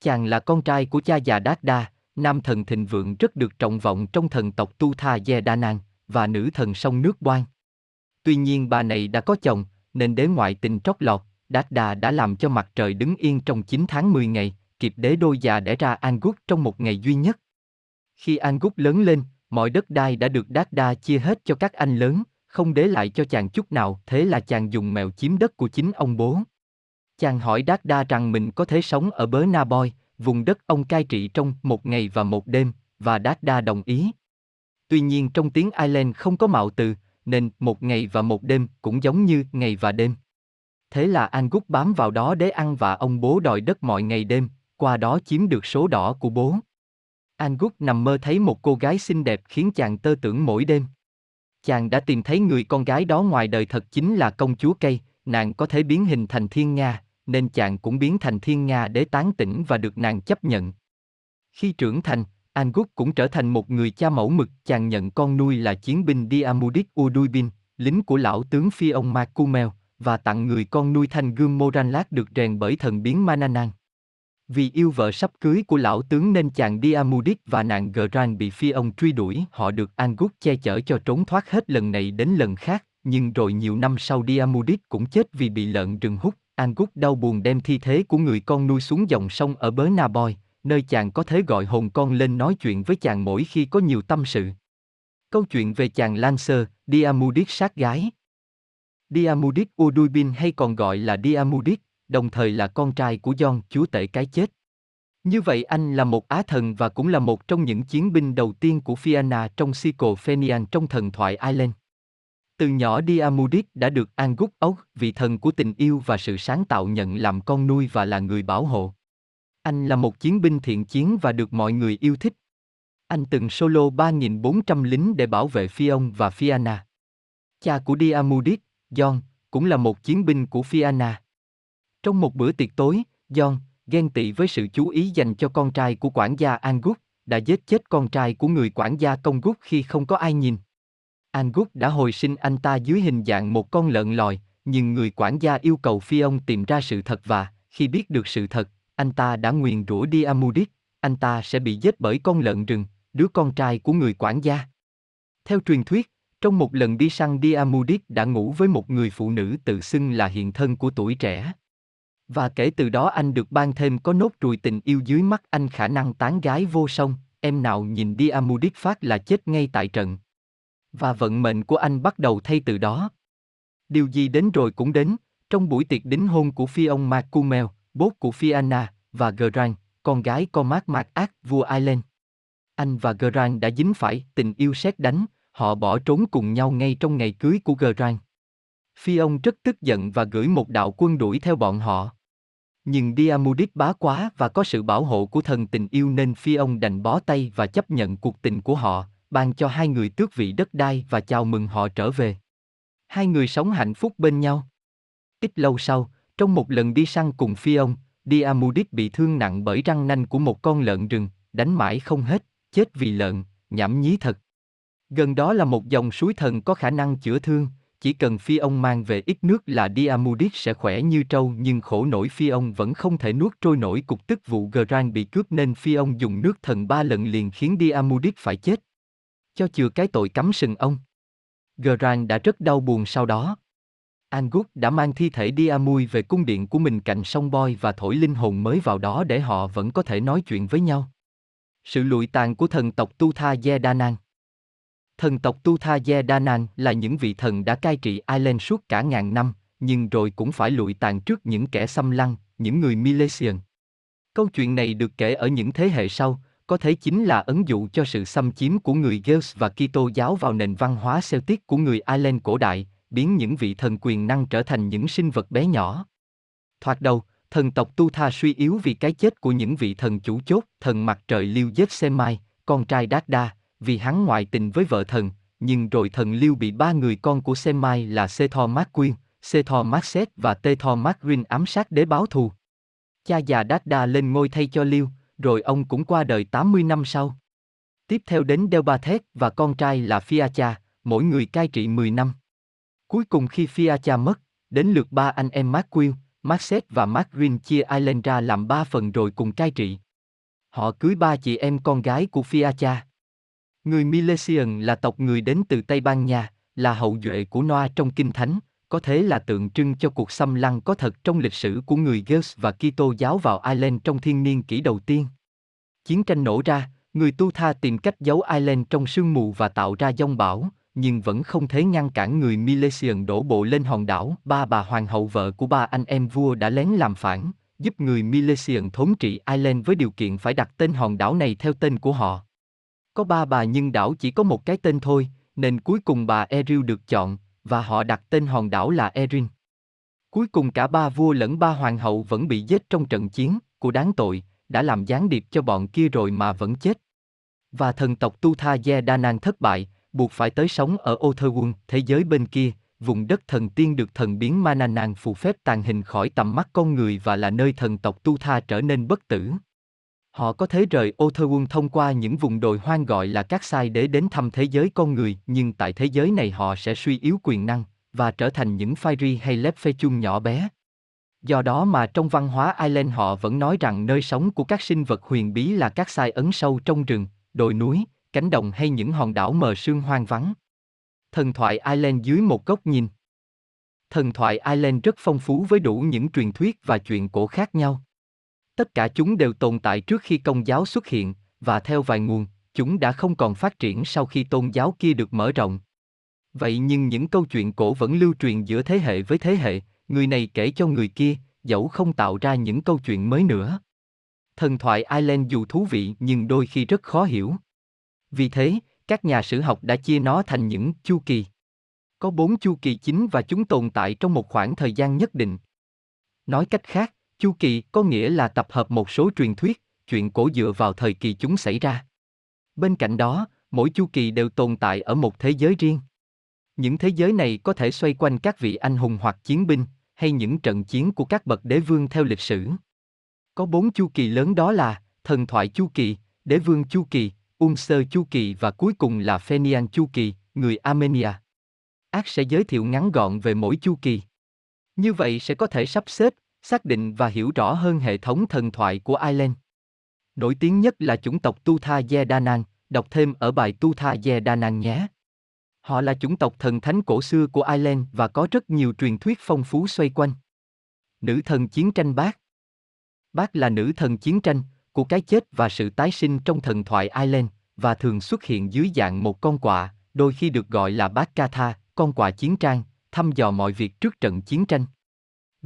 Chàng là con trai của cha già Đát Đa, nam thần thịnh vượng rất được trọng vọng trong thần tộc Tu Tha Ye Đa Nang và nữ thần sông nước Boan. Tuy nhiên bà này đã có chồng, nên đế ngoại tình trót lọt, Đát Đà đã làm cho mặt trời đứng yên trong 9 tháng 10 ngày, kịp đế đôi già đẻ ra Angus trong một ngày duy nhất. Khi Angus lớn lên, mọi đất đai đã được Đát Đa chia hết cho các anh lớn, không để lại cho chàng chút nào, thế là chàng dùng mèo chiếm đất của chính ông bố. Chàng hỏi Đát Đa rằng mình có thể sống ở bớ Na Boy, vùng đất ông cai trị trong một ngày và một đêm, và Đát Đa đồng ý. Tuy nhiên trong tiếng Ireland không có mạo từ, nên một ngày và một đêm cũng giống như ngày và đêm. Thế là Angus bám vào đó để ăn và ông bố đòi đất mọi ngày đêm, qua đó chiếm được số đỏ của bố. Angus nằm mơ thấy một cô gái xinh đẹp khiến chàng tơ tưởng mỗi đêm. Chàng đã tìm thấy người con gái đó ngoài đời thật chính là công chúa cây, nàng có thể biến hình thành thiên nga, nên chàng cũng biến thành thiên nga để tán tỉnh và được nàng chấp nhận. Khi trưởng thành, Angus cũng trở thành một người cha mẫu mực, chàng nhận con nuôi là chiến binh Diamudit Uduibin, lính của lão tướng phi ông Macumel, và tặng người con nuôi thanh gươm Moranlat được rèn bởi thần biến Mananan. Vì yêu vợ sắp cưới của lão tướng nên chàng Diamudit và nàng Gran bị phi ông truy đuổi, họ được Angus che chở cho trốn thoát hết lần này đến lần khác, nhưng rồi nhiều năm sau Diamudit cũng chết vì bị lợn rừng hút. Angus đau buồn đem thi thế của người con nuôi xuống dòng sông ở bớ Naboy, nơi chàng có thể gọi hồn con lên nói chuyện với chàng mỗi khi có nhiều tâm sự. Câu chuyện về chàng Lancer, Diamudit sát gái. Diamudit Uduibin hay còn gọi là Diamudit, đồng thời là con trai của John, chúa tể cái chết. Như vậy anh là một á thần và cũng là một trong những chiến binh đầu tiên của Fianna trong Sico Fenian trong thần thoại Ireland. Từ nhỏ Diamudit đã được Angus Oak, vị thần của tình yêu và sự sáng tạo nhận làm con nuôi và là người bảo hộ. Anh là một chiến binh thiện chiến và được mọi người yêu thích. Anh từng solo 3.400 lính để bảo vệ Fion và Fianna. Cha của Diamudit, John, cũng là một chiến binh của Fianna. Trong một bữa tiệc tối, John, ghen tị với sự chú ý dành cho con trai của quản gia Angus, đã giết chết con trai của người quản gia công Gút khi không có ai nhìn. Angus đã hồi sinh anh ta dưới hình dạng một con lợn lòi, nhưng người quản gia yêu cầu phi ông tìm ra sự thật và, khi biết được sự thật, anh ta đã nguyền rủa đi Amudit, anh ta sẽ bị giết bởi con lợn rừng, đứa con trai của người quản gia. Theo truyền thuyết, trong một lần đi săn Diamudit đã ngủ với một người phụ nữ tự xưng là hiện thân của tuổi trẻ. Và kể từ đó anh được ban thêm có nốt ruồi tình yêu dưới mắt anh khả năng tán gái vô song, em nào nhìn Diamudit phát là chết ngay tại trận. Và vận mệnh của anh bắt đầu thay từ đó. Điều gì đến rồi cũng đến, trong buổi tiệc đính hôn của phi ông Macumel, bố của Fianna, và Geraint, con gái con mát mạc ác vua Ireland. Anh và Geraint đã dính phải tình yêu xét đánh, họ bỏ trốn cùng nhau ngay trong ngày cưới của Geraint. Phi ông rất tức giận và gửi một đạo quân đuổi theo bọn họ. Nhưng Diamudit bá quá và có sự bảo hộ của thần tình yêu nên Phi ông đành bó tay và chấp nhận cuộc tình của họ, ban cho hai người tước vị đất đai và chào mừng họ trở về. Hai người sống hạnh phúc bên nhau. Ít lâu sau, trong một lần đi săn cùng Phi ông, Diamudit bị thương nặng bởi răng nanh của một con lợn rừng, đánh mãi không hết, chết vì lợn, nhảm nhí thật. Gần đó là một dòng suối thần có khả năng chữa thương, chỉ cần Phi ông mang về ít nước là Diamudit sẽ khỏe như trâu nhưng khổ nổi Phi ông vẫn không thể nuốt trôi nổi cục tức vụ Gran bị cướp nên Phi ông dùng nước thần ba lần liền khiến Diamudit phải chết. Cho chừa cái tội cắm sừng ông. Gran đã rất đau buồn sau đó. Angus đã mang thi thể Diamui về cung điện của mình cạnh sông Boy và thổi linh hồn mới vào đó để họ vẫn có thể nói chuyện với nhau. Sự lụi tàn của thần tộc Tu Tha Yedanan Thần tộc Tu Tha Yedanan là những vị thần đã cai trị Ireland suốt cả ngàn năm, nhưng rồi cũng phải lụi tàn trước những kẻ xâm lăng, những người Milesian. Câu chuyện này được kể ở những thế hệ sau, có thể chính là ấn dụ cho sự xâm chiếm của người Gales và Kitô giáo vào nền văn hóa Celtic của người Ireland cổ đại, biến những vị thần quyền năng trở thành những sinh vật bé nhỏ. Thoạt đầu, thần tộc Tu Tha suy yếu vì cái chết của những vị thần chủ chốt, thần mặt trời Liêu giết Semai, con trai Đát Đa, vì hắn ngoại tình với vợ thần, nhưng rồi thần Liêu bị ba người con của Semai là Sethor Macquin, Sethor Macset và Tethor Macrin ám sát để báo thù. Cha già Đát Đa lên ngôi thay cho Liêu, rồi ông cũng qua đời 80 năm sau. Tiếp theo đến Delbathet và con trai là Fiacha, mỗi người cai trị 10 năm. Cuối cùng khi Fiacha mất, đến lượt ba anh em Marquil, Maxet và Margrin chia Ireland ra làm ba phần rồi cùng cai trị. Họ cưới ba chị em con gái của Fiacha. Người Milesian là tộc người đến từ Tây Ban Nha, là hậu duệ của Noa trong Kinh Thánh, có thế là tượng trưng cho cuộc xâm lăng có thật trong lịch sử của người Gels và Kitô giáo vào Ireland trong thiên niên kỷ đầu tiên. Chiến tranh nổ ra, người Tu Tha tìm cách giấu Ireland trong sương mù và tạo ra dông bão, nhưng vẫn không thể ngăn cản người Milesian đổ bộ lên hòn đảo. Ba bà hoàng hậu vợ của ba anh em vua đã lén làm phản, giúp người Milesian thống trị Ireland với điều kiện phải đặt tên hòn đảo này theo tên của họ. Có ba bà nhưng đảo chỉ có một cái tên thôi, nên cuối cùng bà Eril được chọn, và họ đặt tên hòn đảo là Erin. Cuối cùng cả ba vua lẫn ba hoàng hậu vẫn bị giết trong trận chiến, của đáng tội, đã làm gián điệp cho bọn kia rồi mà vẫn chết. Và thần tộc Tu Tha Ye Đa Nang thất bại, buộc phải tới sống ở Otherwon, thế giới bên kia, vùng đất thần tiên được thần biến Mananang phù phép tàn hình khỏi tầm mắt con người và là nơi thần tộc Tu Tha trở nên bất tử. Họ có thể rời Otherwon thông qua những vùng đồi hoang gọi là các sai để đến thăm thế giới con người, nhưng tại thế giới này họ sẽ suy yếu quyền năng, và trở thành những Fairy hay Leprechaun nhỏ bé. Do đó mà trong văn hóa Ireland họ vẫn nói rằng nơi sống của các sinh vật huyền bí là các sai ấn sâu trong rừng, đồi núi, cánh đồng hay những hòn đảo mờ sương hoang vắng. Thần thoại Ireland dưới một góc nhìn Thần thoại Ireland rất phong phú với đủ những truyền thuyết và chuyện cổ khác nhau. Tất cả chúng đều tồn tại trước khi công giáo xuất hiện, và theo vài nguồn, chúng đã không còn phát triển sau khi tôn giáo kia được mở rộng. Vậy nhưng những câu chuyện cổ vẫn lưu truyền giữa thế hệ với thế hệ, người này kể cho người kia, dẫu không tạo ra những câu chuyện mới nữa. Thần thoại Ireland dù thú vị nhưng đôi khi rất khó hiểu. Vì thế, các nhà sử học đã chia nó thành những chu kỳ. Có bốn chu kỳ chính và chúng tồn tại trong một khoảng thời gian nhất định. Nói cách khác, chu kỳ có nghĩa là tập hợp một số truyền thuyết, chuyện cổ dựa vào thời kỳ chúng xảy ra. Bên cạnh đó, mỗi chu kỳ đều tồn tại ở một thế giới riêng. Những thế giới này có thể xoay quanh các vị anh hùng hoặc chiến binh, hay những trận chiến của các bậc đế vương theo lịch sử. Có bốn chu kỳ lớn đó là thần thoại chu kỳ, đế vương chu kỳ, Unser chu kỳ và cuối cùng là Phenian chu kỳ, người Armenia. Ác sẽ giới thiệu ngắn gọn về mỗi chu kỳ. Như vậy sẽ có thể sắp xếp, xác định và hiểu rõ hơn hệ thống thần thoại của Ireland. Nổi tiếng nhất là chủng tộc Tu Tha Ye đọc thêm ở bài Tu Tha Ye nhé. Họ là chủng tộc thần thánh cổ xưa của Ireland và có rất nhiều truyền thuyết phong phú xoay quanh. Nữ thần chiến tranh bác Bác là nữ thần chiến tranh, của cái chết và sự tái sinh trong thần thoại Ireland, và thường xuất hiện dưới dạng một con quạ, đôi khi được gọi là bác Katha, con quạ chiến trang, thăm dò mọi việc trước trận chiến tranh.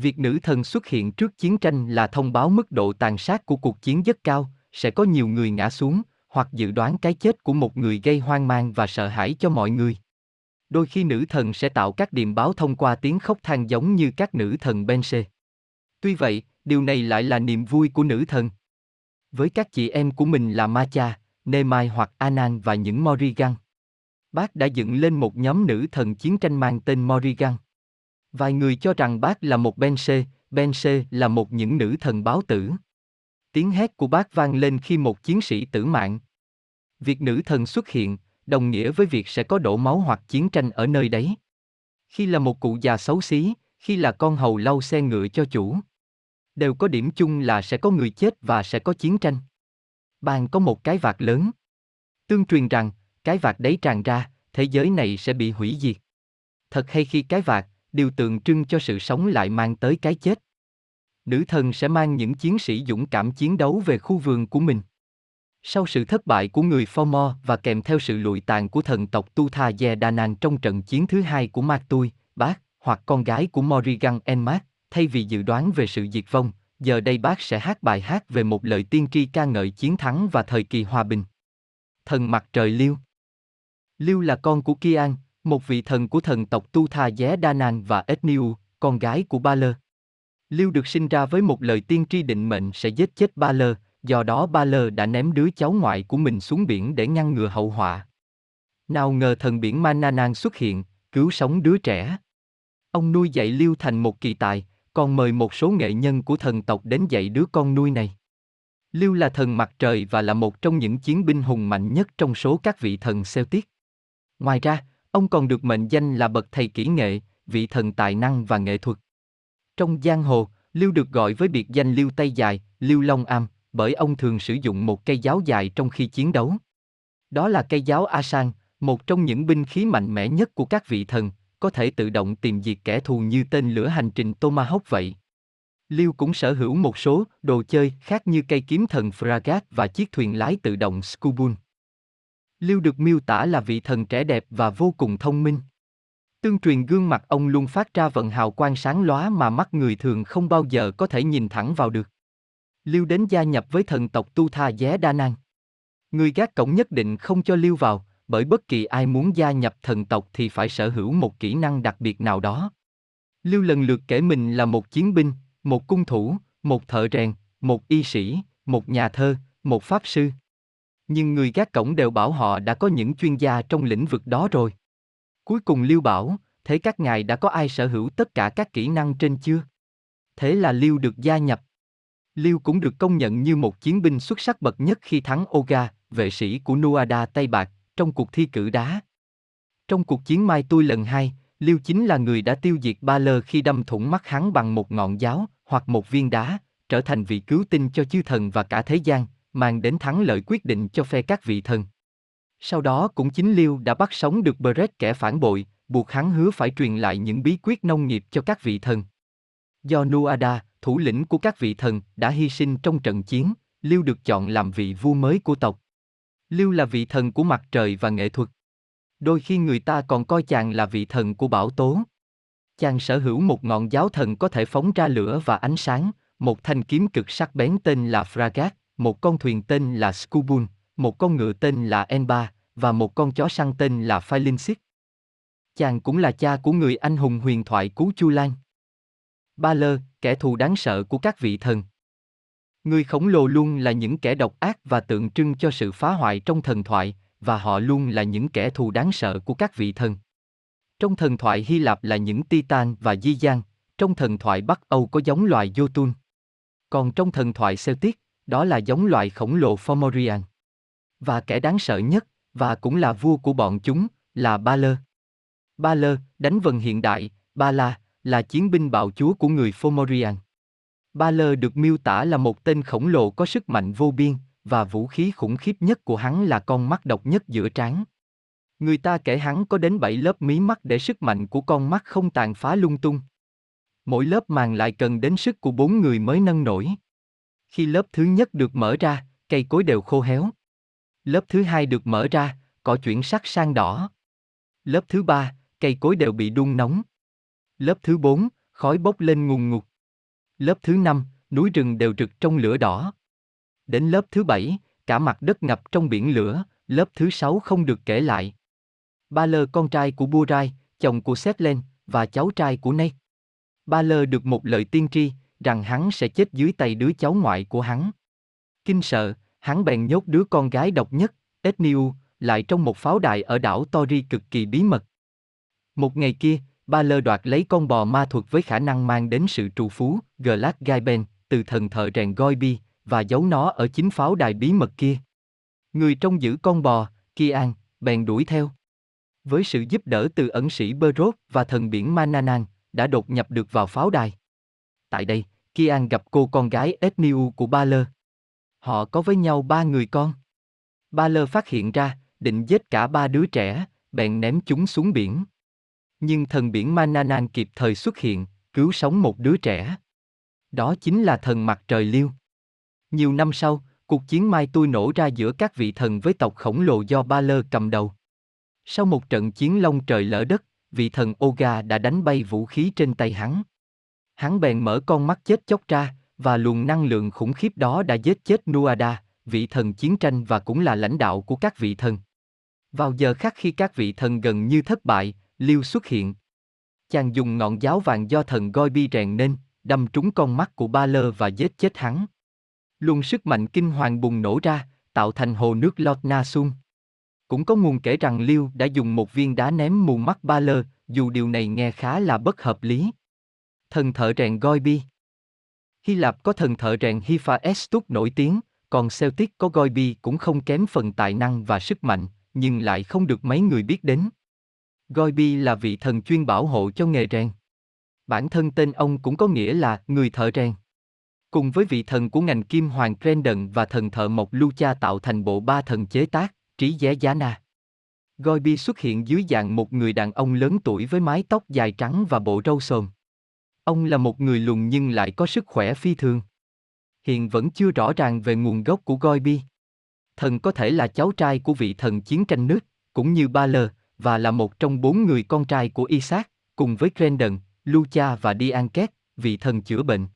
Việc nữ thần xuất hiện trước chiến tranh là thông báo mức độ tàn sát của cuộc chiến rất cao, sẽ có nhiều người ngã xuống, hoặc dự đoán cái chết của một người gây hoang mang và sợ hãi cho mọi người. Đôi khi nữ thần sẽ tạo các điềm báo thông qua tiếng khóc than giống như các nữ thần Bense. Tuy vậy, điều này lại là niềm vui của nữ thần. Với các chị em của mình là Macha, Nemai hoặc Anan và những Morrigan. Bác đã dựng lên một nhóm nữ thần chiến tranh mang tên Morrigan. Vài người cho rằng bác là một Bense, Bense là một những nữ thần báo tử. Tiếng hét của bác vang lên khi một chiến sĩ tử mạng. Việc nữ thần xuất hiện, đồng nghĩa với việc sẽ có đổ máu hoặc chiến tranh ở nơi đấy. Khi là một cụ già xấu xí, khi là con hầu lau xe ngựa cho chủ. Đều có điểm chung là sẽ có người chết và sẽ có chiến tranh. Bàn có một cái vạt lớn. Tương truyền rằng, cái vạt đấy tràn ra, thế giới này sẽ bị hủy diệt. Thật hay khi cái vạt, điều tượng trưng cho sự sống lại mang tới cái chết. Nữ thần sẽ mang những chiến sĩ dũng cảm chiến đấu về khu vườn của mình. Sau sự thất bại của người Formo và kèm theo sự lụi tàn của thần tộc Tu Tha Ye nàng trong trận chiến thứ hai của Mạc Tui, bác, hoặc con gái của Morrigan Enmat, thay vì dự đoán về sự diệt vong, giờ đây bác sẽ hát bài hát về một lời tiên tri ca ngợi chiến thắng và thời kỳ hòa bình. Thần mặt trời Liêu Liêu là con của Kian, một vị thần của thần tộc Tu Tha Dé Danan và Ethniu, con gái của Ba Lơ. Liêu được sinh ra với một lời tiên tri định mệnh sẽ giết chết Ba Lơ, do đó Ba Lơ đã ném đứa cháu ngoại của mình xuống biển để ngăn ngừa hậu họa. Nào ngờ thần biển Mananan xuất hiện, cứu sống đứa trẻ. Ông nuôi dạy Liêu thành một kỳ tài, còn mời một số nghệ nhân của thần tộc đến dạy đứa con nuôi này. Liêu là thần mặt trời và là một trong những chiến binh hùng mạnh nhất trong số các vị thần Celtic. Ngoài ra, ông còn được mệnh danh là bậc thầy kỹ nghệ, vị thần tài năng và nghệ thuật. Trong giang hồ, Lưu được gọi với biệt danh Lưu Tây Dài, Lưu Long Am, bởi ông thường sử dụng một cây giáo dài trong khi chiến đấu. Đó là cây giáo Asan, một trong những binh khí mạnh mẽ nhất của các vị thần, có thể tự động tìm diệt kẻ thù như tên lửa hành trình Tomahawk vậy. Liêu cũng sở hữu một số đồ chơi khác như cây kiếm thần Fragat và chiếc thuyền lái tự động Scubun. Lưu được miêu tả là vị thần trẻ đẹp và vô cùng thông minh. Tương truyền gương mặt ông luôn phát ra vận hào quang sáng lóa mà mắt người thường không bao giờ có thể nhìn thẳng vào được. Lưu đến gia nhập với thần tộc Tu Tha Dé Đa Nang, Người gác cổng nhất định không cho Lưu vào, bởi bất kỳ ai muốn gia nhập thần tộc thì phải sở hữu một kỹ năng đặc biệt nào đó. Lưu lần lượt kể mình là một chiến binh, một cung thủ, một thợ rèn, một y sĩ, một nhà thơ, một pháp sư. Nhưng người gác cổng đều bảo họ đã có những chuyên gia trong lĩnh vực đó rồi. Cuối cùng lưu bảo, thế các ngài đã có ai sở hữu tất cả các kỹ năng trên chưa? Thế là lưu được gia nhập. lưu cũng được công nhận như một chiến binh xuất sắc bậc nhất khi thắng Oga, vệ sĩ của Nuada Tây Bạc, trong cuộc thi cử đá. Trong cuộc chiến Mai tôi lần hai, Lưu chính là người đã tiêu diệt Ba Lơ khi đâm thủng mắt hắn bằng một ngọn giáo hoặc một viên đá, trở thành vị cứu tinh cho chư thần và cả thế gian, mang đến thắng lợi quyết định cho phe các vị thần. Sau đó cũng chính Liêu đã bắt sống được Beret kẻ phản bội, buộc hắn hứa phải truyền lại những bí quyết nông nghiệp cho các vị thần. Do Nuada, thủ lĩnh của các vị thần, đã hy sinh trong trận chiến, Liêu được chọn làm vị vua mới của tộc. Liêu là vị thần của mặt trời và nghệ thuật. Đôi khi người ta còn coi chàng là vị thần của bảo tố. Chàng sở hữu một ngọn giáo thần có thể phóng ra lửa và ánh sáng, một thanh kiếm cực sắc bén tên là Fragat, một con thuyền tên là Scubun, một con ngựa tên là Enba, và một con chó săn tên là Phalinxit. Chàng cũng là cha của người anh hùng huyền thoại Cú Chu Lan. Ba Lơ, kẻ thù đáng sợ của các vị thần. Người khổng lồ luôn là những kẻ độc ác và tượng trưng cho sự phá hoại trong thần thoại, và họ luôn là những kẻ thù đáng sợ của các vị thần. Trong thần thoại Hy Lạp là những Titan và Di Giang. trong thần thoại Bắc Âu có giống loài Jotun. Còn trong thần thoại Celtic, đó là giống loài khổng lồ Fomorian. Và kẻ đáng sợ nhất, và cũng là vua của bọn chúng, là Ba Lơ. Ba Lơ, đánh vần hiện đại, Ba La, là chiến binh bạo chúa của người Fomorian. Ba Lơ được miêu tả là một tên khổng lồ có sức mạnh vô biên, và vũ khí khủng khiếp nhất của hắn là con mắt độc nhất giữa trán. Người ta kể hắn có đến 7 lớp mí mắt để sức mạnh của con mắt không tàn phá lung tung. Mỗi lớp màng lại cần đến sức của bốn người mới nâng nổi. Khi lớp thứ nhất được mở ra, cây cối đều khô héo. Lớp thứ hai được mở ra, cỏ chuyển sắc sang đỏ. Lớp thứ ba, cây cối đều bị đun nóng. Lớp thứ bốn, khói bốc lên ngùn ngụt. Lớp thứ năm, núi rừng đều rực trong lửa đỏ. Đến lớp thứ bảy, cả mặt đất ngập trong biển lửa, lớp thứ sáu không được kể lại. Ba Lơ con trai của Burai, chồng của Setlen, và cháu trai của nay. Ba Lơ được một lời tiên tri, rằng hắn sẽ chết dưới tay đứa cháu ngoại của hắn. Kinh sợ, hắn bèn nhốt đứa con gái độc nhất, Etniu, lại trong một pháo đài ở đảo Tori cực kỳ bí mật. Một ngày kia, Ba Lơ đoạt lấy con bò ma thuật với khả năng mang đến sự trù phú, Glad Gaiben, từ thần thợ rèn Goibi, và giấu nó ở chính pháo đài bí mật kia. Người trông giữ con bò, Kian, bèn đuổi theo. Với sự giúp đỡ từ ẩn sĩ Berot và thần biển Mananan, đã đột nhập được vào pháo đài. Tại đây, Kian gặp cô con gái Etniu của Ba Lơ. Họ có với nhau ba người con. Ba Lơ phát hiện ra, định giết cả ba đứa trẻ, bèn ném chúng xuống biển. Nhưng thần biển Mananan kịp thời xuất hiện, cứu sống một đứa trẻ. Đó chính là thần mặt trời liêu. Nhiều năm sau, cuộc chiến mai tôi nổ ra giữa các vị thần với tộc khổng lồ do Ba Lơ cầm đầu. Sau một trận chiến long trời lỡ đất, vị thần Oga đã đánh bay vũ khí trên tay hắn. Hắn bèn mở con mắt chết chóc ra, và luồng năng lượng khủng khiếp đó đã giết chết Nuada, vị thần chiến tranh và cũng là lãnh đạo của các vị thần. Vào giờ khắc khi các vị thần gần như thất bại, Liêu xuất hiện. Chàng dùng ngọn giáo vàng do thần Goibi rèn nên, đâm trúng con mắt của Ba Lơ và giết chết hắn. Luồng sức mạnh kinh hoàng bùng nổ ra, tạo thành hồ nước Lọt Na Sun. Cũng có nguồn kể rằng Liêu đã dùng một viên đá ném mù mắt Ba Lơ, dù điều này nghe khá là bất hợp lý. Thần thợ rèn Goibi Hy Lạp có thần thợ rèn Hephaestus nổi tiếng, còn Celtic có Goibi cũng không kém phần tài năng và sức mạnh, nhưng lại không được mấy người biết đến. Goibi là vị thần chuyên bảo hộ cho nghề rèn. Bản thân tên ông cũng có nghĩa là người thợ rèn. Cùng với vị thần của ngành kim hoàng Brandon và thần thợ mộc Lucha tạo thành bộ ba thần chế tác, trí giá giá na. Goibi xuất hiện dưới dạng một người đàn ông lớn tuổi với mái tóc dài trắng và bộ râu sồn. Ông là một người lùn nhưng lại có sức khỏe phi thường. Hiện vẫn chưa rõ ràng về nguồn gốc của Goibi. Thần có thể là cháu trai của vị thần chiến tranh nước, cũng như Ba Lơ, và là một trong bốn người con trai của Isaac, cùng với Crendon, Lucha và Dianket, vị thần chữa bệnh.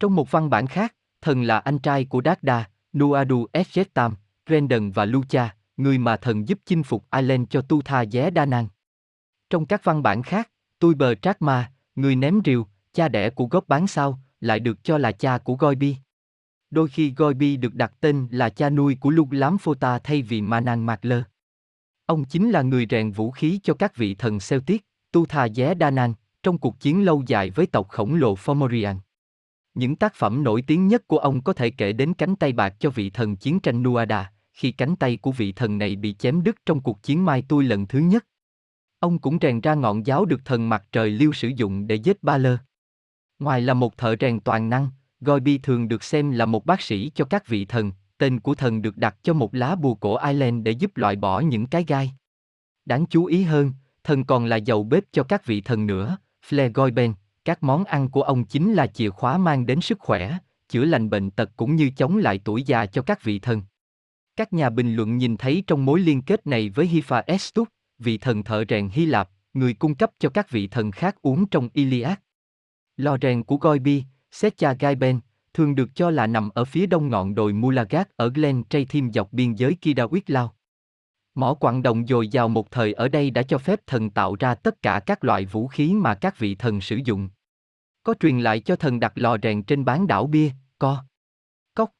Trong một văn bản khác, thần là anh trai của Dagda, Nuadu Esjetam, Crendon và Lucha, người mà thần giúp chinh phục Ireland cho Tu Tha Dé Đa Năng. Trong các văn bản khác, Tui Bờ Trác Ma, người ném rìu, cha đẻ của gốc bán sao, lại được cho là cha của Goibi. Đôi khi Goibi được đặt tên là cha nuôi của Lục Lám Phô Ta thay vì Manan Mạc Lơ. Ông chính là người rèn vũ khí cho các vị thần Celtic, Tu Tha Dé Đa Nang, trong cuộc chiến lâu dài với tộc khổng lồ Fomorian. Những tác phẩm nổi tiếng nhất của ông có thể kể đến cánh tay bạc cho vị thần chiến tranh Nuada, khi cánh tay của vị thần này bị chém đứt trong cuộc chiến Mai Tui lần thứ nhất. Ông cũng rèn ra ngọn giáo được thần mặt trời lưu sử dụng để giết Ba Lơ. Ngoài là một thợ rèn toàn năng, Goibi thường được xem là một bác sĩ cho các vị thần, tên của thần được đặt cho một lá bùa cổ Ireland để giúp loại bỏ những cái gai. Đáng chú ý hơn, thần còn là dầu bếp cho các vị thần nữa, Flair Goiben, các món ăn của ông chính là chìa khóa mang đến sức khỏe, chữa lành bệnh tật cũng như chống lại tuổi già cho các vị thần. Các nhà bình luận nhìn thấy trong mối liên kết này với Hephaestus, vị thần thợ rèn Hy Lạp, người cung cấp cho các vị thần khác uống trong Iliad. Lò rèn của Goibi, Secha Gaiben, thường được cho là nằm ở phía đông ngọn đồi Mulagat ở Glen Traythim dọc biên giới Kidawit Lao. Mỏ quặng đồng dồi dào một thời ở đây đã cho phép thần tạo ra tất cả các loại vũ khí mà các vị thần sử dụng. Có truyền lại cho thần đặt lò rèn trên bán đảo bia, co. Cốc.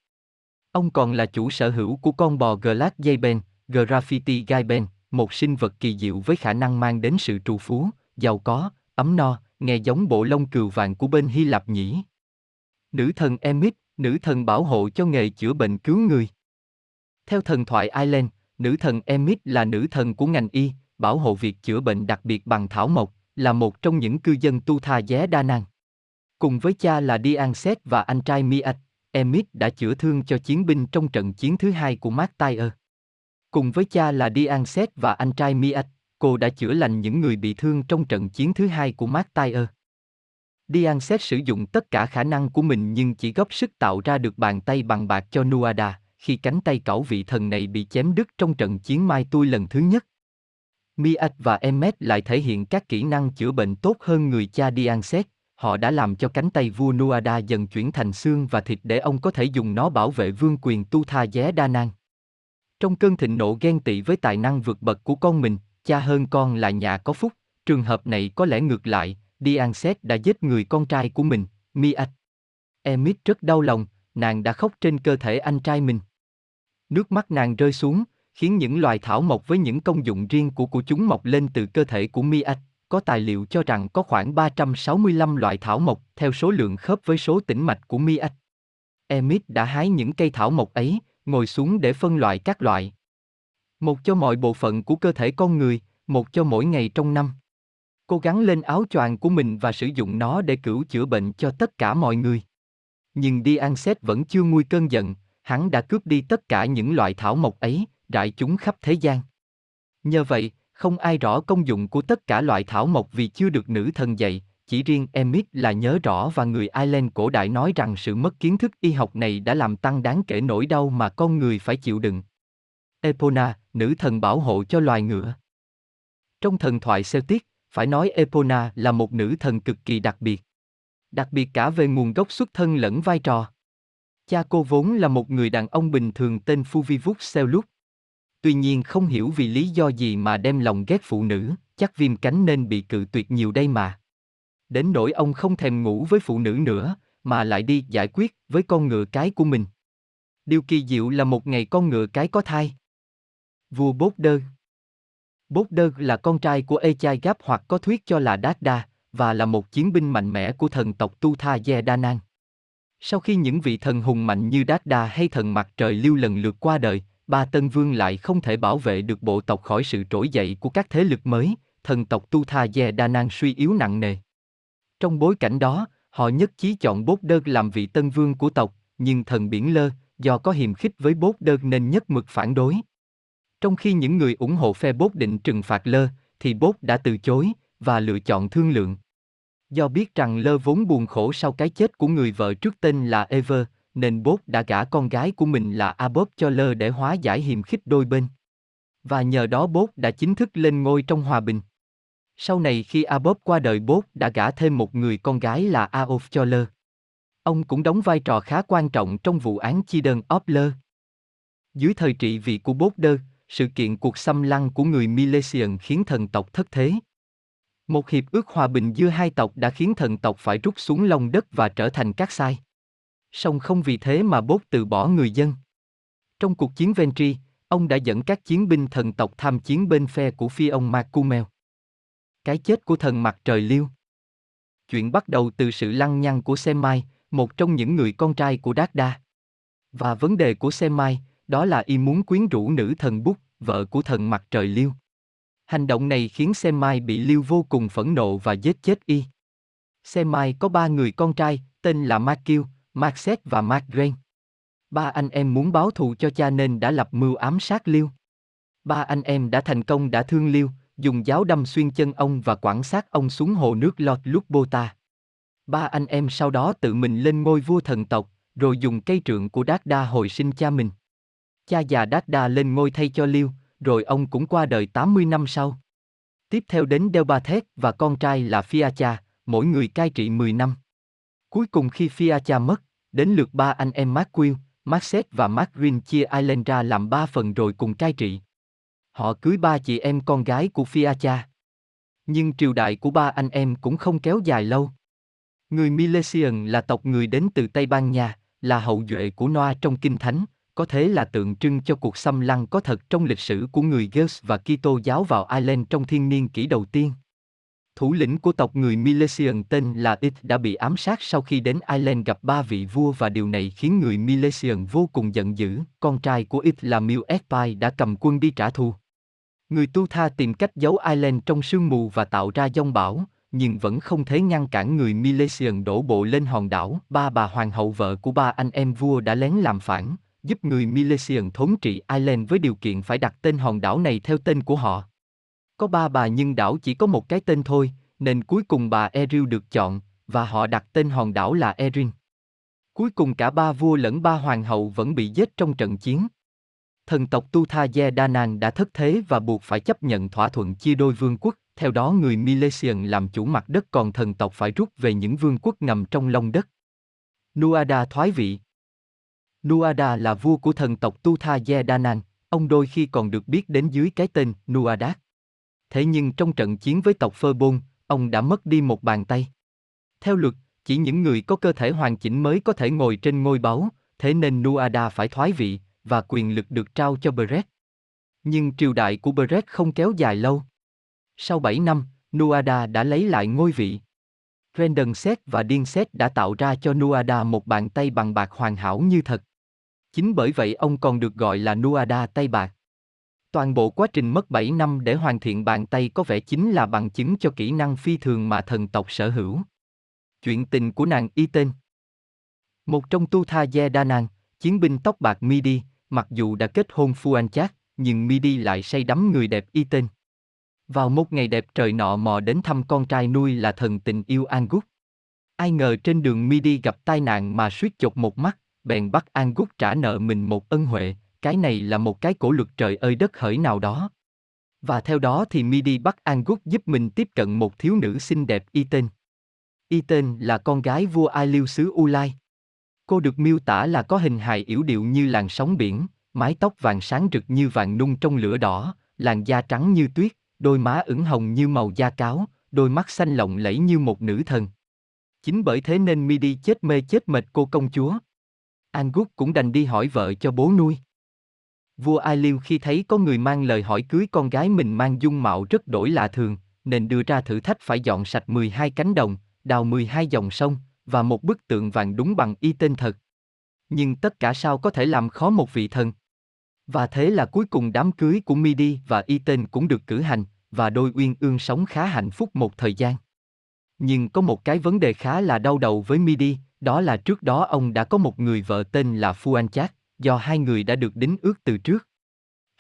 Ông còn là chủ sở hữu của con bò Glad Jayben, Graffiti Gaiben, một sinh vật kỳ diệu với khả năng mang đến sự trù phú, giàu có, ấm no, nghe giống bộ lông cừu vàng của bên Hy Lạp nhỉ. Nữ thần Emit, nữ thần bảo hộ cho nghề chữa bệnh cứu người. Theo thần thoại Ireland, nữ thần Emit là nữ thần của ngành y, bảo hộ việc chữa bệnh đặc biệt bằng thảo mộc, là một trong những cư dân tu tha Dé Đa Năng. Cùng với cha là Dianset và anh trai Miat, Emit đã chữa thương cho chiến binh trong trận chiến thứ hai của Martyr. Cùng với cha là Dianset và anh trai Miat, cô đã chữa lành những người bị thương trong trận chiến thứ hai của Martyr. Dianset sử dụng tất cả khả năng của mình nhưng chỉ góp sức tạo ra được bàn tay bằng bạc cho Nuada, khi cánh tay cẩu vị thần này bị chém đứt trong trận chiến Mai Tui lần thứ nhất. Miat và Emmet lại thể hiện các kỹ năng chữa bệnh tốt hơn người cha Dianset, họ đã làm cho cánh tay vua Nuada dần chuyển thành xương và thịt để ông có thể dùng nó bảo vệ vương quyền tu tha Dé Đa Nang. Trong cơn thịnh nộ ghen tị với tài năng vượt bậc của con mình, cha hơn con là nhà có phúc, trường hợp này có lẽ ngược lại, Dianset đã giết người con trai của mình, Miat. Emit rất đau lòng, nàng đã khóc trên cơ thể anh trai mình. Nước mắt nàng rơi xuống, khiến những loài thảo mộc với những công dụng riêng của của chúng mọc lên từ cơ thể của Miat. Có tài liệu cho rằng có khoảng 365 loại thảo mộc theo số lượng khớp với số tĩnh mạch của Miat. Emit đã hái những cây thảo mộc ấy, ngồi xuống để phân loại các loại. Một cho mọi bộ phận của cơ thể con người, một cho mỗi ngày trong năm. cố gắng lên áo choàng của mình và sử dụng nó để cửu chữa bệnh cho tất cả mọi người. Nhưng Dianset vẫn chưa nguôi cơn giận, hắn đã cướp đi tất cả những loại thảo mộc ấy, rải chúng khắp thế gian. Nhờ vậy, không ai rõ công dụng của tất cả loại thảo mộc vì chưa được nữ thần dạy, chỉ riêng Emit là nhớ rõ và người Ireland cổ đại nói rằng sự mất kiến thức y học này đã làm tăng đáng kể nỗi đau mà con người phải chịu đựng. Epona, nữ thần bảo hộ cho loài ngựa. Trong thần thoại Celtic, phải nói Epona là một nữ thần cực kỳ đặc biệt. Đặc biệt cả về nguồn gốc xuất thân lẫn vai trò. Cha cô vốn là một người đàn ông bình thường tên Fuvivus Seluk. Tuy nhiên không hiểu vì lý do gì mà đem lòng ghét phụ nữ, chắc viêm cánh nên bị cự tuyệt nhiều đây mà. Đến nỗi ông không thèm ngủ với phụ nữ nữa, mà lại đi giải quyết với con ngựa cái của mình. Điều kỳ diệu là một ngày con ngựa cái có thai. Vua Bốt Đơ Bốt Đơ là con trai của Echai Gáp hoặc có thuyết cho là Đát Đa, và là một chiến binh mạnh mẽ của thần tộc Tu Tha Ye Đa Nan. Sau khi những vị thần hùng mạnh như Đát Đa hay thần mặt trời lưu lần lượt qua đời, ba tân vương lại không thể bảo vệ được bộ tộc khỏi sự trỗi dậy của các thế lực mới, thần tộc Tu Tha Ye Đa Nan suy yếu nặng nề. Trong bối cảnh đó, họ nhất trí chọn Bốt Đơ làm vị tân vương của tộc, nhưng thần Biển Lơ, do có hiềm khích với Bốt Đơ nên nhất mực phản đối. Trong khi những người ủng hộ phe bốt định trừng phạt Lơ, thì bốt đã từ chối, và lựa chọn thương lượng. Do biết rằng Lơ vốn buồn khổ sau cái chết của người vợ trước tên là Ever, nên bốt đã gả con gái của mình là Abob cho Lơ để hóa giải hiềm khích đôi bên. Và nhờ đó bốt đã chính thức lên ngôi trong hòa bình. Sau này khi Abop qua đời bốt đã gả thêm một người con gái là Aof cho Ông cũng đóng vai trò khá quan trọng trong vụ án chi đơn Opler. Dưới thời trị vị của bốt đơ, sự kiện cuộc xâm lăng của người Milesian khiến thần tộc thất thế. Một hiệp ước hòa bình giữa hai tộc đã khiến thần tộc phải rút xuống lòng đất và trở thành các sai. Song không vì thế mà bốt từ bỏ người dân. Trong cuộc chiến Ventri, ông đã dẫn các chiến binh thần tộc tham chiến bên phe của phi ông Macumel. Cái chết của thần mặt trời liêu Chuyện bắt đầu từ sự lăng nhăng của Semai, một trong những người con trai của Đát Đa. Và vấn đề của Semai, đó là y muốn quyến rũ nữ thần Bút, vợ của thần mặt trời Liêu. Hành động này khiến Semai bị Liêu vô cùng phẫn nộ và giết chết y. Semai có ba người con trai, tên là Makil, Maxet và Makren. Ba anh em muốn báo thù cho cha nên đã lập mưu ám sát Liêu. Ba anh em đã thành công đã thương Liêu, dùng giáo đâm xuyên chân ông và quảng sát ông xuống hồ nước Lọt Bota. Ba anh em sau đó tự mình lên ngôi vua thần tộc, rồi dùng cây trượng của Đát Đa hồi sinh cha mình. Cha già Đát Đa lên ngôi thay cho Liêu, rồi ông cũng qua đời 80 năm sau. Tiếp theo đến Đeo Ba Thét và con trai là Phiacha, mỗi người cai trị 10 năm. Cuối cùng khi Phiacha mất, đến lượt ba anh em Marquill, Maxet và Margrin chia Island ra làm ba phần rồi cùng cai trị. Họ cưới ba chị em con gái của Phiacha. Nhưng triều đại của ba anh em cũng không kéo dài lâu. Người Milesian là tộc người đến từ Tây Ban Nha, là hậu duệ của Noa trong Kinh Thánh, có thế là tượng trưng cho cuộc xâm lăng có thật trong lịch sử của người Gers và Kitô giáo vào Ireland trong thiên niên kỷ đầu tiên. Thủ lĩnh của tộc người Milesian tên là It đã bị ám sát sau khi đến Ireland gặp ba vị vua và điều này khiến người Milesian vô cùng giận dữ. Con trai của It là Miu Espai đã cầm quân đi trả thù. Người Tu Tha tìm cách giấu Ireland trong sương mù và tạo ra dông bão, nhưng vẫn không thể ngăn cản người Milesian đổ bộ lên hòn đảo. Ba bà hoàng hậu vợ của ba anh em vua đã lén làm phản, giúp người Milesian thống trị Ireland với điều kiện phải đặt tên hòn đảo này theo tên của họ. Có ba bà nhưng đảo chỉ có một cái tên thôi, nên cuối cùng bà Eril được chọn, và họ đặt tên hòn đảo là Erin. Cuối cùng cả ba vua lẫn ba hoàng hậu vẫn bị giết trong trận chiến. Thần tộc Tu Tha Ye Danan đã thất thế và buộc phải chấp nhận thỏa thuận chia đôi vương quốc, theo đó người Milesian làm chủ mặt đất còn thần tộc phải rút về những vương quốc nằm trong lòng đất. Nuada thoái vị Nuada là vua của thần tộc Tu Tha Ye Danan, ông đôi khi còn được biết đến dưới cái tên Nuadat. Thế nhưng trong trận chiến với tộc Phơ Bôn, ông đã mất đi một bàn tay. Theo luật, chỉ những người có cơ thể hoàn chỉnh mới có thể ngồi trên ngôi báu, thế nên Nuada phải thoái vị, và quyền lực được trao cho Brett. Nhưng triều đại của Brett không kéo dài lâu. Sau 7 năm, Nuada đã lấy lại ngôi vị. Brandon Set và Điên Set đã tạo ra cho Nuada một bàn tay bằng bạc hoàn hảo như thật. Chính bởi vậy ông còn được gọi là Nuada tay bạc. Toàn bộ quá trình mất 7 năm để hoàn thiện bàn tay có vẻ chính là bằng chứng cho kỹ năng phi thường mà thần tộc sở hữu. Chuyện tình của nàng Y tên Một trong tu tha Ye Nàng, chiến binh tóc bạc Midi, mặc dù đã kết hôn Phuan Chát, nhưng Midi lại say đắm người đẹp Y tên. Vào một ngày đẹp trời nọ mò đến thăm con trai nuôi là thần tình yêu Angus. Ai ngờ trên đường Midi gặp tai nạn mà suýt chột một mắt, bèn bắt Angus trả nợ mình một ân huệ, cái này là một cái cổ luật trời ơi đất hỡi nào đó. Và theo đó thì Midi bắt Angus giúp mình tiếp cận một thiếu nữ xinh đẹp y tên. Y tên là con gái vua Ai Liêu xứ U Lai. Cô được miêu tả là có hình hài yểu điệu như làn sóng biển, mái tóc vàng sáng rực như vàng nung trong lửa đỏ, làn da trắng như tuyết, đôi má ửng hồng như màu da cáo, đôi mắt xanh lộng lẫy như một nữ thần. Chính bởi thế nên Midi chết mê chết mệt cô công chúa. Angus cũng đành đi hỏi vợ cho bố nuôi. Vua Ai Liêu khi thấy có người mang lời hỏi cưới con gái mình mang dung mạo rất đổi lạ thường, nên đưa ra thử thách phải dọn sạch 12 cánh đồng, đào 12 dòng sông, và một bức tượng vàng đúng bằng y tên thật. Nhưng tất cả sao có thể làm khó một vị thần? Và thế là cuối cùng đám cưới của Midi và y tên cũng được cử hành, và đôi uyên ương sống khá hạnh phúc một thời gian. Nhưng có một cái vấn đề khá là đau đầu với Midi, đó là trước đó ông đã có một người vợ tên là Fuanchat Chát, do hai người đã được đính ước từ trước.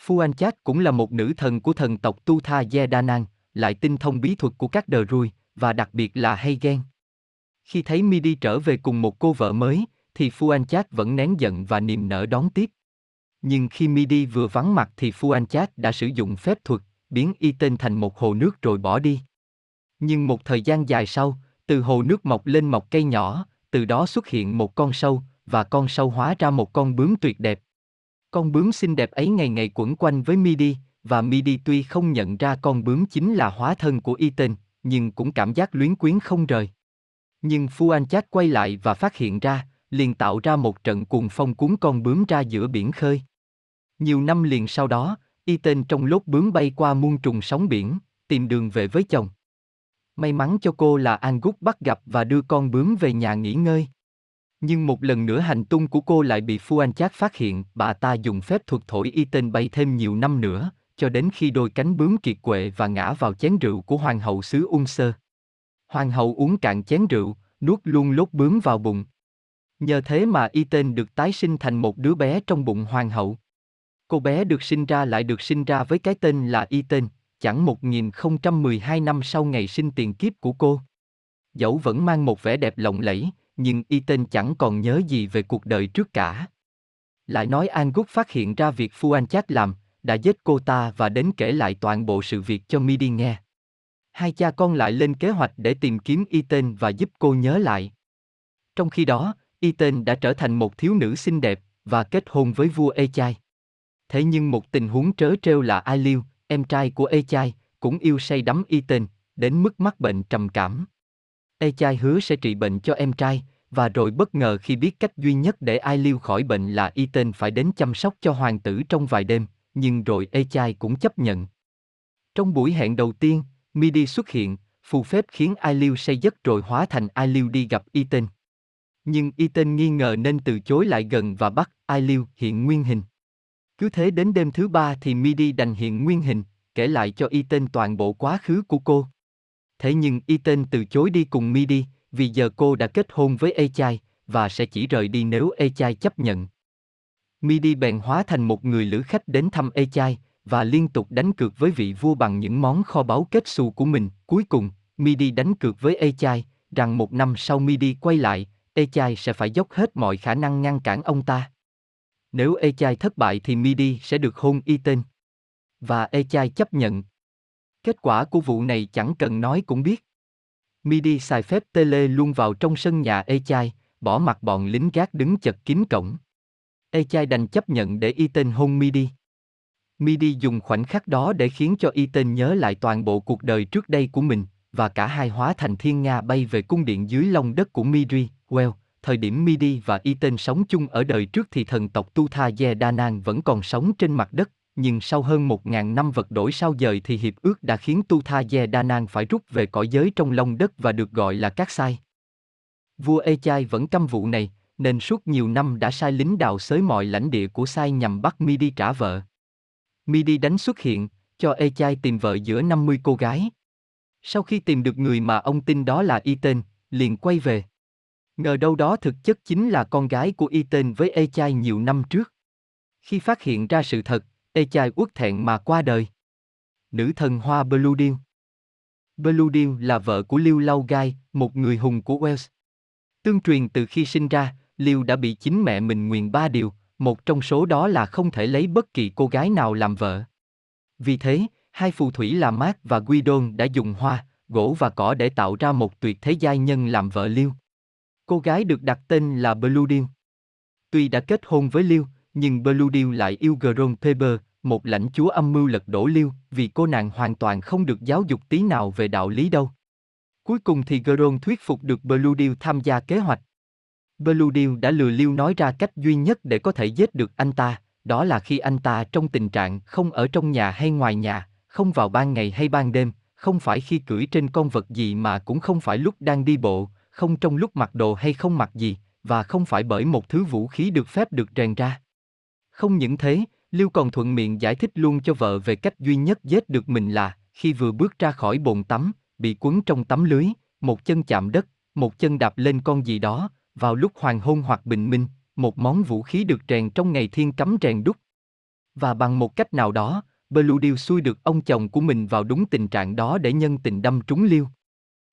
Phu cũng là một nữ thần của thần tộc Tu Tha Yedanan, lại tinh thông bí thuật của các đờ rui, và đặc biệt là hay ghen. Khi thấy Midi trở về cùng một cô vợ mới, thì Phu vẫn nén giận và niềm nở đón tiếp. Nhưng khi Midi vừa vắng mặt thì Phu đã sử dụng phép thuật, biến y tên thành một hồ nước rồi bỏ đi. Nhưng một thời gian dài sau, từ hồ nước mọc lên một cây nhỏ, từ đó xuất hiện một con sâu, và con sâu hóa ra một con bướm tuyệt đẹp. Con bướm xinh đẹp ấy ngày ngày quẩn quanh với Midi, và Midi tuy không nhận ra con bướm chính là hóa thân của Ethan, nhưng cũng cảm giác luyến quyến không rời. Nhưng Phu Anh Chát quay lại và phát hiện ra, liền tạo ra một trận cuồng phong cuốn con bướm ra giữa biển khơi. Nhiều năm liền sau đó, Ethan trong lốt bướm bay qua muôn trùng sóng biển, tìm đường về với chồng. May mắn cho cô là An Gúc bắt gặp và đưa con bướm về nhà nghỉ ngơi. Nhưng một lần nữa hành tung của cô lại bị Phu Anh Chát phát hiện, bà ta dùng phép thuật thổi y tên bay thêm nhiều năm nữa, cho đến khi đôi cánh bướm kiệt quệ và ngã vào chén rượu của hoàng hậu xứ Ung Sơ. Hoàng hậu uống cạn chén rượu, nuốt luôn lốt bướm vào bụng. Nhờ thế mà y tên được tái sinh thành một đứa bé trong bụng hoàng hậu. Cô bé được sinh ra lại được sinh ra với cái tên là y tên, chẳng 1012 năm sau ngày sinh tiền kiếp của cô. Dẫu vẫn mang một vẻ đẹp lộng lẫy, nhưng y tên chẳng còn nhớ gì về cuộc đời trước cả. Lại nói Angus phát hiện ra việc Phu Anh Chát làm, đã giết cô ta và đến kể lại toàn bộ sự việc cho Midi nghe. Hai cha con lại lên kế hoạch để tìm kiếm y tên và giúp cô nhớ lại. Trong khi đó, y tên đã trở thành một thiếu nữ xinh đẹp và kết hôn với vua Ê Chai. Thế nhưng một tình huống trớ trêu là Ai Liêu, em trai của Ê Chai, cũng yêu say đắm y tên, đến mức mắc bệnh trầm cảm. Ê Chai hứa sẽ trị bệnh cho em trai, và rồi bất ngờ khi biết cách duy nhất để Ai Liêu khỏi bệnh là y tên phải đến chăm sóc cho hoàng tử trong vài đêm, nhưng rồi Ê Chai cũng chấp nhận. Trong buổi hẹn đầu tiên, Midi xuất hiện, phù phép khiến Ai say giấc rồi hóa thành Ai đi gặp y tên. Nhưng y tên nghi ngờ nên từ chối lại gần và bắt Ai hiện nguyên hình. Cứ thế đến đêm thứ ba thì Midi đành hiện nguyên hình, kể lại cho y tên toàn bộ quá khứ của cô. Thế nhưng y tên từ chối đi cùng Midi, vì giờ cô đã kết hôn với Ê Chai, và sẽ chỉ rời đi nếu Ê Chai chấp nhận. Midi bèn hóa thành một người lữ khách đến thăm Ê Chai, và liên tục đánh cược với vị vua bằng những món kho báu kết xù của mình. Cuối cùng, Midi đánh cược với Echai rằng một năm sau Midi quay lại, Echai sẽ phải dốc hết mọi khả năng ngăn cản ông ta. Nếu Echai thất bại thì Midi sẽ được hôn y tên. Và Echai chấp nhận. Kết quả của vụ này chẳng cần nói cũng biết. Midi xài phép tê lê luôn vào trong sân nhà Echai, bỏ mặt bọn lính gác đứng chật kín cổng. Echai đành chấp nhận để y tên hôn Midi. Midi dùng khoảnh khắc đó để khiến cho y tên nhớ lại toàn bộ cuộc đời trước đây của mình, và cả hai hóa thành thiên nga bay về cung điện dưới lòng đất của Midri, Well, thời điểm Midi và y tên sống chung ở đời trước thì thần tộc Tu Tha Ye Danan vẫn còn sống trên mặt đất, nhưng sau hơn một ngàn năm vật đổi sao dời thì hiệp ước đã khiến Tu Tha Ye Danan phải rút về cõi giới trong lòng đất và được gọi là các sai. Vua Ê Chai vẫn căm vụ này, nên suốt nhiều năm đã sai lính đào xới mọi lãnh địa của sai nhằm bắt Midi trả vợ. Midi đánh xuất hiện, cho E Chai tìm vợ giữa 50 cô gái. Sau khi tìm được người mà ông tin đó là Y tên, liền quay về. Ngờ đâu đó thực chất chính là con gái của Y tên với E Chai nhiều năm trước. Khi phát hiện ra sự thật, E Chai uất thẹn mà qua đời. Nữ thần hoa Blue Deal là vợ của Lưu Lau Gai, một người hùng của Wales. Tương truyền từ khi sinh ra, Lưu đã bị chính mẹ mình nguyền ba điều, một trong số đó là không thể lấy bất kỳ cô gái nào làm vợ. Vì thế, hai phù thủy là Mark và Guidon đã dùng hoa, gỗ và cỏ để tạo ra một tuyệt thế giai nhân làm vợ Lưu. Cô gái được đặt tên là Blue Tuy đã kết hôn với Lưu, nhưng Blue lại yêu Gron Peber, một lãnh chúa âm mưu lật đổ Lưu, vì cô nàng hoàn toàn không được giáo dục tí nào về đạo lý đâu. Cuối cùng thì Gron thuyết phục được Blue tham gia kế hoạch. Blue đã lừa Lưu nói ra cách duy nhất để có thể giết được anh ta, đó là khi anh ta trong tình trạng không ở trong nhà hay ngoài nhà, không vào ban ngày hay ban đêm, không phải khi cưỡi trên con vật gì mà cũng không phải lúc đang đi bộ, không trong lúc mặc đồ hay không mặc gì, và không phải bởi một thứ vũ khí được phép được rèn ra. Không những thế, Lưu còn thuận miệng giải thích luôn cho vợ về cách duy nhất giết được mình là, khi vừa bước ra khỏi bồn tắm, bị quấn trong tấm lưới, một chân chạm đất, một chân đạp lên con gì đó, vào lúc hoàng hôn hoặc bình minh, một món vũ khí được rèn trong ngày thiên cấm rèn đúc. Và bằng một cách nào đó, Blue xui được ông chồng của mình vào đúng tình trạng đó để nhân tình đâm trúng Liêu.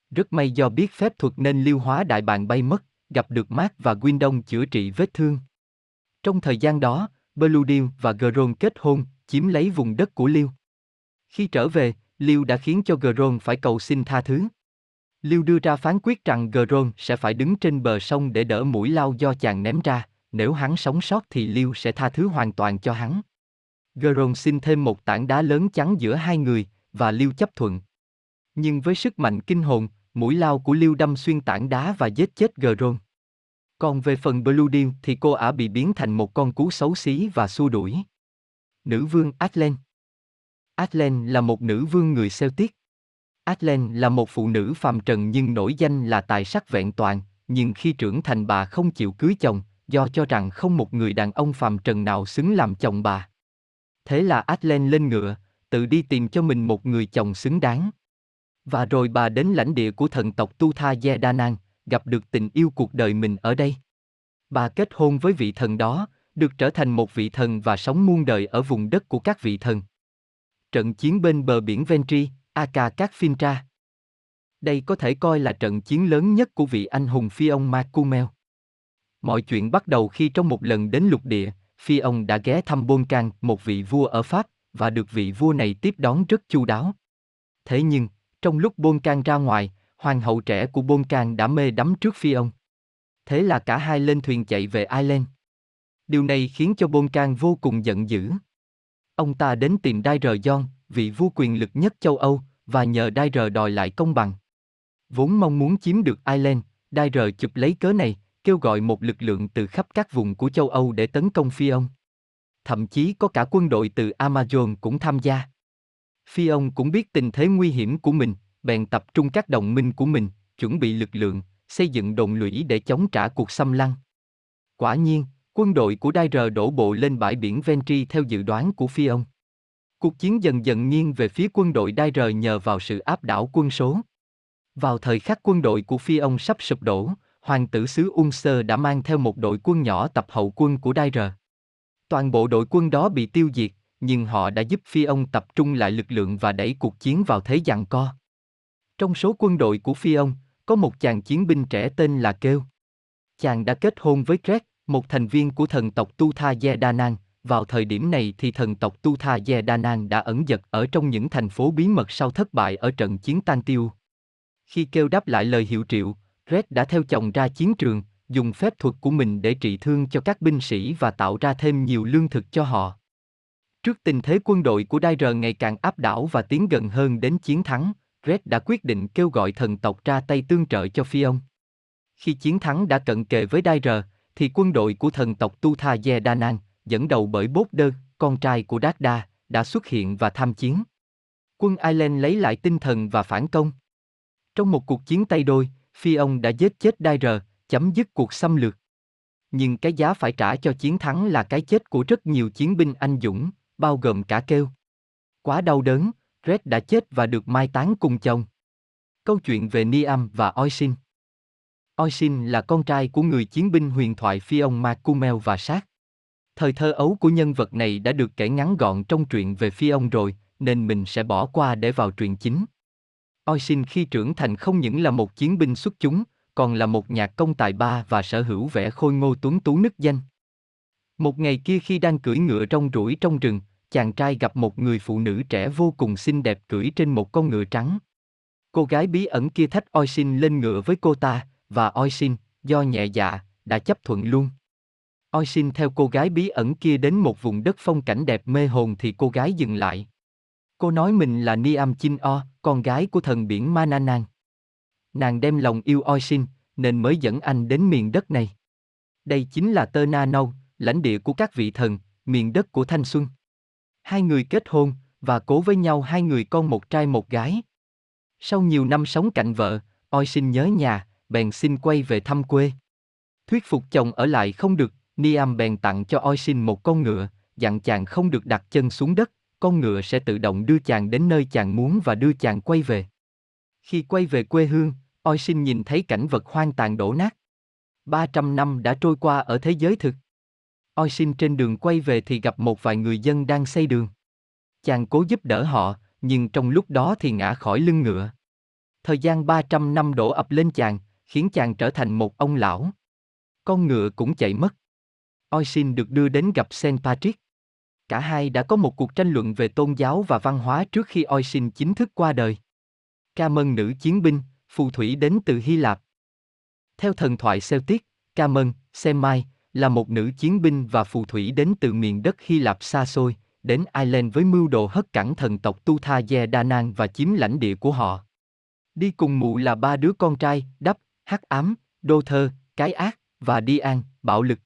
Rất may do biết phép thuật nên Liêu hóa đại bàng bay mất, gặp được Mark và Windong chữa trị vết thương. Trong thời gian đó, Blue và Gron kết hôn, chiếm lấy vùng đất của Liêu. Khi trở về, Liêu đã khiến cho Gron phải cầu xin tha thứ. Lưu đưa ra phán quyết rằng Gron sẽ phải đứng trên bờ sông để đỡ mũi lao do chàng ném ra, nếu hắn sống sót thì Lưu sẽ tha thứ hoàn toàn cho hắn. Gron xin thêm một tảng đá lớn chắn giữa hai người, và Lưu chấp thuận. Nhưng với sức mạnh kinh hồn, mũi lao của Lưu đâm xuyên tảng đá và giết chết Gron. Còn về phần Blue Deal thì cô ả bị biến thành một con cú xấu xí và xua đuổi. Nữ vương Atlan Atlan là một nữ vương người Celtic. Adlen là một phụ nữ phàm trần nhưng nổi danh là tài sắc vẹn toàn, nhưng khi trưởng thành bà không chịu cưới chồng, do cho rằng không một người đàn ông phàm trần nào xứng làm chồng bà. Thế là Adlen lên ngựa, tự đi tìm cho mình một người chồng xứng đáng. Và rồi bà đến lãnh địa của thần tộc Tu Tha Yedanan, gặp được tình yêu cuộc đời mình ở đây. Bà kết hôn với vị thần đó, được trở thành một vị thần và sống muôn đời ở vùng đất của các vị thần. Trận chiến bên bờ biển Ventri, aka các Fintra. Đây có thể coi là trận chiến lớn nhất của vị anh hùng phi ông Macumel. Mọi chuyện bắt đầu khi trong một lần đến lục địa, phi ông đã ghé thăm Boncan, một vị vua ở Pháp, và được vị vua này tiếp đón rất chu đáo. Thế nhưng, trong lúc Boncan ra ngoài, hoàng hậu trẻ của Boncan đã mê đắm trước phi ông. Thế là cả hai lên thuyền chạy về Ireland. Điều này khiến cho Boncan vô cùng giận dữ. Ông ta đến tìm Dair John, vị vua quyền lực nhất châu Âu, và nhờ Dair đòi lại công bằng. Vốn mong muốn chiếm được Ireland, Dair chụp lấy cớ này, kêu gọi một lực lượng từ khắp các vùng của châu Âu để tấn công Phi ông. Thậm chí có cả quân đội từ Amazon cũng tham gia. Phi ông cũng biết tình thế nguy hiểm của mình, bèn tập trung các đồng minh của mình, chuẩn bị lực lượng, xây dựng đồn lũy để chống trả cuộc xâm lăng. Quả nhiên, quân đội của Dair đổ bộ lên bãi biển Ventri theo dự đoán của Phi ông. Cuộc chiến dần dần nghiêng về phía quân đội Dair nhờ vào sự áp đảo quân số. Vào thời khắc quân đội của Phi ông sắp sụp đổ, hoàng tử xứ Unser đã mang theo một đội quân nhỏ tập hậu quân của Dair. Toàn bộ đội quân đó bị tiêu diệt, nhưng họ đã giúp Phi ông tập trung lại lực lượng và đẩy cuộc chiến vào thế giằng co. Trong số quân đội của Phi ông, có một chàng chiến binh trẻ tên là Kêu. Chàng đã kết hôn với Kret, một thành viên của thần tộc Tu Tha Yedanan. Vào thời điểm này thì thần tộc Tu Tha Yedanan đã ẩn giật ở trong những thành phố bí mật sau thất bại ở trận chiến Tan Tiêu. Khi kêu đáp lại lời hiệu triệu, Red đã theo chồng ra chiến trường, dùng phép thuật của mình để trị thương cho các binh sĩ và tạo ra thêm nhiều lương thực cho họ. Trước tình thế quân đội của Dair ngày càng áp đảo và tiến gần hơn đến chiến thắng, Red đã quyết định kêu gọi thần tộc ra tay tương trợ cho phi ông. Khi chiến thắng đã cận kề với Dair, thì quân đội của thần tộc Tu Tha Yedanan, dẫn đầu bởi Bốt Đơ, con trai của Đa, đã xuất hiện và tham chiến. Quân Ireland lấy lại tinh thần và phản công. Trong một cuộc chiến tay đôi, Phi ông đã giết chết Dair, chấm dứt cuộc xâm lược. Nhưng cái giá phải trả cho chiến thắng là cái chết của rất nhiều chiến binh anh dũng, bao gồm cả kêu. Quá đau đớn, Red đã chết và được mai táng cùng chồng. Câu chuyện về Niam và Oisin Oisin là con trai của người chiến binh huyền thoại phi ông Macumel và Sát. Thời thơ ấu của nhân vật này đã được kể ngắn gọn trong truyện về phi ông rồi, nên mình sẽ bỏ qua để vào truyện chính. Oisin khi trưởng thành không những là một chiến binh xuất chúng, còn là một nhạc công tài ba và sở hữu vẻ khôi ngô tuấn tú nức danh. Một ngày kia khi đang cưỡi ngựa rong ruổi trong rừng, chàng trai gặp một người phụ nữ trẻ vô cùng xinh đẹp cưỡi trên một con ngựa trắng. Cô gái bí ẩn kia thách Oisin lên ngựa với cô ta, và Oisin, do nhẹ dạ, đã chấp thuận luôn. Oisin theo cô gái bí ẩn kia đến một vùng đất phong cảnh đẹp mê hồn thì cô gái dừng lại. Cô nói mình là Niam Chin O, con gái của thần biển Mananan. Nàng đem lòng yêu Oisin, nên mới dẫn anh đến miền đất này. Đây chính là Tơ Na Nâu, lãnh địa của các vị thần, miền đất của thanh xuân. Hai người kết hôn, và cố với nhau hai người con một trai một gái. Sau nhiều năm sống cạnh vợ, Oisin nhớ nhà, bèn xin quay về thăm quê. Thuyết phục chồng ở lại không được, Niam bèn tặng cho Oisin một con ngựa, dặn chàng không được đặt chân xuống đất, con ngựa sẽ tự động đưa chàng đến nơi chàng muốn và đưa chàng quay về. Khi quay về quê hương, Oisin nhìn thấy cảnh vật hoang tàn đổ nát. 300 năm đã trôi qua ở thế giới thực. Oisin trên đường quay về thì gặp một vài người dân đang xây đường. Chàng cố giúp đỡ họ, nhưng trong lúc đó thì ngã khỏi lưng ngựa. Thời gian 300 năm đổ ập lên chàng, khiến chàng trở thành một ông lão. Con ngựa cũng chạy mất. Oisin được đưa đến gặp Saint Patrick. Cả hai đã có một cuộc tranh luận về tôn giáo và văn hóa trước khi Oisin chính thức qua đời. Ca mân nữ chiến binh, phù thủy đến từ Hy Lạp. Theo thần thoại Celtic, Ca mân, Semai, là một nữ chiến binh và phù thủy đến từ miền đất Hy Lạp xa xôi, đến Ireland với mưu đồ hất cẳng thần tộc Tu Tha Ye Danan và chiếm lãnh địa của họ. Đi cùng mụ là ba đứa con trai, Đắp, Hắc Ám, Đô Thơ, Cái Ác, và Đi An, Bạo Lực.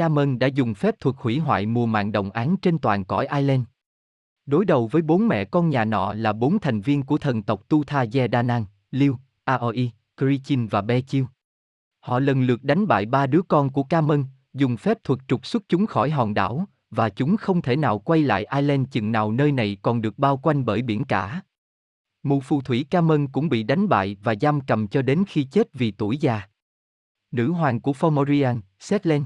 Cameron đã dùng phép thuật hủy hoại mùa màng đồng án trên toàn cõi Ireland. Đối đầu với bốn mẹ con nhà nọ là bốn thành viên của thần tộc Tu Tha Ye Danan, Liu, Aoi, Krichin và Be Chiu. Họ lần lượt đánh bại ba đứa con của Cameron, dùng phép thuật trục xuất chúng khỏi hòn đảo, và chúng không thể nào quay lại Ireland chừng nào nơi này còn được bao quanh bởi biển cả. Mụ phù thủy Cameron cũng bị đánh bại và giam cầm cho đến khi chết vì tuổi già. Nữ hoàng của Fomorian, Setlen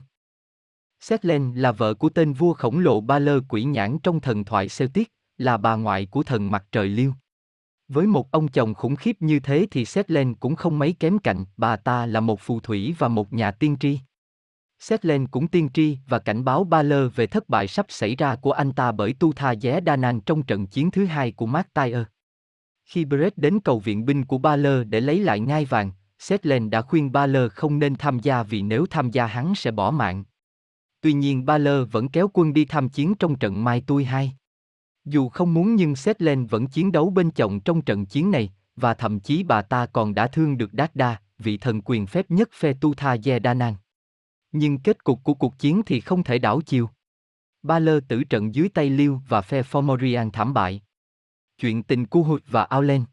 Setlen là vợ của tên vua khổng lồ Ba Lơ quỷ nhãn trong thần thoại Celtic, là bà ngoại của thần mặt trời liêu. Với một ông chồng khủng khiếp như thế thì Setlen cũng không mấy kém cạnh, bà ta là một phù thủy và một nhà tiên tri. Setlen cũng tiên tri và cảnh báo Ba Lơ về thất bại sắp xảy ra của anh ta bởi Tu Tha Dé Đa Nan trong trận chiến thứ hai của Martyr. Khi Brett đến cầu viện binh của Ba Lơ để lấy lại ngai vàng, Setlen đã khuyên Ba Lơ không nên tham gia vì nếu tham gia hắn sẽ bỏ mạng. Tuy nhiên Ba Lơ vẫn kéo quân đi tham chiến trong trận Mai Tui 2. Dù không muốn nhưng Setlen vẫn chiến đấu bên chồng trong trận chiến này, và thậm chí bà ta còn đã thương được Đát Đa, vị thần quyền phép nhất phe Tu Tha Ye Đa Nang. Nhưng kết cục của cuộc chiến thì không thể đảo chiều. Ba Lơ tử trận dưới tay Liêu và phe formorian thảm bại. Chuyện tình Cu và Aulen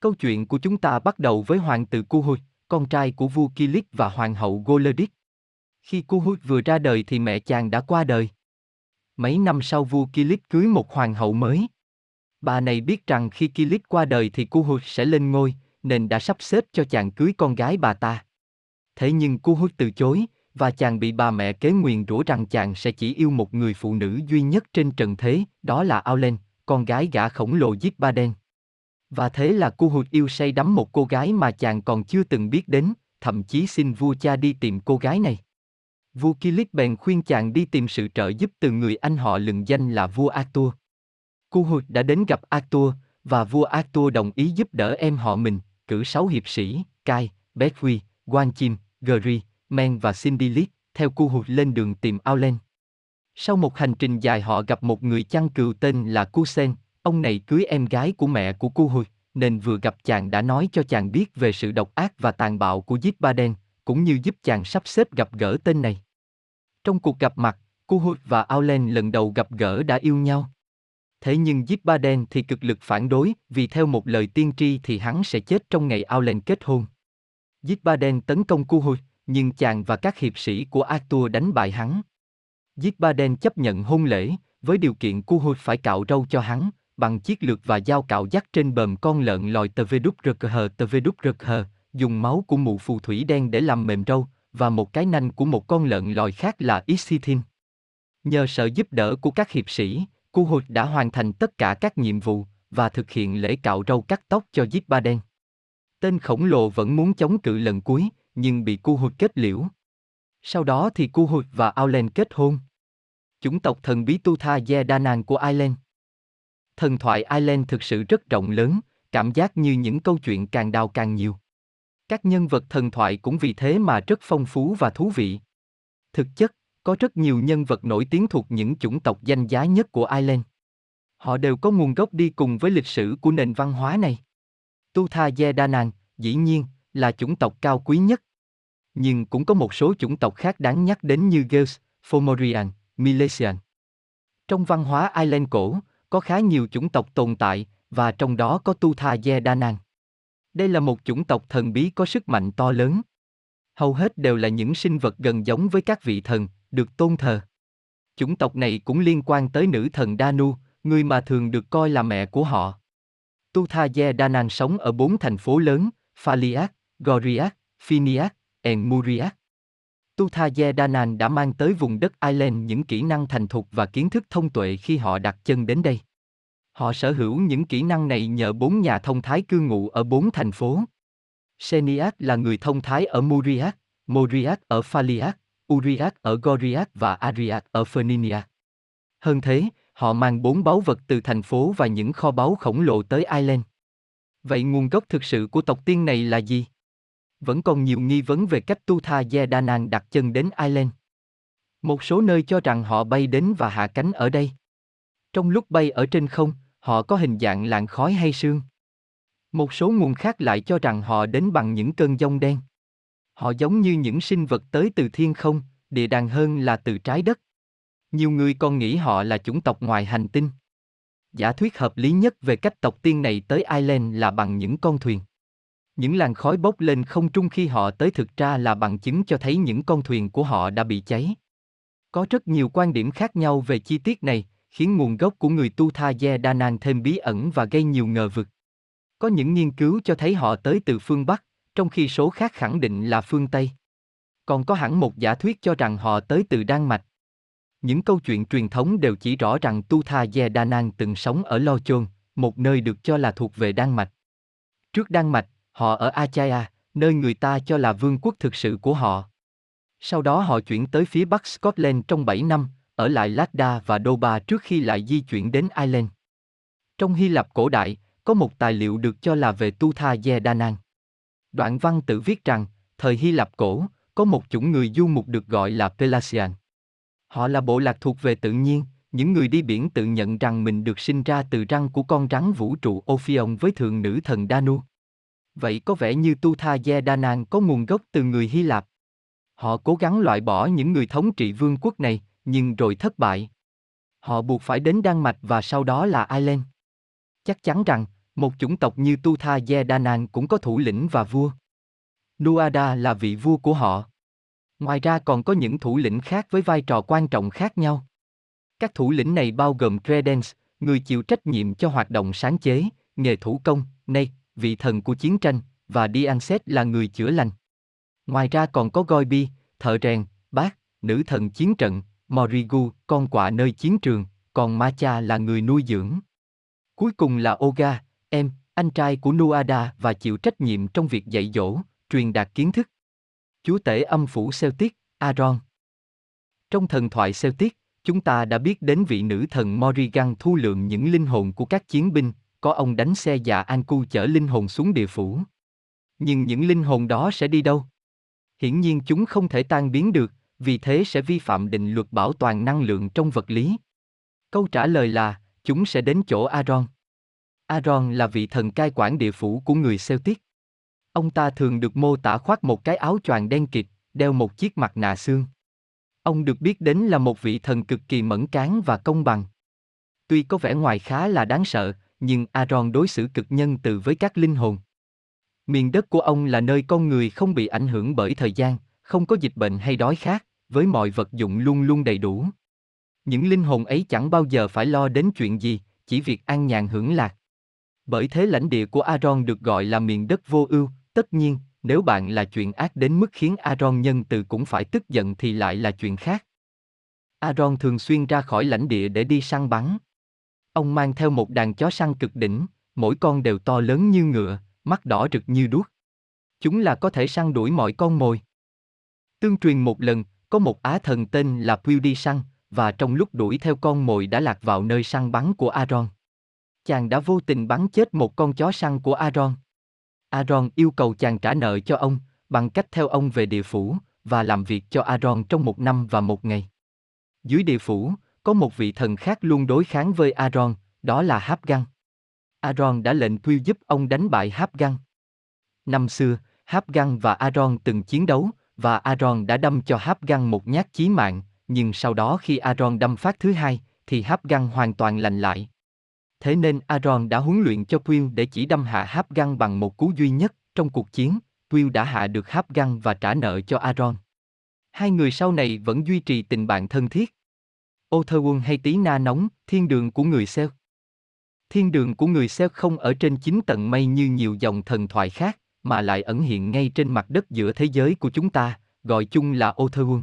Câu chuyện của chúng ta bắt đầu với hoàng tử Cu con trai của vua Kilik và hoàng hậu Golodic. Khi Cú Hút vừa ra đời thì mẹ chàng đã qua đời. Mấy năm sau vua Kilik cưới một hoàng hậu mới. Bà này biết rằng khi Kilik qua đời thì Cú Hút sẽ lên ngôi, nên đã sắp xếp cho chàng cưới con gái bà ta. Thế nhưng Cú Hút từ chối, và chàng bị bà mẹ kế nguyền rủa rằng chàng sẽ chỉ yêu một người phụ nữ duy nhất trên trần thế, đó là Aulen, con gái gã khổng lồ Giết Ba Đen. Và thế là cu hụt yêu say đắm một cô gái mà chàng còn chưa từng biết đến, thậm chí xin vua cha đi tìm cô gái này. Vua Kilik bèn khuyên chàng đi tìm sự trợ giúp từ người anh họ lừng danh là vua Arthur. Kuhut đã đến gặp Arthur, và vua Arthur đồng ý giúp đỡ em họ mình, cử sáu hiệp sĩ, Kai, Bethui, Quan Chim, Gri, Men và Sindilit, theo Kuhut lên đường tìm Aulen. Sau một hành trình dài họ gặp một người chăn cừu tên là Kusen, ông này cưới em gái của mẹ của Kuhut, nên vừa gặp chàng đã nói cho chàng biết về sự độc ác và tàn bạo của Giết Ba Đen, cũng như giúp chàng sắp xếp gặp gỡ tên này. Trong cuộc gặp mặt, Kuhut và Aulen lần đầu gặp gỡ đã yêu nhau. Thế nhưng Giết Ba Đen thì cực lực phản đối, vì theo một lời tiên tri thì hắn sẽ chết trong ngày Aulen kết hôn. Giết Ba Đen tấn công Kuhut, nhưng chàng và các hiệp sĩ của Arthur đánh bại hắn. Giết Ba Đen chấp nhận hôn lễ, với điều kiện Kuhut phải cạo râu cho hắn, bằng chiếc lược và dao cạo dắt trên bờm con lợn lòi tờ vê đúc rực hờ tờ vê đúc rực hờ, dùng máu của mụ phù thủy đen để làm mềm râu, và một cái nanh của một con lợn lòi khác là Isithin. Nhờ sự giúp đỡ của các hiệp sĩ, cu hụt đã hoàn thành tất cả các nhiệm vụ, và thực hiện lễ cạo râu cắt tóc cho Giết Ba Đen. Tên khổng lồ vẫn muốn chống cự lần cuối, nhưng bị cu hụt kết liễu. Sau đó thì cu hụt và Aulen kết hôn. Chủng tộc thần bí Tu Tha Ye Danan của Ireland. Thần thoại Ireland thực sự rất rộng lớn, cảm giác như những câu chuyện càng đào càng nhiều. Các nhân vật thần thoại cũng vì thế mà rất phong phú và thú vị. Thực chất, có rất nhiều nhân vật nổi tiếng thuộc những chủng tộc danh giá nhất của Ireland. Họ đều có nguồn gốc đi cùng với lịch sử của nền văn hóa này. Tu Tha Ye Danan, dĩ nhiên, là chủng tộc cao quý nhất. Nhưng cũng có một số chủng tộc khác đáng nhắc đến như Gels, Fomorian, Milesian. Trong văn hóa Ireland cổ, có khá nhiều chủng tộc tồn tại, và trong đó có Tu Tha Ye Danan. Đây là một chủng tộc thần bí có sức mạnh to lớn. Hầu hết đều là những sinh vật gần giống với các vị thần, được tôn thờ. Chủng tộc này cũng liên quan tới nữ thần Danu, người mà thường được coi là mẹ của họ. Tu Tha Ye Danan sống ở bốn thành phố lớn, Phaliak, Goriak, Phiniak, En Muriak. Tuthaje Danan đã mang tới vùng đất Ireland những kỹ năng thành thục và kiến thức thông tuệ khi họ đặt chân đến đây. Họ sở hữu những kỹ năng này nhờ bốn nhà thông thái cư ngụ ở bốn thành phố. Seniac là người thông thái ở Muriac, Moriac ở Phaliac, Uriac ở Goriac và Ariac ở Ferninia. Hơn thế, họ mang bốn báu vật từ thành phố và những kho báu khổng lồ tới Ireland. Vậy nguồn gốc thực sự của tộc tiên này là gì? Vẫn còn nhiều nghi vấn về cách Tu Tha Yedanan đặt chân đến Ireland. Một số nơi cho rằng họ bay đến và hạ cánh ở đây. Trong lúc bay ở trên không, họ có hình dạng làn khói hay sương. Một số nguồn khác lại cho rằng họ đến bằng những cơn giông đen. Họ giống như những sinh vật tới từ thiên không, địa đàng hơn là từ trái đất. Nhiều người còn nghĩ họ là chủng tộc ngoài hành tinh. Giả thuyết hợp lý nhất về cách tộc tiên này tới Ireland là bằng những con thuyền. Những làn khói bốc lên không trung khi họ tới thực ra là bằng chứng cho thấy những con thuyền của họ đã bị cháy. Có rất nhiều quan điểm khác nhau về chi tiết này, khiến nguồn gốc của người Tu Tha Ye Đa Nang thêm bí ẩn và gây nhiều ngờ vực. Có những nghiên cứu cho thấy họ tới từ phương Bắc, trong khi số khác khẳng định là phương Tây. Còn có hẳn một giả thuyết cho rằng họ tới từ Đan Mạch. Những câu chuyện truyền thống đều chỉ rõ rằng Tu Tha Ye Đa Nang từng sống ở Lo Chôn, một nơi được cho là thuộc về Đan Mạch. Trước Đan Mạch, họ ở Achaya, nơi người ta cho là vương quốc thực sự của họ. Sau đó họ chuyển tới phía bắc Scotland trong 7 năm, ở lại Lada và Doba trước khi lại di chuyển đến Ireland. Trong Hy Lạp cổ đại, có một tài liệu được cho là về Tu Tha Ye Danan. Đoạn văn tự viết rằng, thời Hy Lạp cổ, có một chủng người du mục được gọi là Pelasian. Họ là bộ lạc thuộc về tự nhiên, những người đi biển tự nhận rằng mình được sinh ra từ răng của con rắn vũ trụ Ophion với thượng nữ thần Danu. Vậy có vẻ như Tu Tha Ye Danan có nguồn gốc từ người Hy Lạp. Họ cố gắng loại bỏ những người thống trị vương quốc này, nhưng rồi thất bại. Họ buộc phải đến Đan Mạch và sau đó là Ireland. Chắc chắn rằng, một chủng tộc như Tu Tha Ye Danang cũng có thủ lĩnh và vua. Nuada là vị vua của họ. Ngoài ra còn có những thủ lĩnh khác với vai trò quan trọng khác nhau. Các thủ lĩnh này bao gồm Credence, người chịu trách nhiệm cho hoạt động sáng chế, nghề thủ công, nay, vị thần của chiến tranh, và Dianset là người chữa lành. Ngoài ra còn có Goibi, thợ rèn, bác, nữ thần chiến trận, Morigu, con quạ nơi chiến trường, còn Macha là người nuôi dưỡng. Cuối cùng là Oga, em, anh trai của Nuada và chịu trách nhiệm trong việc dạy dỗ, truyền đạt kiến thức. Chúa tể âm phủ Celtic, Aaron. Trong thần thoại Celtic, chúng ta đã biết đến vị nữ thần Morrigan thu lượng những linh hồn của các chiến binh, có ông đánh xe già Anku chở linh hồn xuống địa phủ. Nhưng những linh hồn đó sẽ đi đâu? Hiển nhiên chúng không thể tan biến được, vì thế sẽ vi phạm định luật bảo toàn năng lượng trong vật lý. Câu trả lời là, chúng sẽ đến chỗ Aaron. Aaron là vị thần cai quản địa phủ của người Celtic. Ông ta thường được mô tả khoác một cái áo choàng đen kịt, đeo một chiếc mặt nạ xương. Ông được biết đến là một vị thần cực kỳ mẫn cán và công bằng. Tuy có vẻ ngoài khá là đáng sợ, nhưng Aaron đối xử cực nhân từ với các linh hồn. Miền đất của ông là nơi con người không bị ảnh hưởng bởi thời gian, không có dịch bệnh hay đói khát, với mọi vật dụng luôn luôn đầy đủ. Những linh hồn ấy chẳng bao giờ phải lo đến chuyện gì, chỉ việc an nhàn hưởng lạc. Bởi thế lãnh địa của Aaron được gọi là miền đất vô ưu, tất nhiên, nếu bạn là chuyện ác đến mức khiến Aaron nhân từ cũng phải tức giận thì lại là chuyện khác. Aaron thường xuyên ra khỏi lãnh địa để đi săn bắn. Ông mang theo một đàn chó săn cực đỉnh, mỗi con đều to lớn như ngựa, mắt đỏ rực như đuốc. Chúng là có thể săn đuổi mọi con mồi. Tương truyền một lần, có một á thần tên là Pew đi săn, và trong lúc đuổi theo con mồi đã lạc vào nơi săn bắn của Aaron. Chàng đã vô tình bắn chết một con chó săn của Aaron. Aaron yêu cầu chàng trả nợ cho ông, bằng cách theo ông về địa phủ, và làm việc cho Aaron trong một năm và một ngày. Dưới địa phủ, có một vị thần khác luôn đối kháng với Aaron, đó là Háp Găng. Aaron đã lệnh Pew giúp ông đánh bại Háp Găng. Năm xưa, Háp Găng và Aaron từng chiến đấu, và Aaron đã đâm cho Háp Găng một nhát chí mạng, nhưng sau đó khi Aaron đâm phát thứ hai, thì Háp Găng hoàn toàn lành lại. Thế nên Aaron đã huấn luyện cho Quill để chỉ đâm hạ Háp Găng bằng một cú duy nhất, trong cuộc chiến, Quill đã hạ được Háp Găng và trả nợ cho Aaron. Hai người sau này vẫn duy trì tình bạn thân thiết. Otherwon hay tí na nóng, thiên đường của người Celt. Thiên đường của người Celt không ở trên chín tầng mây như nhiều dòng thần thoại khác, mà lại ẩn hiện ngay trên mặt đất giữa thế giới của chúng ta, gọi chung là Otherworld.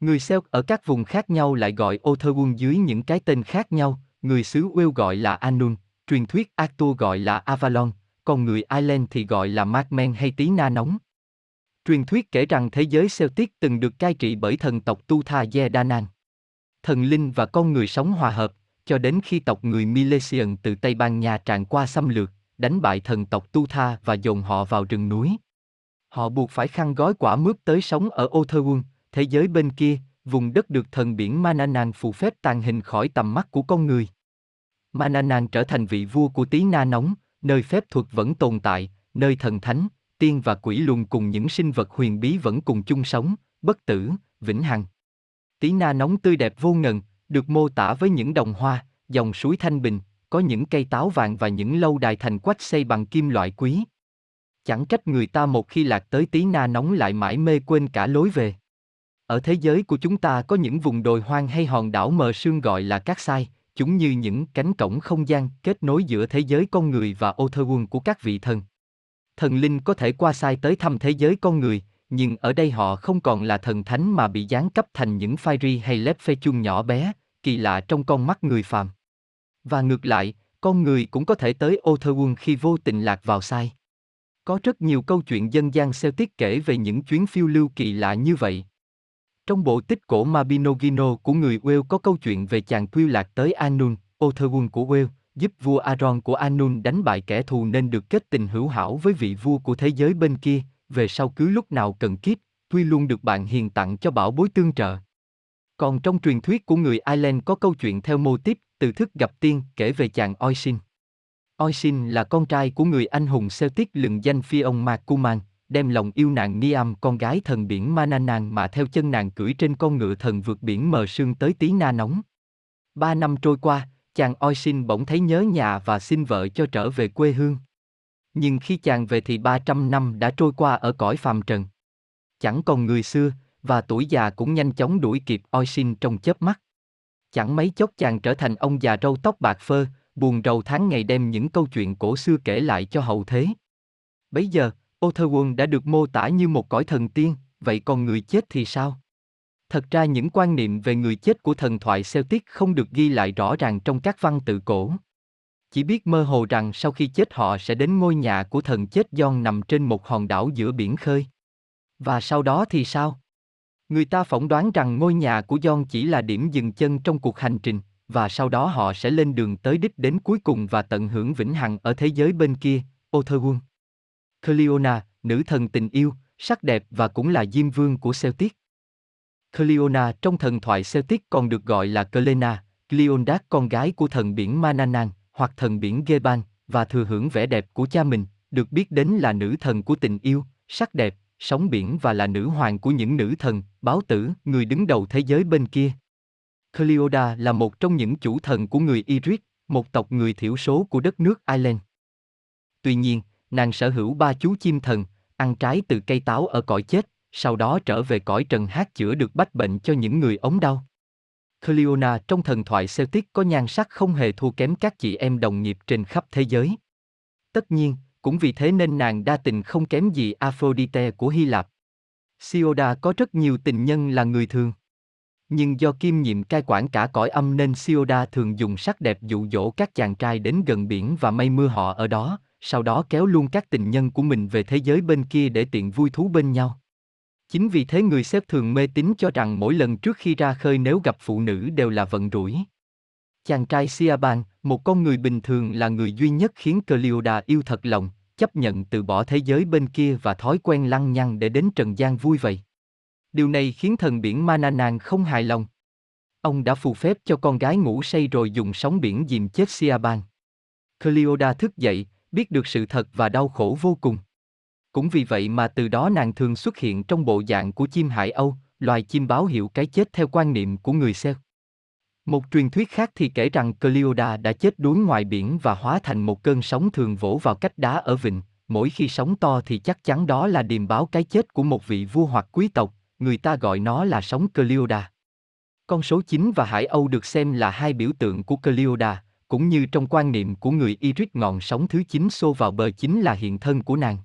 Người Celtic ở các vùng khác nhau lại gọi Otherworld dưới những cái tên khác nhau, người xứ Wales gọi là Anun, truyền thuyết Arthur gọi là Avalon, còn người Ireland thì gọi là Magmen hay Tí Na Nóng. Truyền thuyết kể rằng thế giới Celtic từng được cai trị bởi thần tộc Tu Tha Danann. Thần linh và con người sống hòa hợp, cho đến khi tộc người Milesian từ Tây Ban Nha tràn qua xâm lược, đánh bại thần tộc Tu Tha và dồn họ vào rừng núi. Họ buộc phải khăn gói quả mướp tới sống ở Otherworld, thế giới bên kia, vùng đất được thần biển Mananan phù phép tàn hình khỏi tầm mắt của con người. Mananan trở thành vị vua của tí na nóng, nơi phép thuật vẫn tồn tại, nơi thần thánh, tiên và quỷ luôn cùng những sinh vật huyền bí vẫn cùng chung sống, bất tử, vĩnh hằng. Tí na nóng tươi đẹp vô ngần, được mô tả với những đồng hoa, dòng suối thanh bình, có những cây táo vàng và những lâu đài thành quách xây bằng kim loại quý. Chẳng trách người ta một khi lạc tới tí na nóng lại mãi mê quên cả lối về. Ở thế giới của chúng ta có những vùng đồi hoang hay hòn đảo mờ sương gọi là các sai, chúng như những cánh cổng không gian kết nối giữa thế giới con người và ô thơ quân của các vị thần. Thần linh có thể qua sai tới thăm thế giới con người, nhưng ở đây họ không còn là thần thánh mà bị giáng cấp thành những phai ri hay Lép Phê Chung nhỏ bé, kỳ lạ trong con mắt người phàm. Và ngược lại, con người cũng có thể tới Otherworld khi vô tình lạc vào sai. Có rất nhiều câu chuyện dân gian Celtic kể về những chuyến phiêu lưu kỳ lạ như vậy. Trong bộ tích cổ Mabinogino của người Wales có câu chuyện về chàng phiêu lạc tới Anun, Otherworld của Wales, giúp vua Aron của Anun đánh bại kẻ thù nên được kết tình hữu hảo với vị vua của thế giới bên kia, về sau cứ lúc nào cần kiếp, tuy luôn được bạn hiền tặng cho bảo bối tương trợ. Còn trong truyền thuyết của người Ireland có câu chuyện theo mô típ từ thức gặp tiên kể về chàng Oisin. Oisin là con trai của người anh hùng Celtic lừng danh phi ông Macuman, đem lòng yêu nàng Niam con gái thần biển Mananang mà theo chân nàng cưỡi trên con ngựa thần vượt biển mờ sương tới tí na nóng. Ba năm trôi qua, chàng Oisin bỗng thấy nhớ nhà và xin vợ cho trở về quê hương. Nhưng khi chàng về thì 300 năm đã trôi qua ở cõi phàm trần. Chẳng còn người xưa, và tuổi già cũng nhanh chóng đuổi kịp Oisin trong chớp mắt. Chẳng mấy chốc chàng trở thành ông già râu tóc bạc phơ, buồn rầu tháng ngày đem những câu chuyện cổ xưa kể lại cho hậu thế. Bấy giờ, Otherworld đã được mô tả như một cõi thần tiên, vậy còn người chết thì sao? Thật ra những quan niệm về người chết của thần thoại Celtic không được ghi lại rõ ràng trong các văn tự cổ. Chỉ biết mơ hồ rằng sau khi chết họ sẽ đến ngôi nhà của thần chết John nằm trên một hòn đảo giữa biển khơi. Và sau đó thì sao? Người ta phỏng đoán rằng ngôi nhà của John chỉ là điểm dừng chân trong cuộc hành trình, và sau đó họ sẽ lên đường tới đích đến cuối cùng và tận hưởng vĩnh hằng ở thế giới bên kia, Otherwun. Cleona, nữ thần tình yêu, sắc đẹp và cũng là diêm vương của Celtic. Cleona trong thần thoại Celtic còn được gọi là Clena, Cleondas con gái của thần biển Mananan hoặc thần biển Geban, và thừa hưởng vẻ đẹp của cha mình, được biết đến là nữ thần của tình yêu, sắc đẹp, sóng biển và là nữ hoàng của những nữ thần, báo tử, người đứng đầu thế giới bên kia. Cleoda là một trong những chủ thần của người Irish, một tộc người thiểu số của đất nước Ireland. Tuy nhiên, nàng sở hữu ba chú chim thần, ăn trái từ cây táo ở cõi chết, sau đó trở về cõi trần hát chữa được bách bệnh cho những người ống đau. Cleona trong thần thoại Celtic có nhan sắc không hề thua kém các chị em đồng nghiệp trên khắp thế giới. Tất nhiên, cũng vì thế nên nàng đa tình không kém gì Aphrodite của Hy Lạp. Sioda có rất nhiều tình nhân là người thường. Nhưng do kim nhiệm cai quản cả cõi âm nên Sioda thường dùng sắc đẹp dụ dỗ các chàng trai đến gần biển và mây mưa họ ở đó, sau đó kéo luôn các tình nhân của mình về thế giới bên kia để tiện vui thú bên nhau. Chính vì thế người xếp thường mê tín cho rằng mỗi lần trước khi ra khơi nếu gặp phụ nữ đều là vận rủi. Chàng trai Siaban, một con người bình thường là người duy nhất khiến Cleoda yêu thật lòng, chấp nhận từ bỏ thế giới bên kia và thói quen lăng nhăng để đến trần gian vui vậy. Điều này khiến thần biển Mananang không hài lòng. Ông đã phù phép cho con gái ngủ say rồi dùng sóng biển dìm chết Siaban. Cleoda thức dậy, biết được sự thật và đau khổ vô cùng. Cũng vì vậy mà từ đó nàng thường xuất hiện trong bộ dạng của chim hải âu, loài chim báo hiệu cái chết theo quan niệm của người Celt. Một truyền thuyết khác thì kể rằng Cleoda đã chết đuối ngoài biển và hóa thành một cơn sóng thường vỗ vào cách đá ở vịnh, mỗi khi sóng to thì chắc chắn đó là điềm báo cái chết của một vị vua hoặc quý tộc, người ta gọi nó là sóng Cleoda. Con số 9 và Hải Âu được xem là hai biểu tượng của Cleoda, cũng như trong quan niệm của người Iris ngọn sóng thứ 9 xô vào bờ chính là hiện thân của nàng.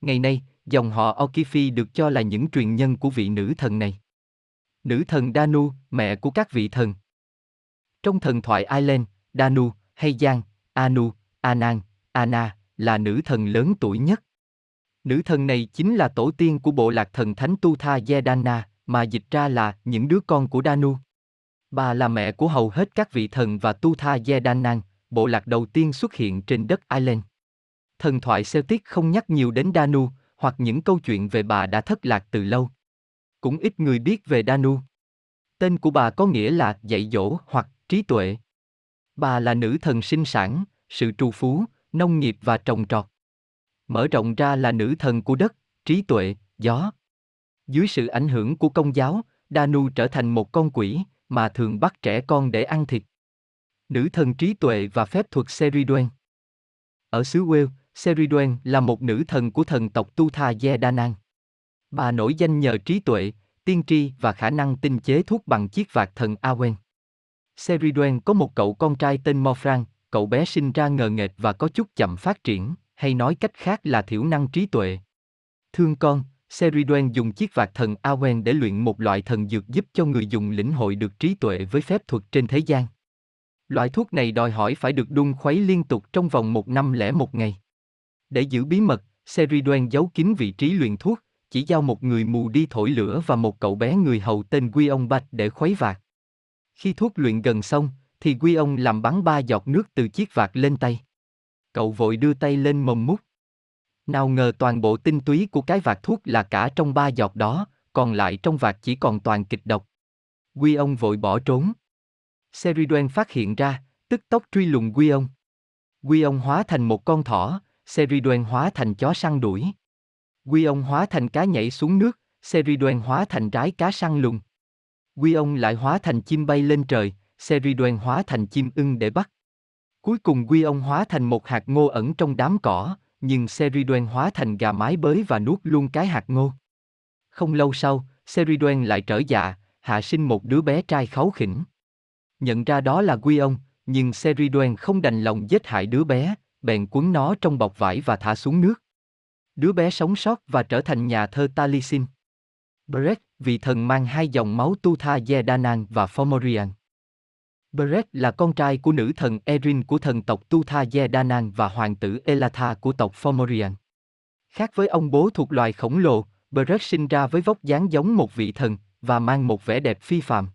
Ngày nay, dòng họ Okifi được cho là những truyền nhân của vị nữ thần này. Nữ thần Danu, mẹ của các vị thần. Trong thần thoại Ireland, Danu, hay Giang, Anu, Anan, Ana, là nữ thần lớn tuổi nhất. Nữ thần này chính là tổ tiên của bộ lạc thần thánh Tu Tha Yedana, mà dịch ra là những đứa con của Danu. Bà là mẹ của hầu hết các vị thần và Tu Tha Yedanan, bộ lạc đầu tiên xuất hiện trên đất Ireland. Thần thoại Celtic không nhắc nhiều đến Danu, hoặc những câu chuyện về bà đã thất lạc từ lâu. Cũng ít người biết về Danu. Tên của bà có nghĩa là dạy dỗ hoặc trí tuệ. Bà là nữ thần sinh sản, sự trù phú, nông nghiệp và trồng trọt. Mở rộng ra là nữ thần của đất, trí tuệ, gió. Dưới sự ảnh hưởng của công giáo, Danu trở thành một con quỷ, mà thường bắt trẻ con để ăn thịt. Nữ thần trí tuệ và phép thuật Seriduen Ở xứ Wales, Seriduen là một nữ thần của thần tộc Tu Tha Yedanan. Bà nổi danh nhờ trí tuệ, tiên tri và khả năng tinh chế thuốc bằng chiếc vạt thần Awen. Seriduen có một cậu con trai tên Morfran, cậu bé sinh ra ngờ nghệch và có chút chậm phát triển, hay nói cách khác là thiểu năng trí tuệ. Thương con, Seriduen dùng chiếc vạt thần Awen để luyện một loại thần dược giúp cho người dùng lĩnh hội được trí tuệ với phép thuật trên thế gian. Loại thuốc này đòi hỏi phải được đun khuấy liên tục trong vòng một năm lẻ một ngày. Để giữ bí mật, Seriduen giấu kín vị trí luyện thuốc, chỉ giao một người mù đi thổi lửa và một cậu bé người hầu tên Quy ông Bạch để khuấy vạt. Khi thuốc luyện gần xong, thì Quy ông làm bắn ba giọt nước từ chiếc vạt lên tay. Cậu vội đưa tay lên mồm mút. Nào ngờ toàn bộ tinh túy của cái vạt thuốc là cả trong ba giọt đó, còn lại trong vạt chỉ còn toàn kịch độc. Quy ông vội bỏ trốn. Seriduen phát hiện ra, tức tốc truy lùng Quy ông. Quy ông hóa thành một con thỏ, Seriduen hóa thành chó săn đuổi. Quy ông hóa thành cá nhảy xuống nước, Seriduen hóa thành rái cá săn lùng. Quy ông lại hóa thành chim bay lên trời, Seriduen hóa thành chim ưng để bắt. Cuối cùng Quy ông hóa thành một hạt ngô ẩn trong đám cỏ, nhưng Seriduen hóa thành gà mái bới và nuốt luôn cái hạt ngô. Không lâu sau, Seriduen lại trở dạ, hạ sinh một đứa bé trai kháu khỉnh. Nhận ra đó là Quy ông, nhưng Seriduen không đành lòng giết hại đứa bé, bèn cuốn nó trong bọc vải và thả xuống nước. Đứa bé sống sót và trở thành nhà thơ Talisin. Brecht vị thần mang hai dòng máu Tutha Yedanang và Fomorian. Beret là con trai của nữ thần Erin của thần tộc Tutha Yedanang và hoàng tử Elatha của tộc Fomorian. Khác với ông bố thuộc loài khổng lồ, Beret sinh ra với vóc dáng giống một vị thần và mang một vẻ đẹp phi phàm.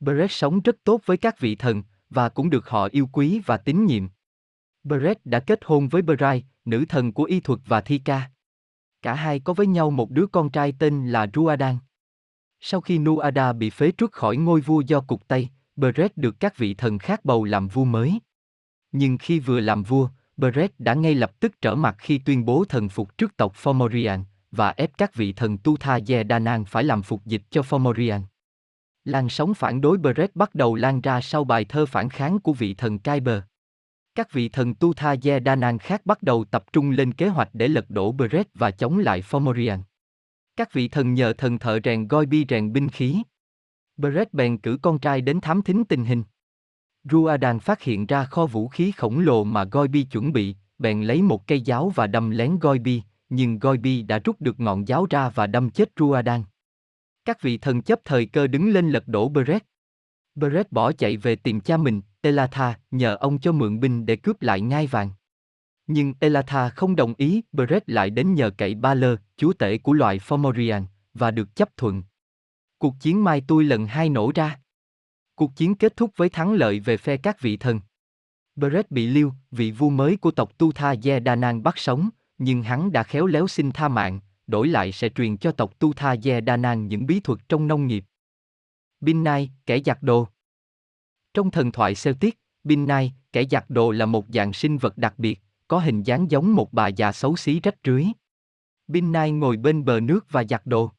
Beret sống rất tốt với các vị thần và cũng được họ yêu quý và tín nhiệm. Beret đã kết hôn với Brai, nữ thần của y thuật và thi ca. Cả hai có với nhau một đứa con trai tên là Ruadan. Sau khi Nuada bị phế truất khỏi ngôi vua do cục Tây, Beret được các vị thần khác bầu làm vua mới. Nhưng khi vừa làm vua, Beret đã ngay lập tức trở mặt khi tuyên bố thần phục trước tộc Fomorian và ép các vị thần Tu Tha Ye Danan phải làm phục dịch cho Fomorian. Làn sóng phản đối Beret bắt đầu lan ra sau bài thơ phản kháng của vị thần Kyber. Các vị thần Tu Tha Ye Danan khác bắt đầu tập trung lên kế hoạch để lật đổ Beret và chống lại Fomorian. Các vị thần nhờ thần thợ rèn Goibi rèn binh khí. Beret bèn cử con trai đến thám thính tình hình. Ruadan phát hiện ra kho vũ khí khổng lồ mà Goibi chuẩn bị, bèn lấy một cây giáo và đâm lén Goibi, nhưng Goibi đã rút được ngọn giáo ra và đâm chết Ruadan. Các vị thần chấp thời cơ đứng lên lật đổ Beret. Beret bỏ chạy về tìm cha mình, Elatha, nhờ ông cho mượn binh để cướp lại ngai vàng. Nhưng Elatha không đồng ý, Brett lại đến nhờ cậy Ba Lơ, chúa tể của loài Fomorian, và được chấp thuận. Cuộc chiến Mai tôi lần hai nổ ra. Cuộc chiến kết thúc với thắng lợi về phe các vị thần. Brett bị Liêu, vị vua mới của tộc Tu Tha Ye Đa Nang bắt sống, nhưng hắn đã khéo léo xin tha mạng, đổi lại sẽ truyền cho tộc Tu Tha Ye Đa Nang những bí thuật trong nông nghiệp. Bin Nai, kẻ giặc đồ Trong thần thoại Celtic, Bin Nai, kẻ giặc đồ là một dạng sinh vật đặc biệt, có hình dáng giống một bà già xấu xí rách rưới. Bin Nai ngồi bên bờ nước và giặt đồ.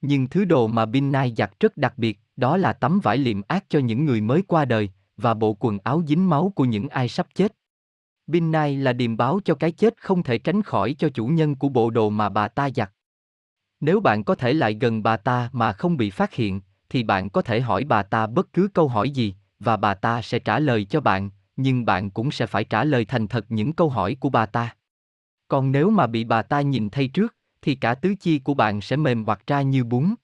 Nhưng thứ đồ mà Bin Nai giặt rất đặc biệt, đó là tấm vải liệm ác cho những người mới qua đời, và bộ quần áo dính máu của những ai sắp chết. Bin Nai là điềm báo cho cái chết không thể tránh khỏi cho chủ nhân của bộ đồ mà bà ta giặt. Nếu bạn có thể lại gần bà ta mà không bị phát hiện, thì bạn có thể hỏi bà ta bất cứ câu hỏi gì, và bà ta sẽ trả lời cho bạn, nhưng bạn cũng sẽ phải trả lời thành thật những câu hỏi của bà ta. Còn nếu mà bị bà ta nhìn thấy trước, thì cả tứ chi của bạn sẽ mềm hoặc ra như bún.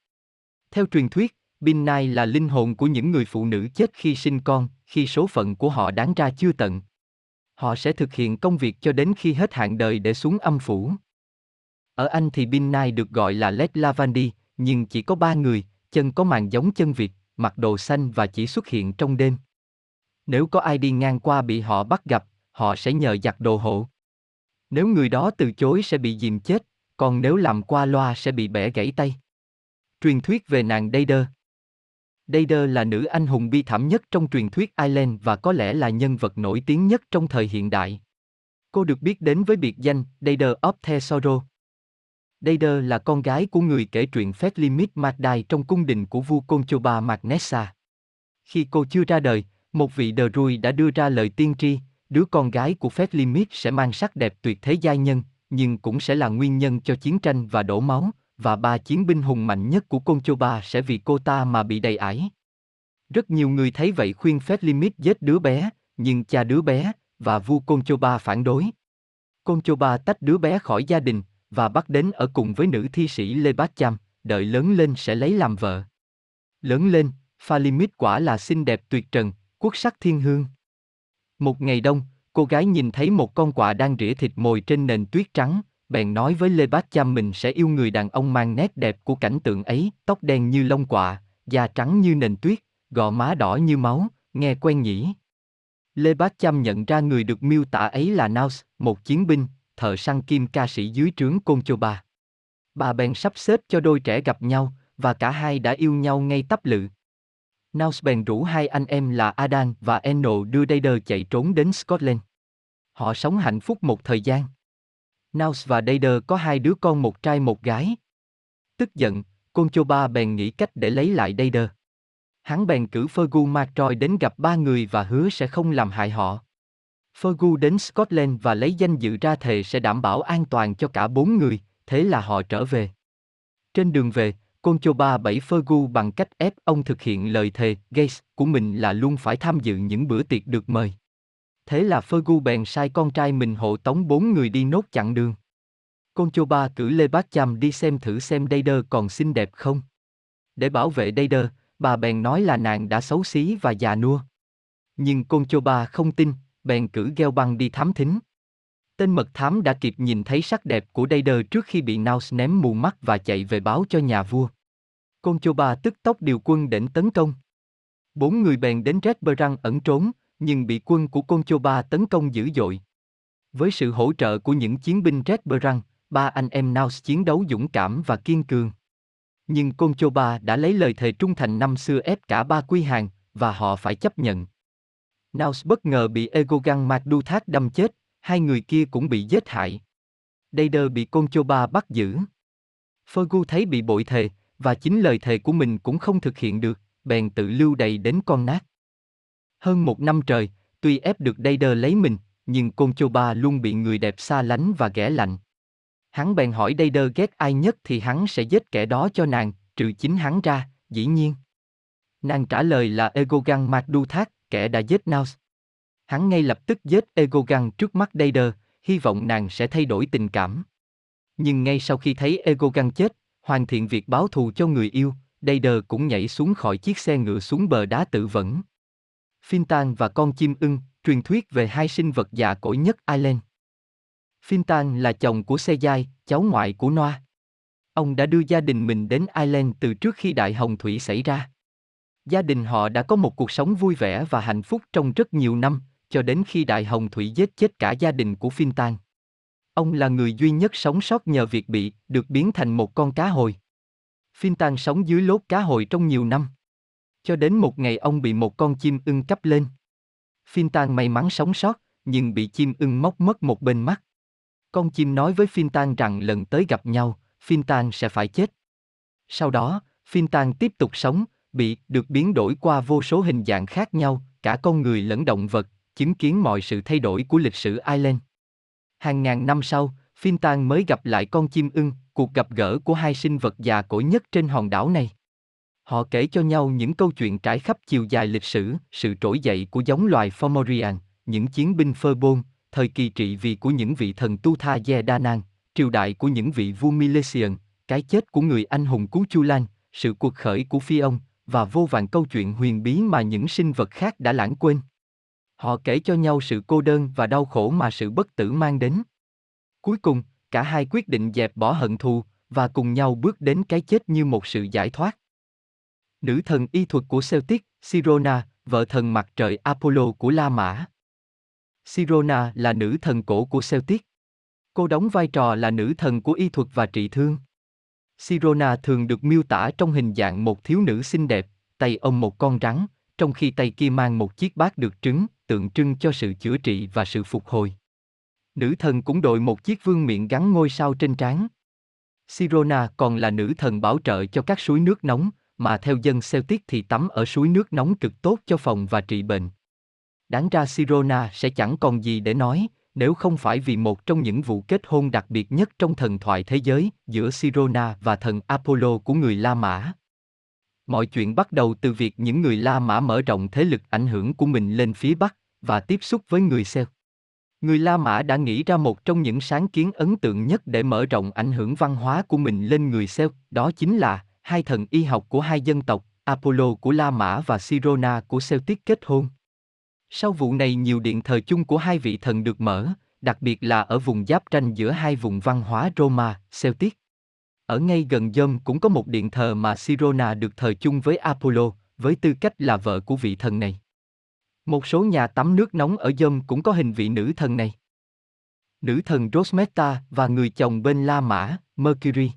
Theo truyền thuyết, Binnai là linh hồn của những người phụ nữ chết khi sinh con, khi số phận của họ đáng ra chưa tận. Họ sẽ thực hiện công việc cho đến khi hết hạn đời để xuống âm phủ. Ở Anh thì Binnai được gọi là Led Lavandi, nhưng chỉ có ba người, chân có màn giống chân vịt, mặc đồ xanh và chỉ xuất hiện trong đêm. Nếu có ai đi ngang qua bị họ bắt gặp, họ sẽ nhờ giặt đồ hộ. Nếu người đó từ chối sẽ bị dìm chết, còn nếu làm qua loa sẽ bị bẻ gãy tay. Truyền thuyết về nàng Dader Dader là nữ anh hùng bi thảm nhất trong truyền thuyết Ireland và có lẽ là nhân vật nổi tiếng nhất trong thời hiện đại. Cô được biết đến với biệt danh Dader of Thesoro. Dader là con gái của người kể truyện phép Limit Magdai trong cung đình của vua Conchoba Magnessa. Khi cô chưa ra đời, một vị đờ rui đã đưa ra lời tiên tri, đứa con gái của phép Limit sẽ mang sắc đẹp tuyệt thế giai nhân, nhưng cũng sẽ là nguyên nhân cho chiến tranh và đổ máu, và ba chiến binh hùng mạnh nhất của Conchoba sẽ vì cô ta mà bị đầy ải. Rất nhiều người thấy vậy khuyên phép Limit giết đứa bé, nhưng cha đứa bé, và vua Conchoba phản đối. Conchoba tách đứa bé khỏi gia đình, và bắt đến ở cùng với nữ thi sĩ Lê Bát Cham, đợi lớn lên sẽ lấy làm vợ. Lớn lên, Pha Limit quả là xinh đẹp tuyệt trần, quốc sắc thiên hương. Một ngày đông, cô gái nhìn thấy một con quạ đang rỉa thịt mồi trên nền tuyết trắng, bèn nói với Lê Bát Cha mình sẽ yêu người đàn ông mang nét đẹp của cảnh tượng ấy, tóc đen như lông quạ, da trắng như nền tuyết, gò má đỏ như máu, nghe quen nhỉ. Lê Bát Cham nhận ra người được miêu tả ấy là Naus, một chiến binh, thợ săn kim ca sĩ dưới trướng Côn Chô Ba. Bà bèn sắp xếp cho đôi trẻ gặp nhau, và cả hai đã yêu nhau ngay tấp lự. Naus bèn rủ hai anh em là Adan và Eno đưa Dader chạy trốn đến Scotland. Họ sống hạnh phúc một thời gian. Naus và Dader có hai đứa con một trai một gái. Tức giận, Côn Chô Ba bèn nghĩ cách để lấy lại Dader. Hắn bèn cử Fergu MacTroy đến gặp ba người và hứa sẽ không làm hại họ. Fergu đến Scotland và lấy danh dự ra thề sẽ đảm bảo an toàn cho cả bốn người, thế là họ trở về. Trên đường về, Conchoba bẫy Fergu bằng cách ép ông thực hiện lời thề Gates của mình là luôn phải tham dự những bữa tiệc được mời. Thế là Fergu bèn sai con trai mình hộ tống bốn người đi nốt chặng đường. Conchoba cử Lê Bác Cham đi xem thử xem Dader còn xinh đẹp không. Để bảo vệ Dader, bà bèn nói là nàng đã xấu xí và già nua. Nhưng Conchoba không tin, bèn cử gheo băng đi thám thính. Tên mật thám đã kịp nhìn thấy sắc đẹp của Dader trước khi bị Naus ném mù mắt và chạy về báo cho nhà vua. Côn Chô Ba tức tốc điều quân đến tấn công. Bốn người bèn đến Red Berang ẩn trốn, nhưng bị quân của Côn Chô Ba tấn công dữ dội. Với sự hỗ trợ của những chiến binh Red Berang, ba anh em Naus chiến đấu dũng cảm và kiên cường. Nhưng Côn Chô Ba đã lấy lời thề trung thành năm xưa ép cả ba quy hàng, và họ phải chấp nhận. Naus bất ngờ bị Egogan Magdu Thác đâm chết, hai người kia cũng bị giết hại. Dader bị Côn Chô Ba bắt giữ. Fergu thấy bị bội thề, và chính lời thề của mình cũng không thực hiện được, bèn tự lưu đầy đến con nát. Hơn một năm trời, tuy ép được Dader lấy mình, nhưng Conchoba luôn bị người đẹp xa lánh và ghẻ lạnh. Hắn bèn hỏi Dader ghét ai nhất thì hắn sẽ giết kẻ đó cho nàng, trừ chính hắn ra, dĩ nhiên. Nàng trả lời là Egogan Magdu Thác, kẻ đã giết Naus. Hắn ngay lập tức giết Egogan trước mắt Dader, hy vọng nàng sẽ thay đổi tình cảm. Nhưng ngay sau khi thấy Egogan chết, hoàn thiện việc báo thù cho người yêu, Dader cũng nhảy xuống khỏi chiếc xe ngựa xuống bờ đá tự vẫn. Fintan và con chim ưng, truyền thuyết về hai sinh vật già cỗi nhất Ireland. Fintan là chồng của Sejai, cháu ngoại của Noa. Ông đã đưa gia đình mình đến Ireland từ trước khi đại hồng thủy xảy ra. Gia đình họ đã có một cuộc sống vui vẻ và hạnh phúc trong rất nhiều năm, cho đến khi Đại Hồng Thủy giết chết cả gia đình của Phiên Ông là người duy nhất sống sót nhờ việc bị, được biến thành một con cá hồi. Phiên Tan sống dưới lốt cá hồi trong nhiều năm. Cho đến một ngày ông bị một con chim ưng cắp lên. Phiên Tan may mắn sống sót, nhưng bị chim ưng móc mất một bên mắt. Con chim nói với Phiên Tan rằng lần tới gặp nhau, Phiên Tan sẽ phải chết. Sau đó, Phiên Tan tiếp tục sống, bị được biến đổi qua vô số hình dạng khác nhau, cả con người lẫn động vật, chứng kiến mọi sự thay đổi của lịch sử Ireland. Hàng ngàn năm sau, Fintan mới gặp lại con chim ưng, cuộc gặp gỡ của hai sinh vật già cỗi nhất trên hòn đảo này. Họ kể cho nhau những câu chuyện trải khắp chiều dài lịch sử, sự trỗi dậy của giống loài Fomorian, những chiến binh phơ bôn, thời kỳ trị vì của những vị thần Tu Tha Ye Đa Nang, triều đại của những vị vua Milesian, cái chết của người anh hùng Cú Chu Lan, sự cuộc khởi của Phi ông, và vô vàn câu chuyện huyền bí mà những sinh vật khác đã lãng quên. Họ kể cho nhau sự cô đơn và đau khổ mà sự bất tử mang đến. Cuối cùng, cả hai quyết định dẹp bỏ hận thù và cùng nhau bước đến cái chết như một sự giải thoát. Nữ thần y thuật của Celtic, Sirona, vợ thần mặt trời Apollo của La Mã. Sirona là nữ thần cổ của Celtic. Cô đóng vai trò là nữ thần của y thuật và trị thương. Sirona thường được miêu tả trong hình dạng một thiếu nữ xinh đẹp, tay ôm một con rắn, trong khi tay kia mang một chiếc bát được trứng, tượng trưng cho sự chữa trị và sự phục hồi. Nữ thần cũng đội một chiếc vương miện gắn ngôi sao trên trán. Sirona còn là nữ thần bảo trợ cho các suối nước nóng, mà theo dân Celtic thì tắm ở suối nước nóng cực tốt cho phòng và trị bệnh. Đáng ra Sirona sẽ chẳng còn gì để nói, nếu không phải vì một trong những vụ kết hôn đặc biệt nhất trong thần thoại thế giới giữa Sirona và thần Apollo của người La Mã. Mọi chuyện bắt đầu từ việc những người La Mã mở rộng thế lực ảnh hưởng của mình lên phía Bắc và tiếp xúc với người Celt. Người La Mã đã nghĩ ra một trong những sáng kiến ấn tượng nhất để mở rộng ảnh hưởng văn hóa của mình lên người Celt, đó chính là hai thần y học của hai dân tộc, Apollo của La Mã và Sirona của Celtic kết hôn. Sau vụ này nhiều điện thờ chung của hai vị thần được mở, đặc biệt là ở vùng giáp tranh giữa hai vùng văn hóa Roma, Celtic. Ở ngay gần Dơm cũng có một điện thờ mà Sirona được thờ chung với Apollo, với tư cách là vợ của vị thần này. Một số nhà tắm nước nóng ở Dơm cũng có hình vị nữ thần này. Nữ thần Rosmeta và người chồng bên La Mã, Mercury.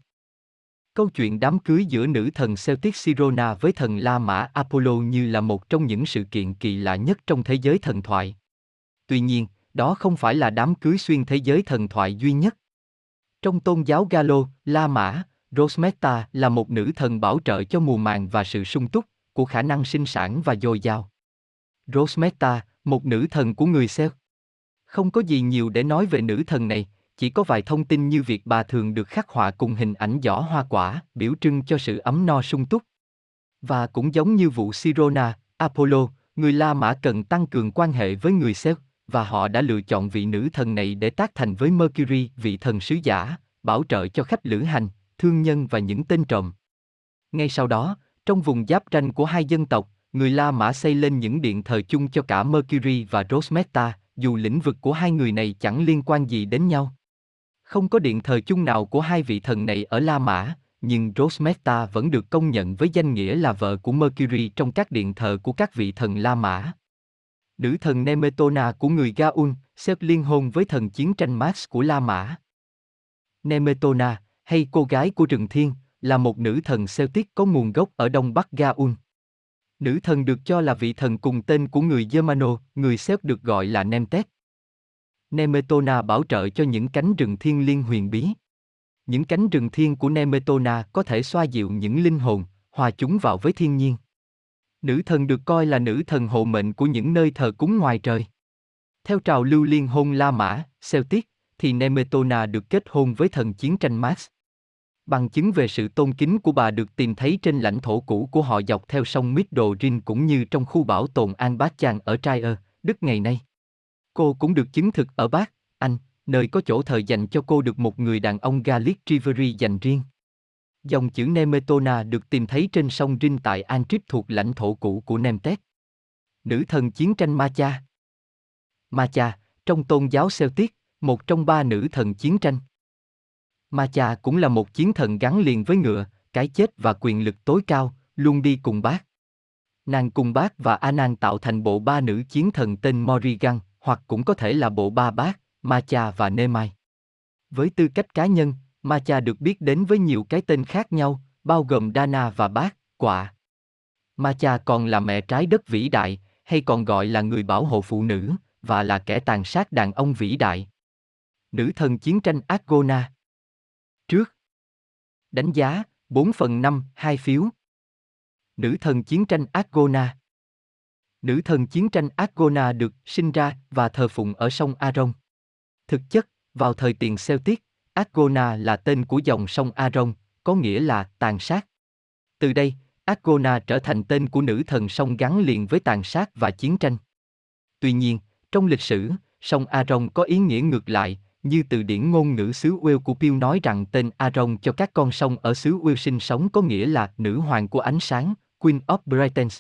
Câu chuyện đám cưới giữa nữ thần Celtic Sirona với thần La Mã Apollo như là một trong những sự kiện kỳ lạ nhất trong thế giới thần thoại. Tuy nhiên, đó không phải là đám cưới xuyên thế giới thần thoại duy nhất. Trong tôn giáo Galo, La Mã, Rosmeta là một nữ thần bảo trợ cho mùa màng và sự sung túc, của khả năng sinh sản và dồi dào. Rosmeta, một nữ thần của người Celt. Không có gì nhiều để nói về nữ thần này, chỉ có vài thông tin như việc bà thường được khắc họa cùng hình ảnh giỏ hoa quả, biểu trưng cho sự ấm no sung túc. Và cũng giống như vụ Sirona, Apollo, người La Mã cần tăng cường quan hệ với người Celt, và họ đã lựa chọn vị nữ thần này để tác thành với Mercury, vị thần sứ giả, bảo trợ cho khách lữ hành, thương nhân và những tên trộm. Ngay sau đó, trong vùng giáp tranh của hai dân tộc, người La Mã xây lên những điện thờ chung cho cả Mercury và Rosmeta, dù lĩnh vực của hai người này chẳng liên quan gì đến nhau. Không có điện thờ chung nào của hai vị thần này ở La Mã, nhưng Rosmeta vẫn được công nhận với danh nghĩa là vợ của Mercury trong các điện thờ của các vị thần La Mã. Nữ thần Nemetona của người Gaun, xếp liên hôn với thần chiến tranh Mars của La Mã. Nemetona, hay cô gái của rừng thiên, là một nữ thần Celtic có nguồn gốc ở đông bắc Gaun. Nữ thần được cho là vị thần cùng tên của người Germano, người xếp được gọi là Nemtet. Nemetona bảo trợ cho những cánh rừng thiên liên huyền bí. Những cánh rừng thiên của Nemetona có thể xoa dịu những linh hồn, hòa chúng vào với thiên nhiên. Nữ thần được coi là nữ thần hộ mệnh của những nơi thờ cúng ngoài trời. Theo trào lưu liên hôn La Mã, Celtic, thì Nemetona được kết hôn với thần chiến tranh Mars. Bằng chứng về sự tôn kính của bà được tìm thấy trên lãnh thổ cũ của họ dọc theo sông Middo-Rin cũng như trong khu bảo tồn An Bát ở Trier, Đức ngày nay. Cô cũng được chứng thực ở Bác, Anh, nơi có chỗ thờ dành cho cô được một người đàn ông Gallic Triveri dành riêng. Dòng chữ Nemetona được tìm thấy trên sông Rin tại Antrip thuộc lãnh thổ cũ của Nemtet. Nữ thần chiến tranh Macha Macha, trong tôn giáo Celtic, một trong ba nữ thần chiến tranh. Macha cũng là một chiến thần gắn liền với ngựa, cái chết và quyền lực tối cao, luôn đi cùng bác. Nàng cùng bác và Anan tạo thành bộ ba nữ chiến thần tên Morrigan, hoặc cũng có thể là bộ ba bác, Macha và Nemai. Với tư cách cá nhân, Macha được biết đến với nhiều cái tên khác nhau, bao gồm Dana và bác, quạ. Macha còn là mẹ trái đất vĩ đại, hay còn gọi là người bảo hộ phụ nữ, và là kẻ tàn sát đàn ông vĩ đại. Nữ thần chiến tranh Agona Trước Đánh giá, 4 phần 5, 2 phiếu. Nữ thần chiến tranh Agona Nữ thần chiến tranh Agona được sinh ra và thờ phụng ở sông Aron. Thực chất, vào thời tiền Celtic, Agona là tên của dòng sông Aron, có nghĩa là tàn sát. Từ đây, Agona trở thành tên của nữ thần sông gắn liền với tàn sát và chiến tranh. Tuy nhiên, trong lịch sử, sông Aron có ý nghĩa ngược lại, như từ điển ngôn ngữ xứ Wales của Pew nói rằng tên Aron cho các con sông ở xứ Wales sinh sống có nghĩa là nữ hoàng của ánh sáng, Queen of Brightness.